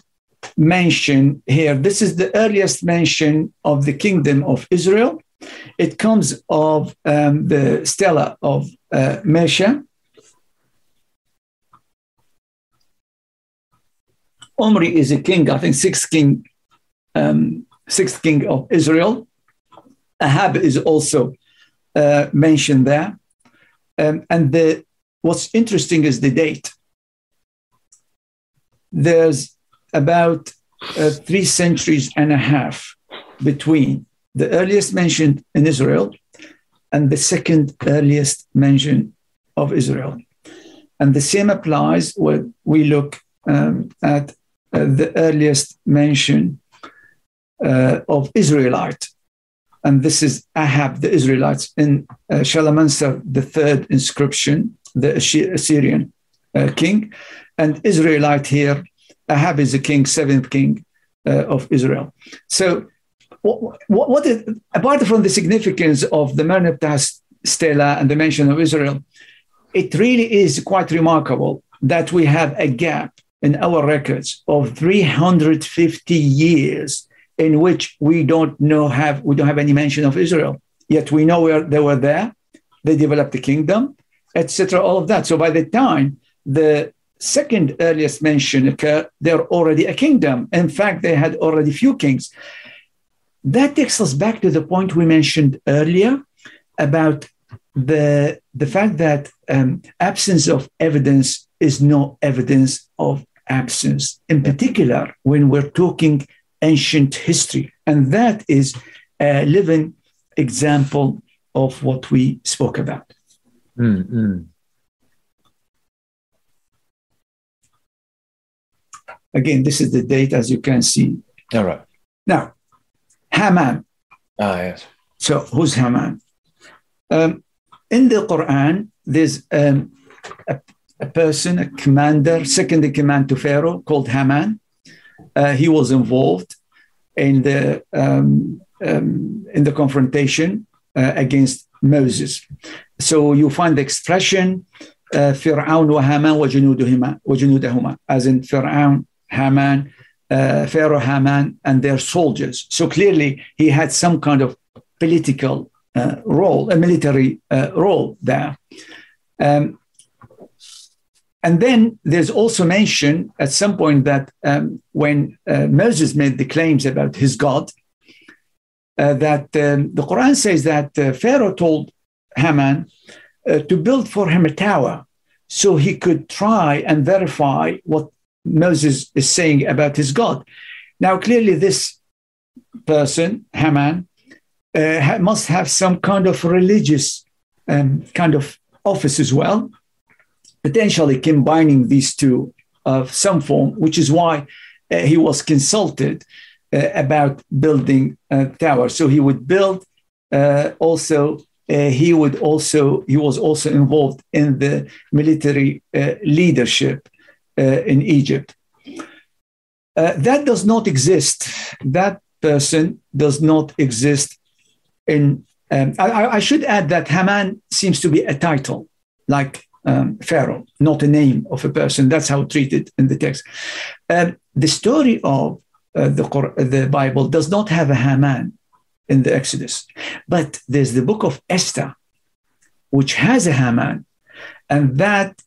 mention here. This is the earliest mention of the kingdom of Israel. It comes of um, the stela of uh, Mesha. Omri is a king, I think sixth king, um, sixth king of Israel. Ahab is also uh, mentioned there. Um, and the, what's interesting is the date. There's about uh, three centuries and a half between the earliest mentioned in Israel and the second earliest mention of Israel. And the same applies when we look um, at uh, the earliest mention uh, of Israelite. And this is Ahab, the Israelites, in uh, Shalmaneser, the third inscription, the Assyrian uh, king. And Israelite here Ahab is the king, seventh king uh, of Israel. So, what, what, what is, apart from the significance of the Merneptah stela and the mention of Israel, it really is quite remarkable that we have a gap in our records of 350 years in which we don't know have we don't have any mention of Israel. Yet we know where they were there, they developed a kingdom, etc. All of that. So by the time the second earliest mention occur, they're already a kingdom. In fact, they had already few kings. That takes us back to the point we mentioned earlier about the, the fact that um, absence of evidence is no evidence of absence, in particular when we're talking ancient history. And that is a living example of what we spoke about. Mm-hmm. Again, this is the date as you can see. All right. Now, Haman. Ah, yes. So, who's Haman? Um, in the Quran, there's um, a, a, person, a commander, second in command to Pharaoh called Haman. Uh, he was involved in the um, um, in the confrontation uh, against Moses. So you find the expression uh, "Fir'aun wa Haman wa junūduhumā" as in Fir'aun, Haman, uh, Pharaoh Haman and their soldiers. So clearly, he had some kind of political uh, role, a military uh, role there. Um, and then there's also mention at some point that um, when uh, Moses made the claims about his God, uh, that um, the Quran says that uh, Pharaoh told Haman to build for him a tower so he could try and verify what Moses is saying about his God. Now, clearly, this person, Haman, uh, must have some kind of religious um, kind of office as well, potentially combining these two of some form, which is why uh, he was consulted uh, about building a tower. So he would build uh, also. Uh, he would also he was also involved in the military uh, leadership uh, in Egypt. Uh, that does not exist. That person does not exist in. Um, I, I, should add that Haman seems to be a title, like um, Pharaoh, not a name of a person. That's how treated in the text. Um, the story of uh, the, the Bible does not have a Haman in the Exodus, but there's the book of Esther, which has a Haman, and that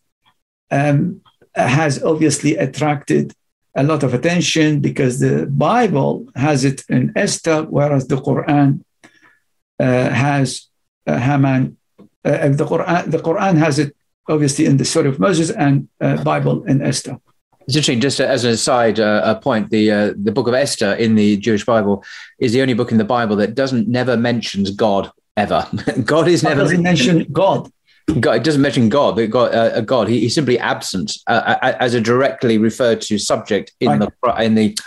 um, has obviously attracted a lot of attention because the Bible has it in Esther, whereas the Quran uh, has uh, Haman. Uh, the Quran, the Quran has it obviously in the story of Moses and uh, Bible in Esther. It's interesting. Just as an aside, uh, a point: the uh, the book of Esther in the Jewish Bible is the only book in the Bible that doesn't never mentions God ever. God is never doesn't God. God, it doesn't mention God, but God, uh, God, he, he's simply absent uh, uh as a directly referred to subject in the in the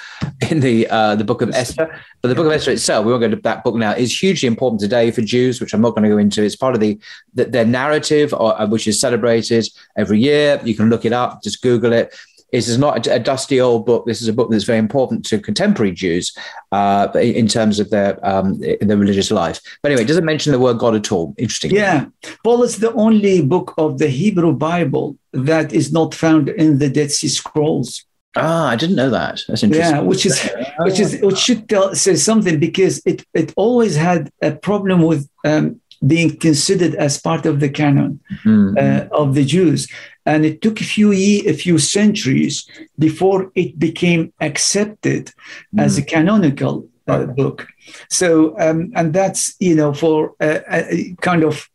in the uh, the book of Esther. But the book of Esther itself, we won't go to that book now, is hugely important today for Jews, which I'm not going to go into. It's part of the, the their narrative, or, uh, which is celebrated every year. You can look it up, just Google it. Is not a, dusty old book. This is a book that's very important to contemporary Jews uh, in terms of their um, their religious life. But anyway, it doesn't mention the word God at all. Interesting. Yeah, Paul is the only book of the Hebrew Bible that is not found in the Dead Sea Scrolls. Ah, I didn't know that. That's interesting. Yeah, which is which is which should tell say something because it it always had a problem with um, being considered as part of the canon mm-hmm. uh, of the Jews, and it took a few ye- a few centuries before it became accepted mm-hmm. as a mm. canonical uh, book. So, um, and that's you know for uh, a kind of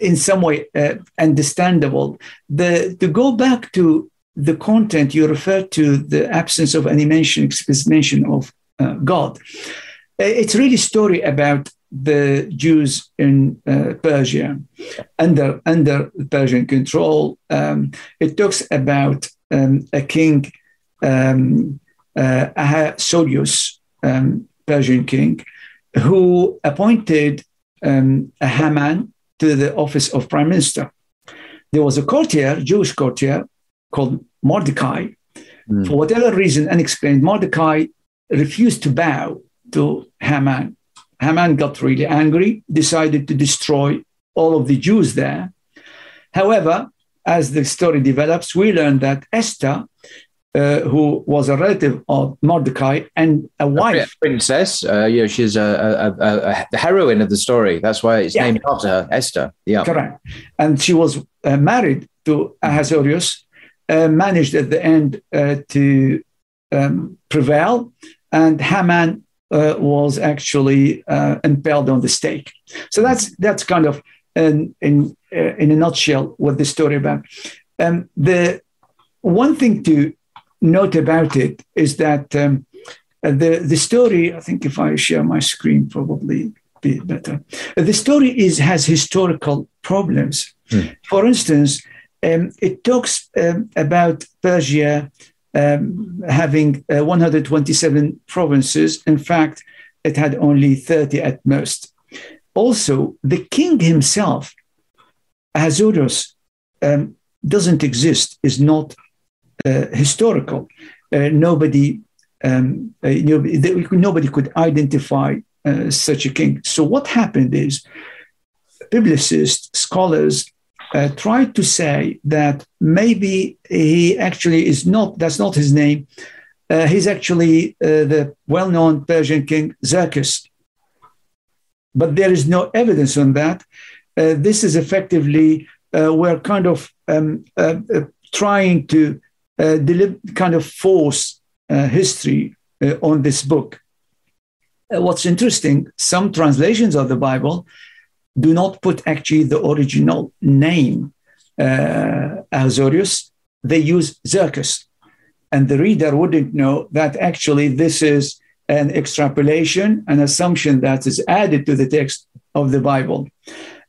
in some way uh, understandable. The to go back to the content, you refer to the absence of any mention, explicit mention of uh, God. Uh, it's really story about the Jews in uh, Persia under under Persian control. Um, it talks about um, a king, um, uh, Ahasuerus, um, Persian king, who appointed um, a Haman to the office of prime minister. There was a courtier, Jewish courtier, called Mordecai. Mm. For whatever reason, unexplained, Mordecai refused to bow to Haman. Haman got really angry, decided to destroy all of the Jews there. However, as the story develops, we learn that Esther, uh, who was a relative of Mordecai and a wife. A princess. Uh, yeah, she's a, a, a, a, heroine of the story. That's why it's yeah. named after her, Esther. Yeah. Correct. And she was uh, married to Ahasuerus, uh, managed at the end uh, to um, prevail, and Haman uh, was actually uh, impaled on the stake. So that's that's kind of in in, uh, in a nutshell what the story about. Um, the one thing to note about it is that um, the the story. I think if I share my screen, probably be better. The story is has historical problems. Hmm. For instance, um, it talks um, about Persia um, having uh, 127 provinces. In fact, it had only 30 at most. Also, the king himself, Ahasuerus, um, doesn't exist, is not uh, historical. Uh, nobody, um, uh, nobody, could identify uh, such a king. So, what happened is, biblicists, scholars, uh, tried to say that maybe he actually is not, that's not his name. Uh, he's actually uh, the well known Persian king Xerxes. But there is no evidence on that. Uh, this is effectively, uh, we're kind of um, uh, trying to kind of force history on this book. what's interesting, some translations of the Bible do not put actually the original name uh, Ahasuerus. They use Xerxes. And the reader wouldn't know that actually this is an extrapolation, an assumption that is added to the text of the Bible.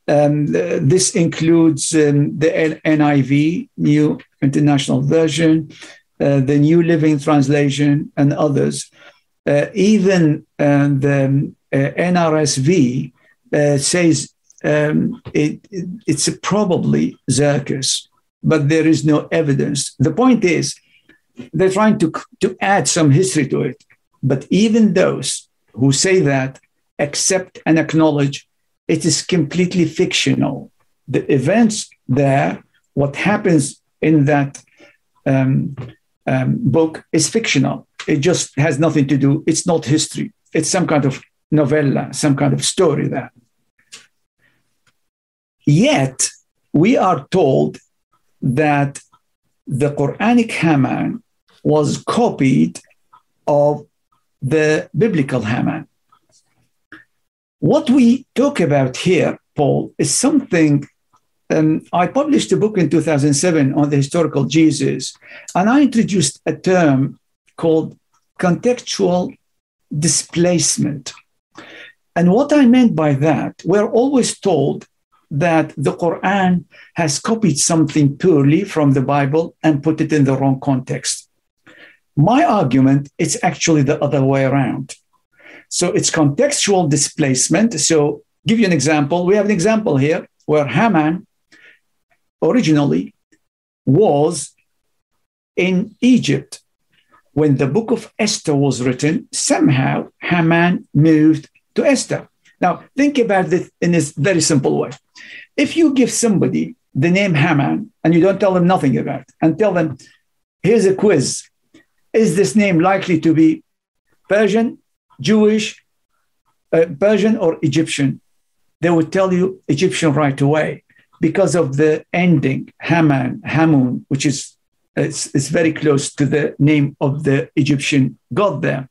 Um, this includes um, the NIV, New International Version, uh, the New Living Translation, and others. Uh, even uh, the uh, NRSV uh, says um, it, it, it's probably Xerxes, but there is no evidence. The point is, they're trying to, to add some history to it. But even those who say that accept and acknowledge it is completely fictional. The events there, what happens in that um, um, book is fictional. It just has nothing to do, it's not history. It's some kind of novella, some kind of story there. Yet, we are told that the Quranic Haman was copied of the biblical Haman. What we talk about here, Paul, is something. Um, I published a book in 2007 on the historical Jesus, and I introduced a term called contextual displacement. And what I meant by that, we're always told that the Quran has copied something purely from the Bible and put it in the wrong context. My argument is actually the other way around. So it's contextual displacement. So, give you an example. We have an example here where Haman originally was in Egypt. When the book of Esther was written, somehow Haman moved to Esther. Now, think about this in this very simple way. If you give somebody the name Haman and you don't tell them nothing about it and tell them, here's a quiz, is this name likely to be Persian, Jewish, uh, Persian, or Egyptian? They would tell you Egyptian right away because of the ending Haman, Hamun, which is it's, it's very close to the name of the Egyptian god there.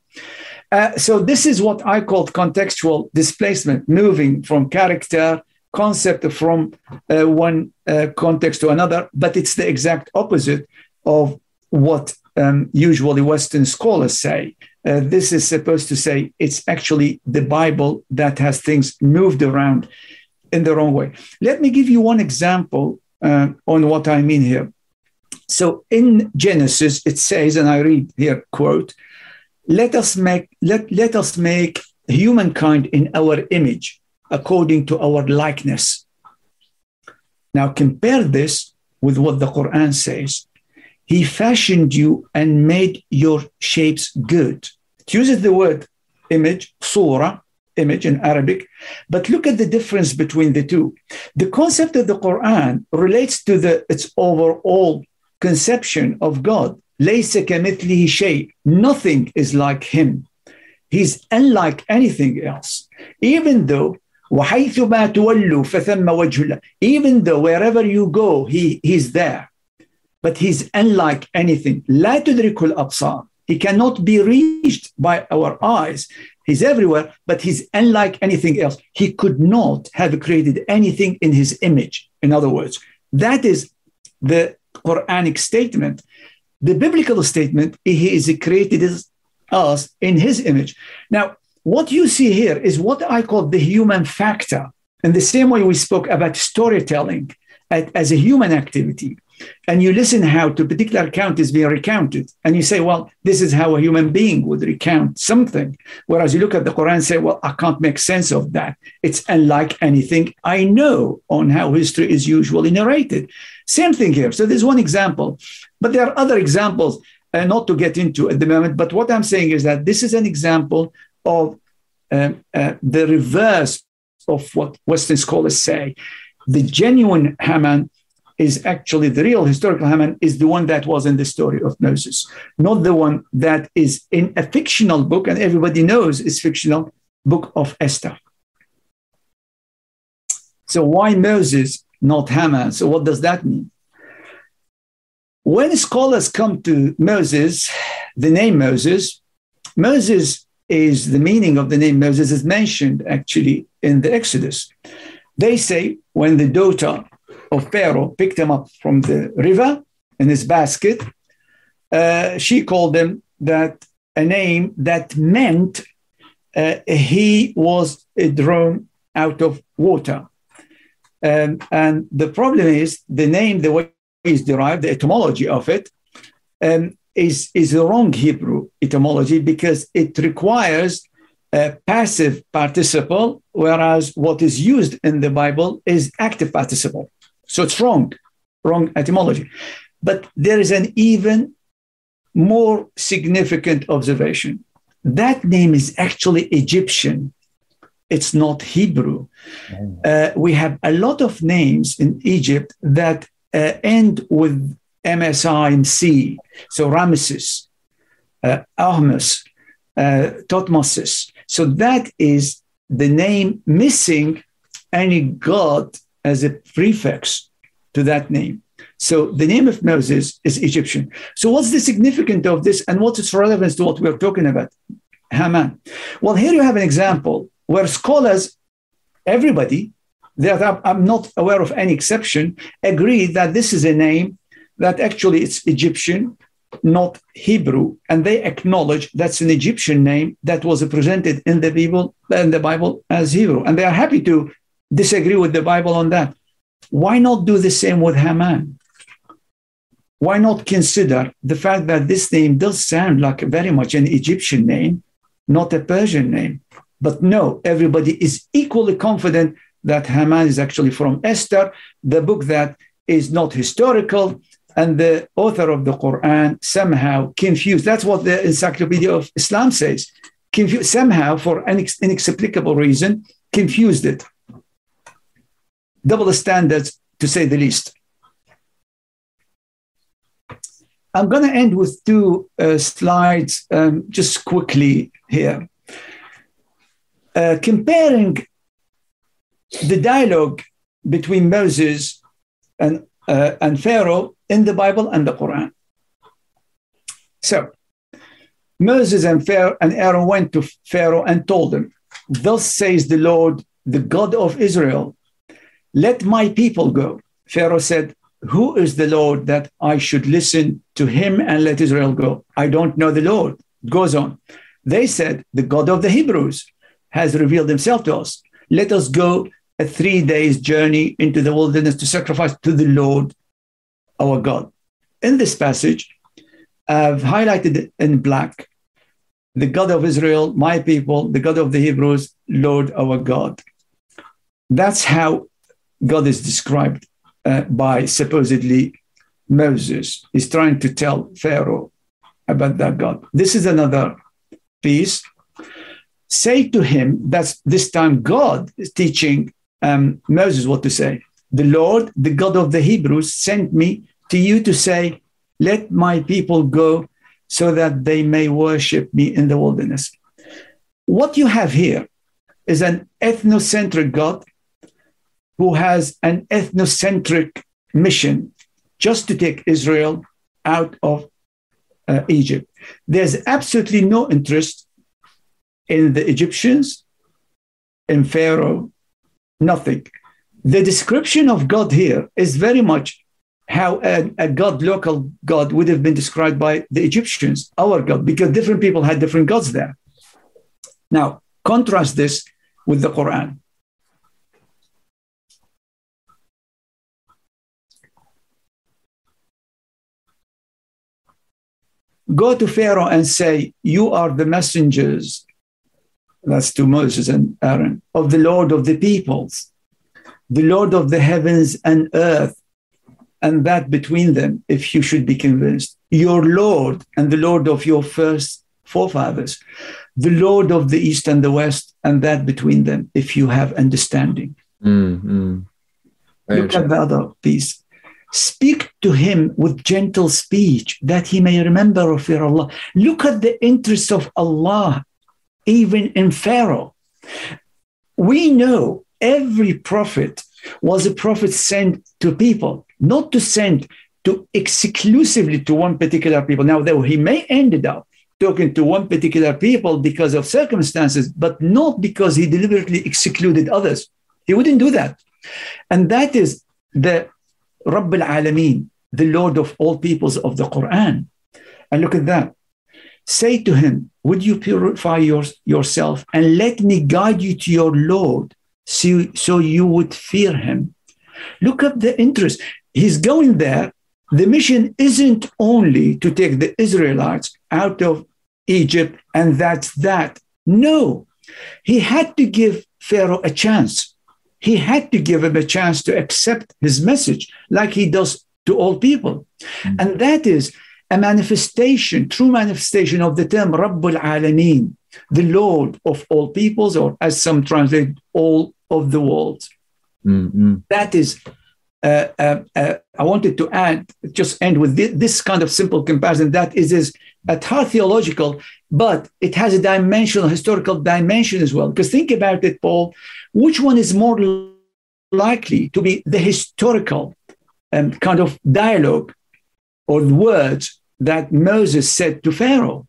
Uh, so this is what I called contextual displacement, moving from character concept from uh, one uh, context to another, but it's the exact opposite of what um, usually Western scholars say. Uh, this is supposed to say it's actually the Bible that has things moved around in the wrong way. Let me give you one example uh, on what I mean here. So in Genesis, it says, and I read here, quote, let us make let, let us make humankind in our image according to our likeness. Now compare this with what the quran says. He fashioned you and made your shapes good. It uses the word image surah image in arabic but look at the difference between the two. The concept of the quran relates to the its overall conception of god. Nothing is like him. He's unlike anything else. Even though even though wherever you go, he, he's there. But he's unlike anything. He cannot be reached by our eyes. He's everywhere, but he's unlike anything else. He could not have created anything in his image. In other words, that is the Quranic statement the biblical statement, he is created us in his image. Now, what you see here is what I call the human factor. In the same way we spoke about storytelling as a human activity, and you listen how to particular account is being recounted, and you say, well, this is how a human being would recount something. Whereas you look at the Quran and say, well, I can't make sense of that. It's unlike anything I know on how history is usually narrated. Same thing here. So there's one example, but there are other examples, uh, not to get into at the moment. But what I'm saying is that this is an example of um, uh, the reverse of what Western scholars say. The genuine Haman is actually the real historical Haman is the one that was in the story of Moses, not the one that is in a fictional book, and everybody knows is fictional book of Esther. So why Moses, not Haman? So what does that mean? When scholars come to Moses, the name Moses, Moses is the meaning of the name Moses is mentioned actually in the Exodus. They say when the daughter of Pharaoh picked him up from the river in his basket, uh, she called him that a name that meant uh, he was drawn out of water. Um, and the problem is the name, the way it's derived, the etymology of it, um, is is the wrong Hebrew etymology because it requires a passive participle, whereas what is used in the Bible is active participle. So it's wrong, wrong etymology. But there is an even more significant observation. That name is actually Egyptian. It's not Hebrew. Oh. Uh, we have a lot of names in Egypt that uh, end with MSI and C. So Ramesses, uh, Ahmes, uh. So that is the name missing any god as a prefix to that name. So the name of Moses is Egyptian. So what's the significance of this and what's its relevance to what we're talking about? Haman. Well, here you have an example where scholars, everybody, that I'm not aware of any exception, agree that this is a name that actually it's Egyptian, not Hebrew, and they acknowledge that's an Egyptian name that was presented in the Bible in the Bible as Hebrew, and they are happy to disagree with the Bible on that. Why not do the same with Haman? Why not consider the fact that this name does sound like very much an Egyptian name, not a Persian name? But no, everybody is equally confident that Haman is actually from Esther, the book that is not historical, and the author of the Quran somehow confused. That's what the Encyclopedia of Islam says. Somehow, for an inexplicable reason, confused it double standards to say the least. I'm going to end with two uh, slides um, just quickly here. Uh, comparing the dialogue between Moses and, uh, and Pharaoh in the Bible and the Quran. So, Moses and Pharaoh and Aaron went to Pharaoh and told him, Thus says the Lord, the God of Israel, let my people go. Pharaoh said, Who is the Lord that I should listen to him and let Israel go? I don't know the Lord. It goes on. They said, The God of the Hebrews has revealed himself to us. Let us go a three days journey into the wilderness to sacrifice to the Lord our God. In this passage, I've highlighted in black the God of Israel, my people, the God of the Hebrews, Lord our God. That's how God is described uh, by supposedly Moses. He's trying to tell Pharaoh about that God. This is another piece. Say to him, that's this time God is teaching um, Moses what to say. The Lord, the God of the Hebrews, sent me to you to say, Let my people go so that they may worship me in the wilderness. What you have here is an ethnocentric God who has an ethnocentric mission just to take Israel out of uh, Egypt. There's absolutely no interest in the Egyptians, in Pharaoh, nothing. The description of God here is very much how a, a, God, local God, would have been described by the Egyptians, our God, because different people had different gods there. Now, contrast this with the Quran. Go to Pharaoh and say, You are the messengers, that's to Moses and Aaron, of the Lord of the peoples, the Lord of the heavens and earth and that between them, if you should be convinced, your Lord and the Lord of your first forefathers, the Lord of the East and the West, and that between them, if you have understanding. Mm-hmm. Look at the other piece. Speak to him with gentle speech that he may remember or fear Allah. Look at the interest of Allah, even in Pharaoh. We know every prophet was a prophet sent to people not to send to exclusively to one particular people. Now, though he may ended up talking to one particular people because of circumstances, but not because he deliberately excluded others. He wouldn't do that. And that is the Rabb al-Alameen, the Lord of all peoples of the Quran. And look at that. Say to him, would you purify your, yourself and let me guide you to your Lord so, so you would fear him? Look at the interest he's going there. The mission isn't only to take the Israelites out of Egypt and that's that. No, he had to give Pharaoh a chance. He had to give him a chance to accept his message like he does to all people. Mm-hmm. And that is a manifestation, true manifestation of the term Rabbul Alameen, the Lord of all peoples, or as some translate, all of the world. Mm-hmm. That is uh, uh, uh, I wanted to add, just end with this, this, kind of simple comparison that is, is at heart theological, but it has a dimensional, historical dimension as well. Because think about it, Paul, which one is more likely to be the historical um, kind of dialogue or words that Moses said to Pharaoh?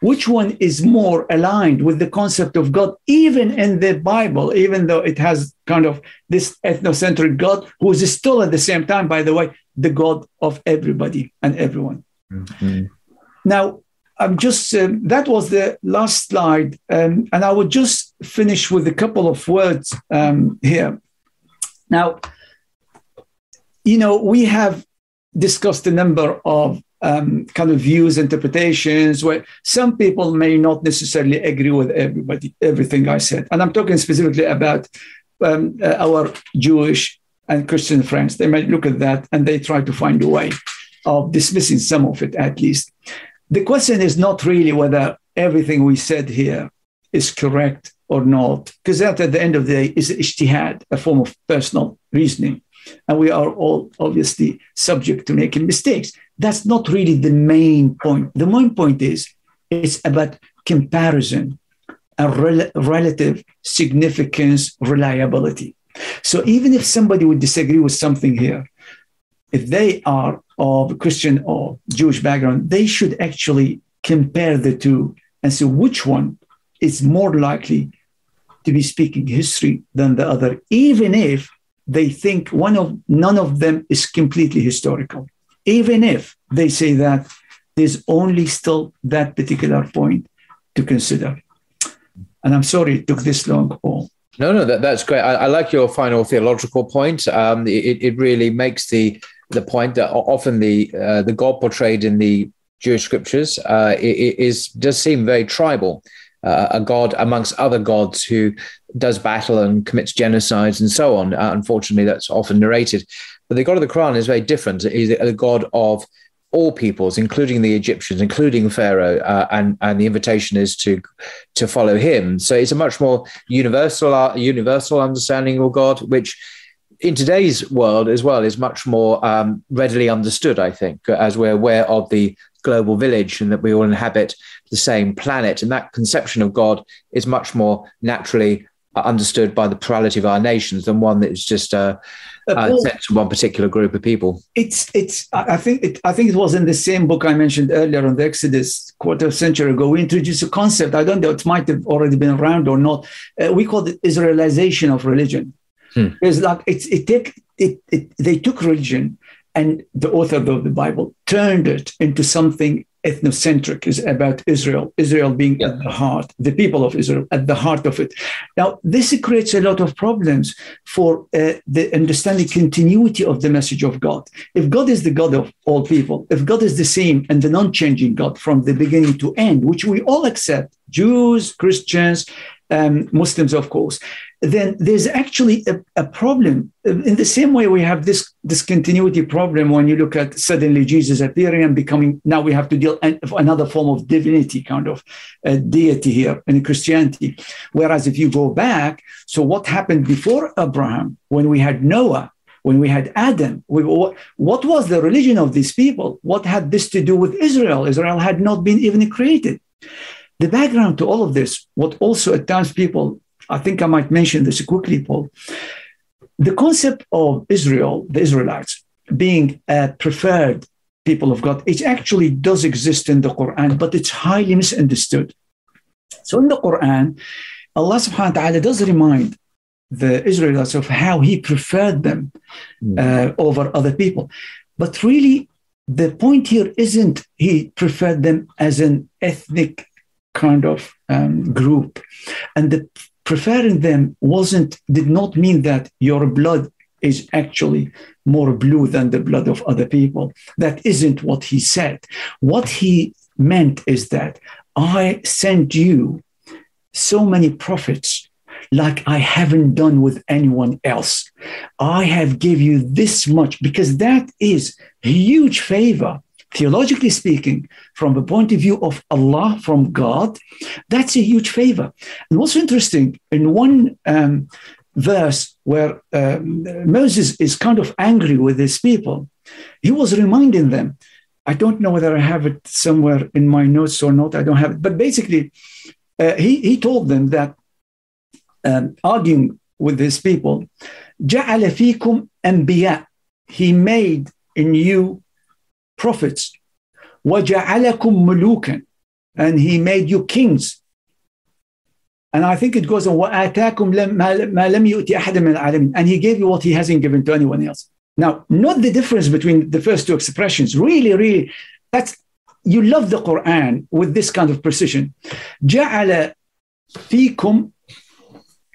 Which one is more aligned with the concept of God, even in the Bible, even though it has kind of this ethnocentric God, who is still at the same time, by the way, the God of everybody and everyone. Mm-hmm. Now, I'm just, um, that was the last slide. Um, and I would just finish with a couple of words um, here. Now, you know, we have discussed a number of um, kind of views, interpretations, where some people may not necessarily agree with everybody, everything I said. And I'm talking specifically about um, uh, our Jewish and Christian friends. They might look at that and they try to find a way of dismissing some of it at least. The question is not really whether everything we said here is correct or not, because that at the end of the day is ijtihad, a form of personal reasoning. And we are all obviously subject to making mistakes. That's not really the main point. The main point is it's about comparison and rel- relative significance, reliability. So even if somebody would disagree with something here, if they are of Christian or Jewish background, they should actually compare the two and see which one is more likely to be speaking history than the other, even if they think one of none of them is completely historical. Even if they say that there's only still that particular point to consider. And I'm sorry it took this long, Paul. No, no, that, that's great. I, I, like your final theological point. Um, it, it really makes the the point that often the uh, the God portrayed in the Jewish scriptures uh, is does seem very tribal. Uh, a god amongst other gods who does battle and commits genocides and so on. Uh, unfortunately, that's often narrated. But the god of the Quran is very different. He's a god of all peoples, including the Egyptians, including Pharaoh, uh, and and the invitation is to to follow him. So it's a much more universal uh, universal understanding of God, which in today's world as well is much more um, readily understood. I think as we're aware of the global village and that we all inhabit the same planet, and that conception of God is much more naturally understood by the plurality of our nations than one that is just uh, uh, set to one particular group of people. It's it's. I think it. I think it was in the same book I mentioned earlier on the Exodus, quarter of a century ago. We introduced a concept. I don't know. It might have already been around or not. Uh, we call it Israelization of religion. Hmm. It's like it's it take it, it. They took religion and the author of the Bible turned it into something ethnocentric is about Israel, Israel being yeah. at the heart, the people of Israel at the heart of it. Now, this creates a lot of problems for uh, the understanding continuity of the message of God. If God is the God of all people, if God is the same and the non changing God from the beginning to end, which we all accept, Jews, Christians, um, Muslims, of course, then there's actually a, a, problem. In the same way, we have this discontinuity problem when you look at suddenly Jesus appearing and becoming, now we have to deal with another form of divinity, kind of deity here in Christianity. Whereas if you go back, so what happened before Abraham, when we had Noah, when we had Adam, we, what was the religion of these people? What had this to do with Israel? Israel had not been even created. The background to all of this, what also at times people I think I might mention this quickly, Paul. The concept of Israel, the Israelites, being a preferred people of God, it actually does exist in the Quran, but it's highly misunderstood. So in the Quran, Allah subhanahu wa ta'ala does remind the Israelites of how He preferred them hmm. uh, over other people. But really, the point here isn't He preferred them as an ethnic kind of um, group. And the preferring them wasn't did not mean that your blood is actually more blue than the blood of other people. That isn't what he said. What he meant is that I sent you so many prophets like I haven't done with anyone else. I have give you this much because that is a huge favor theologically speaking, from the point of view of Allah, from God, that's a huge favor. And what's interesting, in one um, verse where um, Moses is kind of angry with his people, he was reminding them. I don't know whether I have it somewhere in my notes or not. I don't have it. But basically, uh, he, he told them that, um, arguing with his people, جعل فيكم أنبياء. He made in you prophets. وَجَعَلَكُمْ مُلُوكًا And he made you kings. And I think it goes on, وَآتَاكُمْ مَا لَمْ يُؤْتِ أَحَدًا مِنَ الْعَالَمِينَ And he gave you what he hasn't given to anyone else. Now, not the difference between the first two expressions. Really, really, that's you love the Quran with this kind of precision. جَعَلَ فِيكُمْ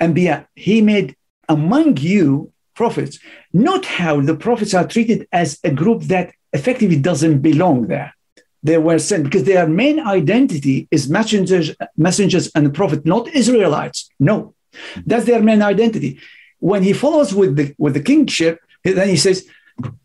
أنبياء. He made among you prophets. Not how the prophets are treated as a group that effectively doesn't belong there. They were sent because their main identity is messengers, messengers and prophet, not Israelites. No, that's their main identity. When he follows with the with the kingship, then he says,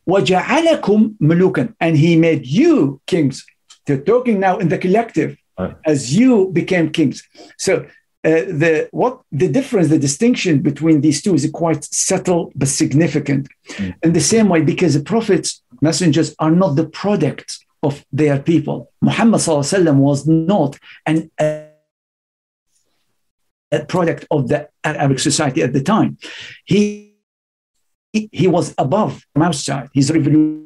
وَجَعَلَكُمْ مُلُوكًا And he made you kings. They're talking now in the collective as you became kings. So uh, the what the difference, the distinction between these two is quite subtle but significant. Mm. In the same way, because the prophets, messengers, are not the product of their people. Muhammad was not an uh, a product of the Arabic society at the time. He he, was above from outside. He's revolutionary.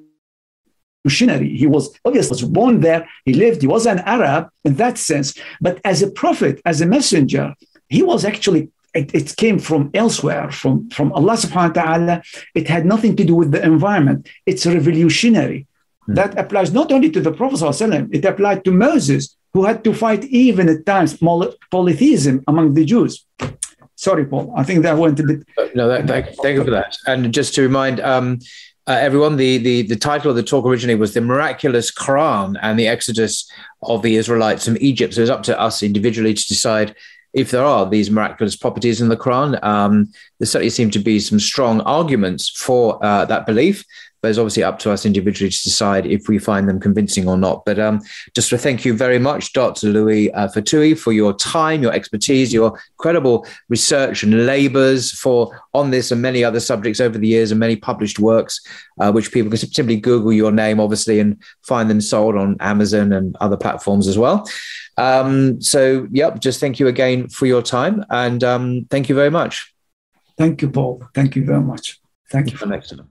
He was obviously was born there. He lived. He was an Arab in that sense. But as a prophet, as a messenger, he was actually it, it, came from elsewhere, from, from Allah subhanahu wa ta'ala. It had nothing to do with the environment. It's revolutionary. Hmm. That applies not only to the Prophet, it applied to Moses, who had to fight even at times polytheism among the Jews. Sorry, Paul. I think that went a bit. No, that, that, thank you for that. And just to remind um, uh, everyone, the, the the title of the talk originally was "The Miraculous Quran and the Exodus of the Israelites from Egypt." So it's up to us individually to decide if there are these miraculous properties in the Quran. Um, there certainly seem to be some strong arguments for uh, that belief but it's obviously up to us individually to decide if we find them convincing or not. But um, just to thank you very much, Dr. Louay uh, Fatoohi, for your time, your expertise, your incredible research and labors for on this and many other subjects over the years, and many published works, uh, which people can simply Google your name, obviously, and find them sold on Amazon and other platforms as well. Um, so, yep, just thank you again for your time, and um, thank you very much. Thank you, Paul. Thank you very much. Thank you. Excellent.